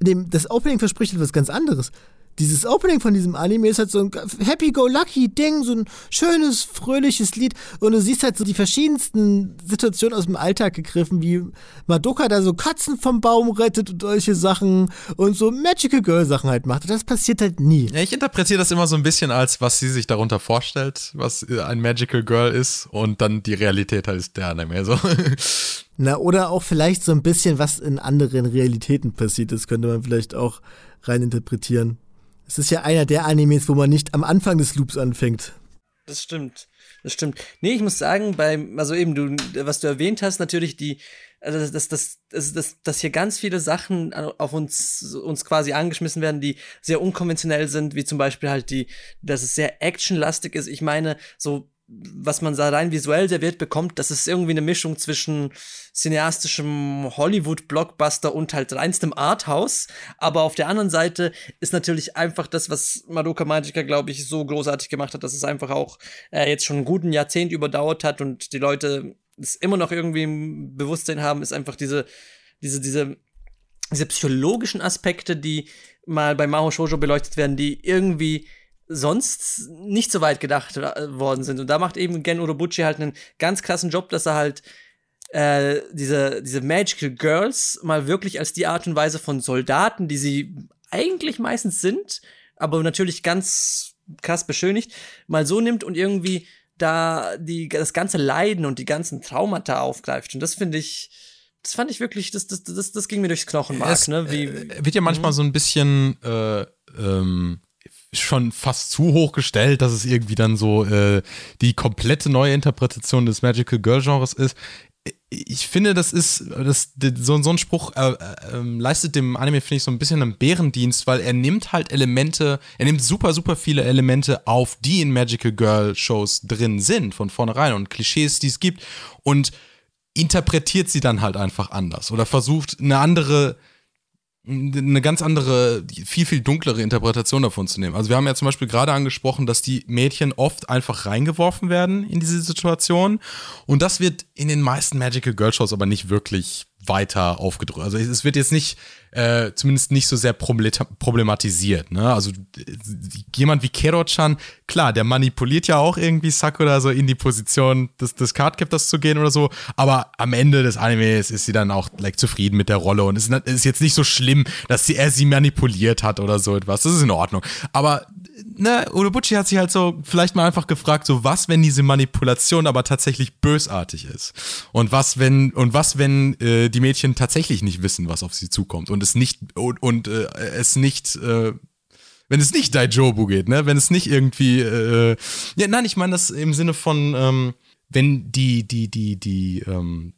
dem, das Opening verspricht etwas ganz anderes dieses Opening von diesem Anime ist halt so ein Happy-Go-Lucky-Ding, so ein schönes, fröhliches Lied. Und du siehst halt so die verschiedensten Situationen aus dem Alltag gegriffen, wie Madoka da so Katzen vom Baum rettet und solche Sachen und so Magical Girl-Sachen halt macht. Und das passiert halt nie. Ja, ich interpretiere das immer so ein bisschen als, was sie sich darunter vorstellt, was ein Magical Girl ist. Und dann die Realität halt ist der Anime so. *laughs* Na, oder auch vielleicht so ein bisschen, was in anderen Realitäten passiert ist, könnte man vielleicht auch rein interpretieren. Es ist ja einer der Animes, wo man nicht am Anfang des Loops anfängt. Das stimmt. Das stimmt. Nee, ich muss sagen, beim, also eben, du, was du erwähnt hast, natürlich die, also dass, dass, dass, dass, dass hier ganz viele Sachen auf uns, uns quasi angeschmissen werden, die sehr unkonventionell sind, wie zum Beispiel halt die, dass es sehr actionlastig ist. Ich meine, so was man da rein visuell serviert bekommt, das ist irgendwie eine Mischung zwischen cineastischem Hollywood-Blockbuster und halt reinstem Arthouse. Aber auf der anderen Seite ist natürlich einfach das, was Madoka Magica, glaube ich, so großartig gemacht hat, dass es einfach auch äh, jetzt schon einen guten Jahrzehnt überdauert hat und die Leute es immer noch irgendwie im Bewusstsein haben, ist einfach diese, diese, diese, diese psychologischen Aspekte, die mal bei Maho Shoujo beleuchtet werden, die irgendwie sonst nicht so weit gedacht äh, worden sind. Und da macht eben Gen Urobuchi halt einen ganz krassen Job, dass er halt äh, diese, diese Magical Girls mal wirklich als die Art und Weise von Soldaten, die sie eigentlich meistens sind, aber natürlich ganz krass beschönigt, mal so nimmt und irgendwie da die, das ganze Leiden und die ganzen Traumata aufgreift. Und das finde ich, das fand ich wirklich, das, das, das, das ging mir durchs Knochenmark. Es, ne? Wie, äh, wird ja manchmal mhm. so ein bisschen äh, ähm, schon fast zu hoch gestellt, dass es irgendwie dann so äh, die komplette neue Interpretation des Magical Girl Genres ist. Ich finde, das ist, das, so, so ein Spruch äh, äh, leistet dem Anime, finde ich, so ein bisschen einen Bärendienst, weil er nimmt halt Elemente, er nimmt super, super viele Elemente auf, die in Magical Girl Shows drin sind, von vornherein und Klischees, die es gibt und interpretiert sie dann halt einfach anders oder versucht eine andere eine ganz andere, viel, viel dunklere Interpretation davon zu nehmen. Also wir haben ja zum Beispiel gerade angesprochen, dass die Mädchen oft einfach reingeworfen werden in diese Situation. Und das wird in den meisten Magical Girl Shows aber nicht wirklich weiter aufgedrückt. Also es wird jetzt nicht, äh, zumindest nicht so sehr problematisiert. Ne? Also jemand wie Kero-chan, klar, der manipuliert ja auch irgendwie Sakura so in die Position des, des Cardcaptors zu gehen oder so, aber am Ende des Animes ist sie dann auch like, zufrieden mit der Rolle und es ist, ist jetzt nicht so schlimm, dass sie, er sie manipuliert hat oder so etwas. Das ist in Ordnung. Aber ne, Urobuchi hat sich halt so vielleicht mal einfach gefragt, so was, wenn diese Manipulation aber tatsächlich bösartig ist? Und was, wenn, und was, wenn äh, die Mädchen tatsächlich nicht wissen, was auf sie zukommt und es nicht, und, und äh, es nicht, äh, wenn es nicht Daijobu geht, ne? Wenn es nicht irgendwie, äh, ja, nein, ich meine das im Sinne von, ähm, wenn die, die, die, die, ähm,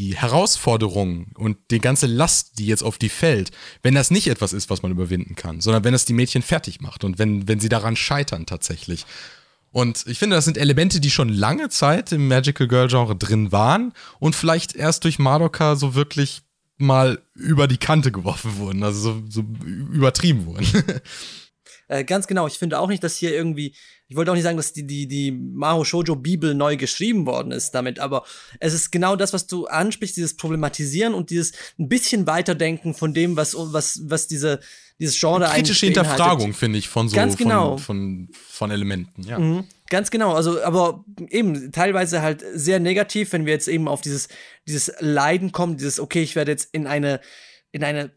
die Herausforderung und die ganze Last, die jetzt auf die fällt, wenn das nicht etwas ist, was man überwinden kann, sondern wenn es die Mädchen fertig macht und wenn, wenn sie daran scheitern tatsächlich. Und ich finde, das sind Elemente, die schon lange Zeit im Magical Girl Genre drin waren und vielleicht erst durch Madoka so wirklich mal über die Kante geworfen wurden, also so, so übertrieben wurden. *laughs* Äh, ganz genau, ich finde auch nicht, dass hier irgendwie, ich wollte auch nicht sagen, dass die, die, die Maho Shoujo Bibel neu geschrieben worden ist damit, aber es ist genau das, was du ansprichst, dieses Problematisieren und dieses ein bisschen weiterdenken von dem, was, was, was diese, dieses Genre eigentlich Kritische Hinterfragung, finde ich, von so, ganz genau. von, von, von Elementen, ja. Mhm. Ganz genau, also aber eben teilweise halt sehr negativ, wenn wir jetzt eben auf dieses dieses Leiden kommen, dieses okay, ich werde jetzt in eine in eine,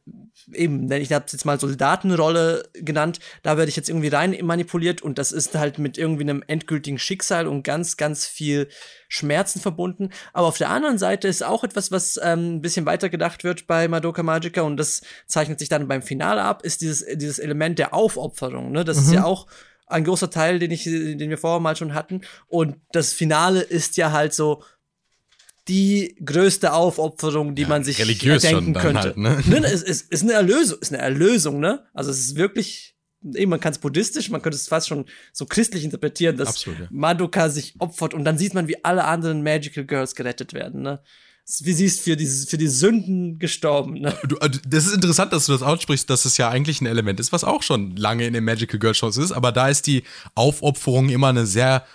eben, ich habe es jetzt mal Soldatenrolle genannt, da werde ich jetzt irgendwie rein manipuliert und das ist halt mit irgendwie einem endgültigen Schicksal und ganz, ganz viel Schmerzen verbunden. Aber auf der anderen Seite ist auch etwas, was ähm, ein bisschen weiter gedacht wird bei Madoka Magica und das zeichnet sich dann beim Finale ab, ist dieses, dieses Element der Aufopferung. Ne? Das mhm. ist ja auch ein großer Teil, den ich, den wir vorher mal schon hatten. Und das Finale ist ja halt so, die größte Aufopferung, die ja, man sich denken könnte. Halt, ne? ne? es, es ist eine Erlösung, ist eine Erlösung, ne? Also es ist wirklich eben, man kann es buddhistisch, man könnte es fast schon so christlich interpretieren, dass Absolut, ja. Madoka sich opfert und dann sieht man, wie alle anderen Magical Girls gerettet werden, ne? wie sie ist für die, für die Sünden gestorben. Ne? Du, äh, das ist interessant, dass du das aussprichst, dass es ja eigentlich ein Element ist, was auch schon lange in den Magical Girl Shows ist, aber da ist die Aufopferung immer eine sehr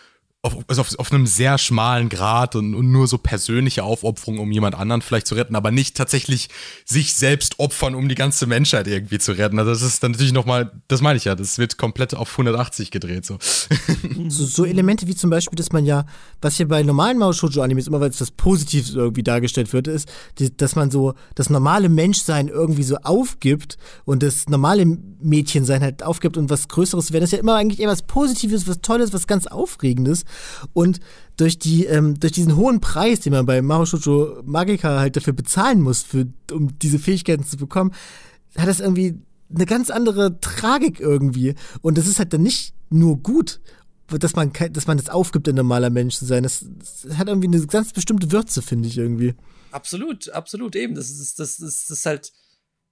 auf, also auf, auf einem sehr schmalen Grad und, und, nur so persönliche Aufopferung, um jemand anderen vielleicht zu retten, aber nicht tatsächlich sich selbst opfern, um die ganze Menschheit irgendwie zu retten. Also das ist dann natürlich nochmal, das meine ich ja, das wird komplett auf 180 gedreht. So. *laughs* so, so Elemente wie zum Beispiel, dass man ja, was hier bei normalen Mao Shoujo Animes immer weil es das positiv irgendwie dargestellt wird, ist, die, dass man so das normale Menschsein irgendwie so aufgibt und das normale Mädchensein halt aufgibt und was Größeres werden. Das ist ja immer eigentlich eher was Positives, was Tolles, was ganz Aufregendes. Und durch, die, ähm, durch diesen hohen Preis, den man bei Mahou Shoujo Magica halt dafür bezahlen muss, für, um diese Fähigkeiten zu bekommen, hat das irgendwie eine ganz andere Tragik irgendwie. Und das ist halt dann nicht nur gut, dass man, dass man das aufgibt, ein normaler Mensch zu sein. Das, das hat irgendwie eine ganz bestimmte Würze, finde ich irgendwie. Absolut, absolut eben. Das ist, das ist, das ist halt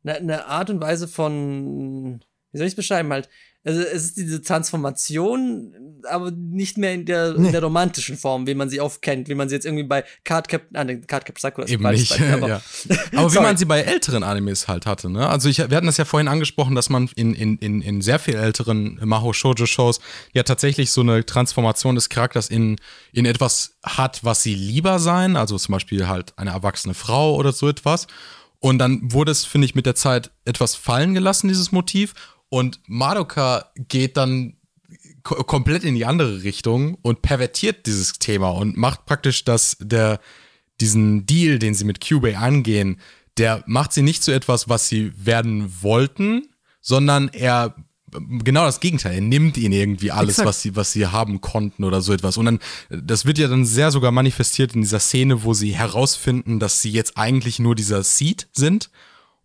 eine, eine Art und Weise von, wie soll ich es beschreiben, halt, also es ist diese Transformation, aber nicht mehr in der, nee. in der romantischen Form, wie man sie oft kennt, wie man sie jetzt irgendwie bei Card Captain, ah, Card Captain Sakura Eben nicht, Beispiel, *laughs* aber, ja. *laughs* aber wie man sie bei älteren Animes halt hatte, ne? Also ich, wir hatten das ja vorhin angesprochen, dass man in, in, in, in sehr viel älteren Maho Shoujo Shows ja tatsächlich so eine Transformation des Charakters in, in etwas hat, was sie lieber sein, also zum Beispiel halt eine erwachsene Frau oder so etwas. Und dann wurde es, finde ich, mit der Zeit etwas fallen gelassen, dieses Motiv. Und Madoka geht dann komplett in die andere Richtung und pervertiert dieses Thema und macht praktisch, dass der diesen Deal, den sie mit Cubase angehen, der macht sie nicht zu etwas, was sie werden wollten, sondern er genau das Gegenteil. Er nimmt ihnen irgendwie alles, was sie, was sie haben konnten oder so etwas. Und dann, das wird ja dann sehr sogar manifestiert in dieser Szene, wo sie herausfinden, dass sie jetzt eigentlich nur dieser Seed sind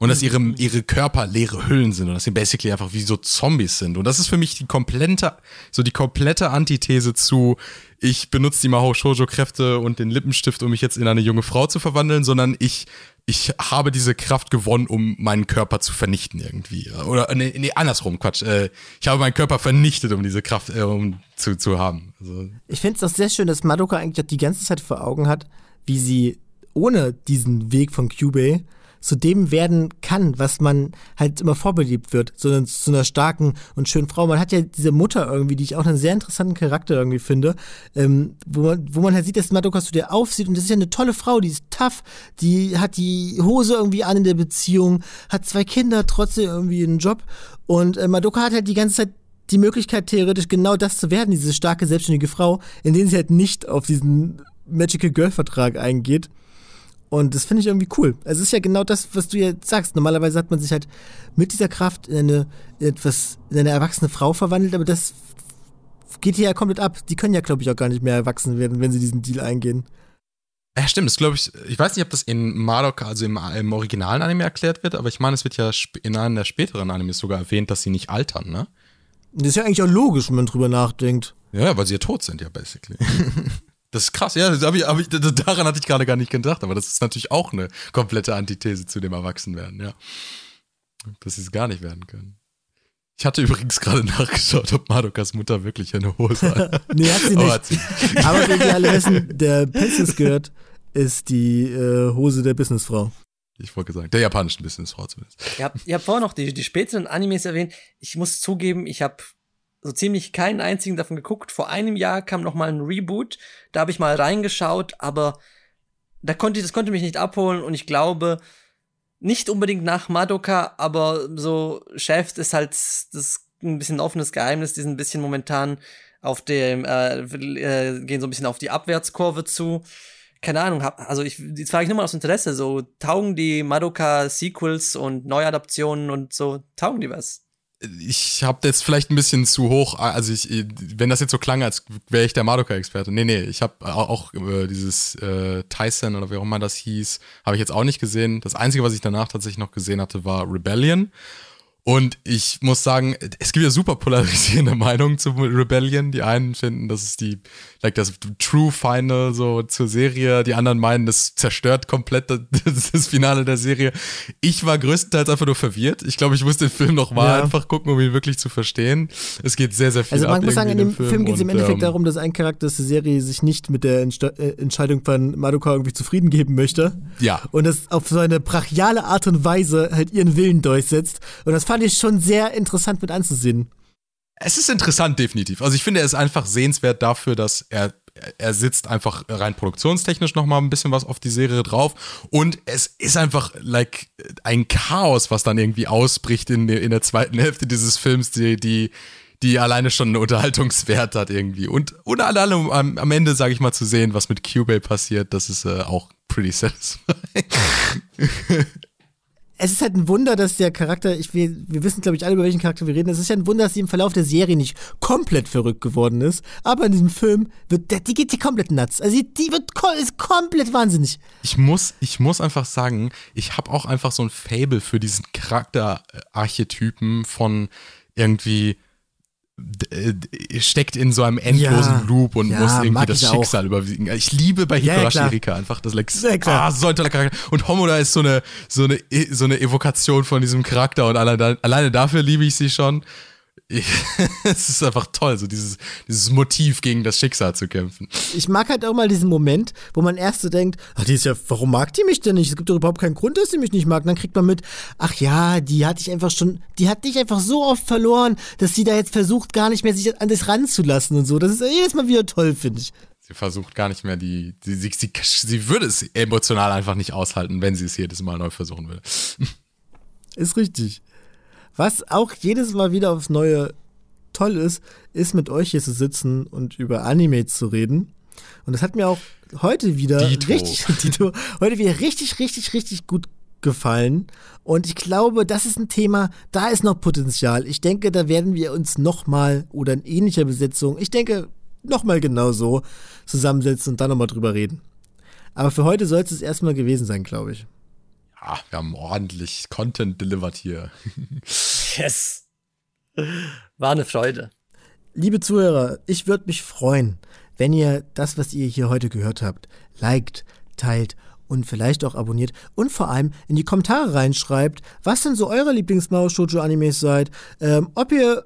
und dass ihre, ihre Körper leere Hüllen sind und dass sie basically einfach wie so Zombies sind. Und das ist für mich die komplette, so die komplette Antithese zu, ich benutze die Mahou Shoujo Kräfte und den Lippenstift, um mich jetzt in eine junge Frau zu verwandeln, sondern ich, ich habe diese Kraft gewonnen, um meinen Körper zu vernichten irgendwie. Oder, nee, nee andersrum, Quatsch. Äh, ich habe meinen Körper vernichtet, um diese Kraft äh, um zu, zu haben. Also. Ich finde es auch sehr schön, dass Madoka eigentlich die ganze Zeit vor Augen hat, wie sie ohne diesen Weg von Cubey zu dem werden kann, was man halt immer vorbelebt wird, sondern zu einer starken und schönen Frau. Man hat ja diese Mutter irgendwie, die ich auch einen sehr interessanten Charakter irgendwie finde, ähm, wo, man, wo man halt sieht, dass Madoka zu der aufsieht und das ist ja eine tolle Frau, die ist tough, die hat die Hose irgendwie an in der Beziehung, hat zwei Kinder, trotzdem irgendwie einen Job und äh, Madoka hat halt die ganze Zeit die Möglichkeit, theoretisch genau das zu werden, diese starke, selbstständige Frau, in denen sie halt nicht auf diesen Magical Girl Vertrag eingeht. Und das finde ich irgendwie cool. Also es ist ja genau das, was du ja sagst. Normalerweise hat man sich halt mit dieser Kraft in eine, in etwas, in eine erwachsene Frau verwandelt, aber das geht hier ja komplett ab. Die können ja, glaube ich, auch gar nicht mehr erwachsen werden, wenn sie diesen Deal eingehen. Ja, stimmt. Das glaube ich, ich weiß nicht, ob das in Madoka, also im, im, originalen Anime erklärt wird, aber ich meine, es wird ja in einem der späteren Animes sogar erwähnt, dass sie nicht altern, ne? Das ist ja eigentlich auch logisch, wenn man drüber nachdenkt. Ja, weil sie ja tot sind, ja, basically. *laughs* Das ist krass, ja, das hab ich, hab ich, daran hatte ich gerade gar nicht gedacht, aber das ist natürlich auch eine komplette Antithese zu dem Erwachsenwerden, ja. Dass sie es gar nicht werden können. Ich hatte übrigens gerade *laughs* nachgeschaut, ob Madokas Mutter wirklich eine Hose hat. *laughs* nee, hat sie nicht. Hat sie. *laughs* aber wie wir alle wissen, der Pencils gehört, ist die äh, Hose der Businessfrau. Ich wollte sagen, der japanischen Businessfrau zumindest. Ihr habt, ihr habt vorher noch die, die späteren Animes erwähnt. Ich muss zugeben, ich habe so ziemlich keinen einzigen davon geguckt. Vor einem Jahr kam noch mal ein Reboot, da habe ich mal reingeschaut, aber da konnte das konnte mich nicht abholen und ich glaube nicht unbedingt nach Madoka, aber so Chef ist halt das ein bisschen offenes Geheimnis, die sind ein bisschen momentan auf dem äh, äh, gehen so ein bisschen auf die Abwärtskurve zu. Keine Ahnung, hab, also ich jetzt frage ich nur mal aus Interesse, so taugen die Madoka Sequels und Neuadaptionen und so taugen die was? Ich habe jetzt vielleicht ein bisschen zu hoch, also ich, wenn das jetzt so klang, als wäre ich der Madoka-Experte. Nee, nee, ich habe auch, auch äh, dieses äh, Tyson oder wie auch immer das hieß, habe ich jetzt auch nicht gesehen. Das Einzige, was ich danach tatsächlich noch gesehen hatte, war Rebellion. Und ich muss sagen, es gibt ja super polarisierende *laughs* Meinungen zu Rebellion. Die einen finden, das ist die, like das True Final so zur Serie. Die anderen meinen, das zerstört komplett das, *laughs* das Finale der Serie. Ich war größtenteils einfach nur verwirrt. Ich glaube, ich muss den Film noch mal ja. einfach gucken, um ihn wirklich zu verstehen. Es geht sehr, sehr viel Also man muss sagen, in dem Film, Film geht es im Endeffekt ähm, darum, dass ein Charakter der Serie sich nicht mit der Entste äh, Entscheidung von Madoka irgendwie zufrieden geben möchte. Ja. Und das auf so eine brachiale Art und Weise halt ihren Willen durchsetzt. Und das fand ich schon sehr interessant mit anzusehen. Es ist interessant, definitiv. Also ich finde, er ist einfach sehenswert dafür, dass er er sitzt einfach rein produktionstechnisch noch mal ein bisschen was auf die Serie drauf und es ist einfach like ein Chaos, was dann irgendwie ausbricht in, in der zweiten Hälfte dieses Films, die, die, die alleine schon einen Unterhaltungswert hat irgendwie und und alle am, am Ende sage ich mal zu sehen, was mit Cubase passiert, das ist äh, auch pretty satisfying. *laughs* es ist halt ein Wunder, dass der Charakter, ich, wir, wir wissen, glaube ich, alle, über welchen Charakter wir reden. Es ist ja ein Wunder, dass sie im Verlauf der Serie nicht komplett verrückt geworden ist. Aber in diesem Film wird, der, die geht die komplett nuts. Also die, die wird ist komplett wahnsinnig. Ich muss, ich muss einfach sagen, ich habe auch einfach so ein Fable für diesen Charakterarchetypen von irgendwie steckt in so einem endlosen ja, Loop und ja, muss irgendwie das Schicksal auch. überwiegen. Ich liebe bei Hikorashi ja, Erika einfach das Lex. Ah, so ein toller Charakter. Und Homoda ist so eine, so eine, so eine Evokation von diesem Charakter und alleine, alleine dafür liebe ich sie schon. *laughs* es ist einfach toll, so dieses, dieses Motiv gegen das Schicksal zu kämpfen. Ich mag halt auch mal diesen Moment, wo man erst so denkt, ach, die ist ja, warum mag die mich denn nicht? Es gibt doch überhaupt keinen Grund, dass sie mich nicht mag. Und dann kriegt man mit, ach ja, die hat dich einfach schon, die hat dich einfach so oft verloren, dass sie da jetzt versucht, gar nicht mehr sich an dich ranzulassen und so. Das ist jedes Mal wieder toll, finde ich. Sie versucht gar nicht mehr die, sie, sie, sie, sie würde es emotional einfach nicht aushalten, wenn sie es jedes Mal neu versuchen würde. *laughs* Ist richtig. Was auch jedes Mal wieder aufs Neue toll ist, ist mit euch hier zu sitzen und über Anime zu reden. Und das hat mir auch heute wieder Dito. richtig, *laughs* Dito, heute wieder richtig, richtig, richtig gut gefallen. Und ich glaube, das ist ein Thema, da ist noch Potenzial. Ich denke, da werden wir uns nochmal oder in ähnlicher Besetzung, ich denke, nochmal genauso zusammensetzen und dann nochmal drüber reden. Aber für heute soll es erstmal gewesen sein, glaube ich. Ja, wir haben ordentlich Content delivered hier. *laughs* yes. War eine Freude. Liebe Zuhörer, ich würde mich freuen, wenn ihr das, was ihr hier heute gehört habt, liked, teilt und vielleicht auch abonniert und vor allem in die Kommentare reinschreibt, was denn so eure Lieblings-Mao-Shoujo-Animes seid, ähm, ob ihr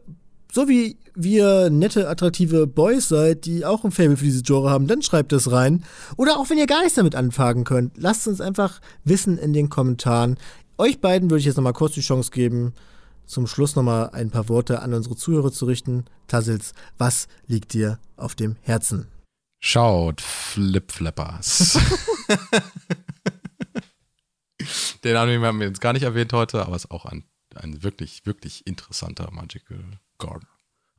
so wie wir nette, attraktive Boys seid, die auch ein Fable für diese Genre haben, dann schreibt das rein. Oder auch wenn ihr gar nichts damit anfangen könnt, lasst uns einfach wissen in den Kommentaren. Euch beiden würde ich jetzt nochmal kurz die Chance geben, zum Schluss nochmal ein paar Worte an unsere Zuhörer zu richten. Tassels, was liegt dir auf dem Herzen? Schaut, Flip-Flappers. *laughs* Den Anime haben wir jetzt gar nicht erwähnt heute, aber es ist auch ein, ein wirklich, wirklich interessanter Magical Garden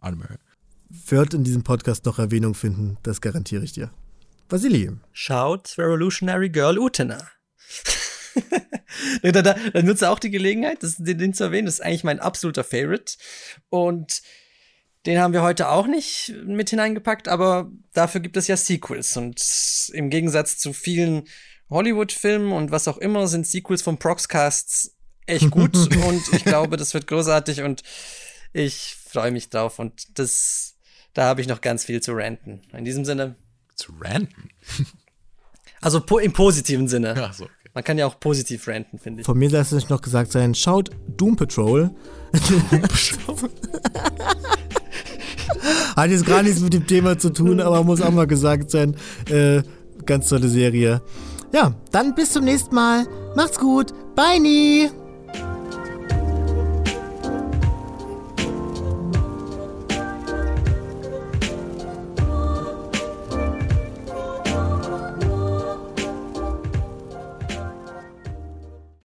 Anime. Wird in diesem Podcast noch Erwähnung finden, das garantiere ich dir. Vasili. Schaut Revolutionary Girl Utena. *laughs* da, da, da nutze auch die Gelegenheit, das, den, den zu erwähnen. Das ist eigentlich mein absoluter Favorite. Und den haben wir heute auch nicht mit hineingepackt, aber dafür gibt es ja Sequels. Und im Gegensatz zu vielen Hollywood-Filmen und was auch immer sind Sequels von Proxcasts echt gut. *laughs* und ich glaube, das wird großartig und ich freue mich drauf. Und das, da habe ich noch ganz viel zu ranten. In diesem Sinne. Zu ranten? *laughs* Also po im positiven Sinne. Ach so. Man kann ja auch positiv ranten, finde ich. Von mir lässt es noch gesagt sein, schaut Doom Patrol. Doom *laughs* Patrol. Hat jetzt gar nichts mit dem Thema zu tun, aber muss auch mal gesagt sein. Äh, ganz tolle Serie. Ja, dann bis zum nächsten Mal. Macht's gut. Bye, nie.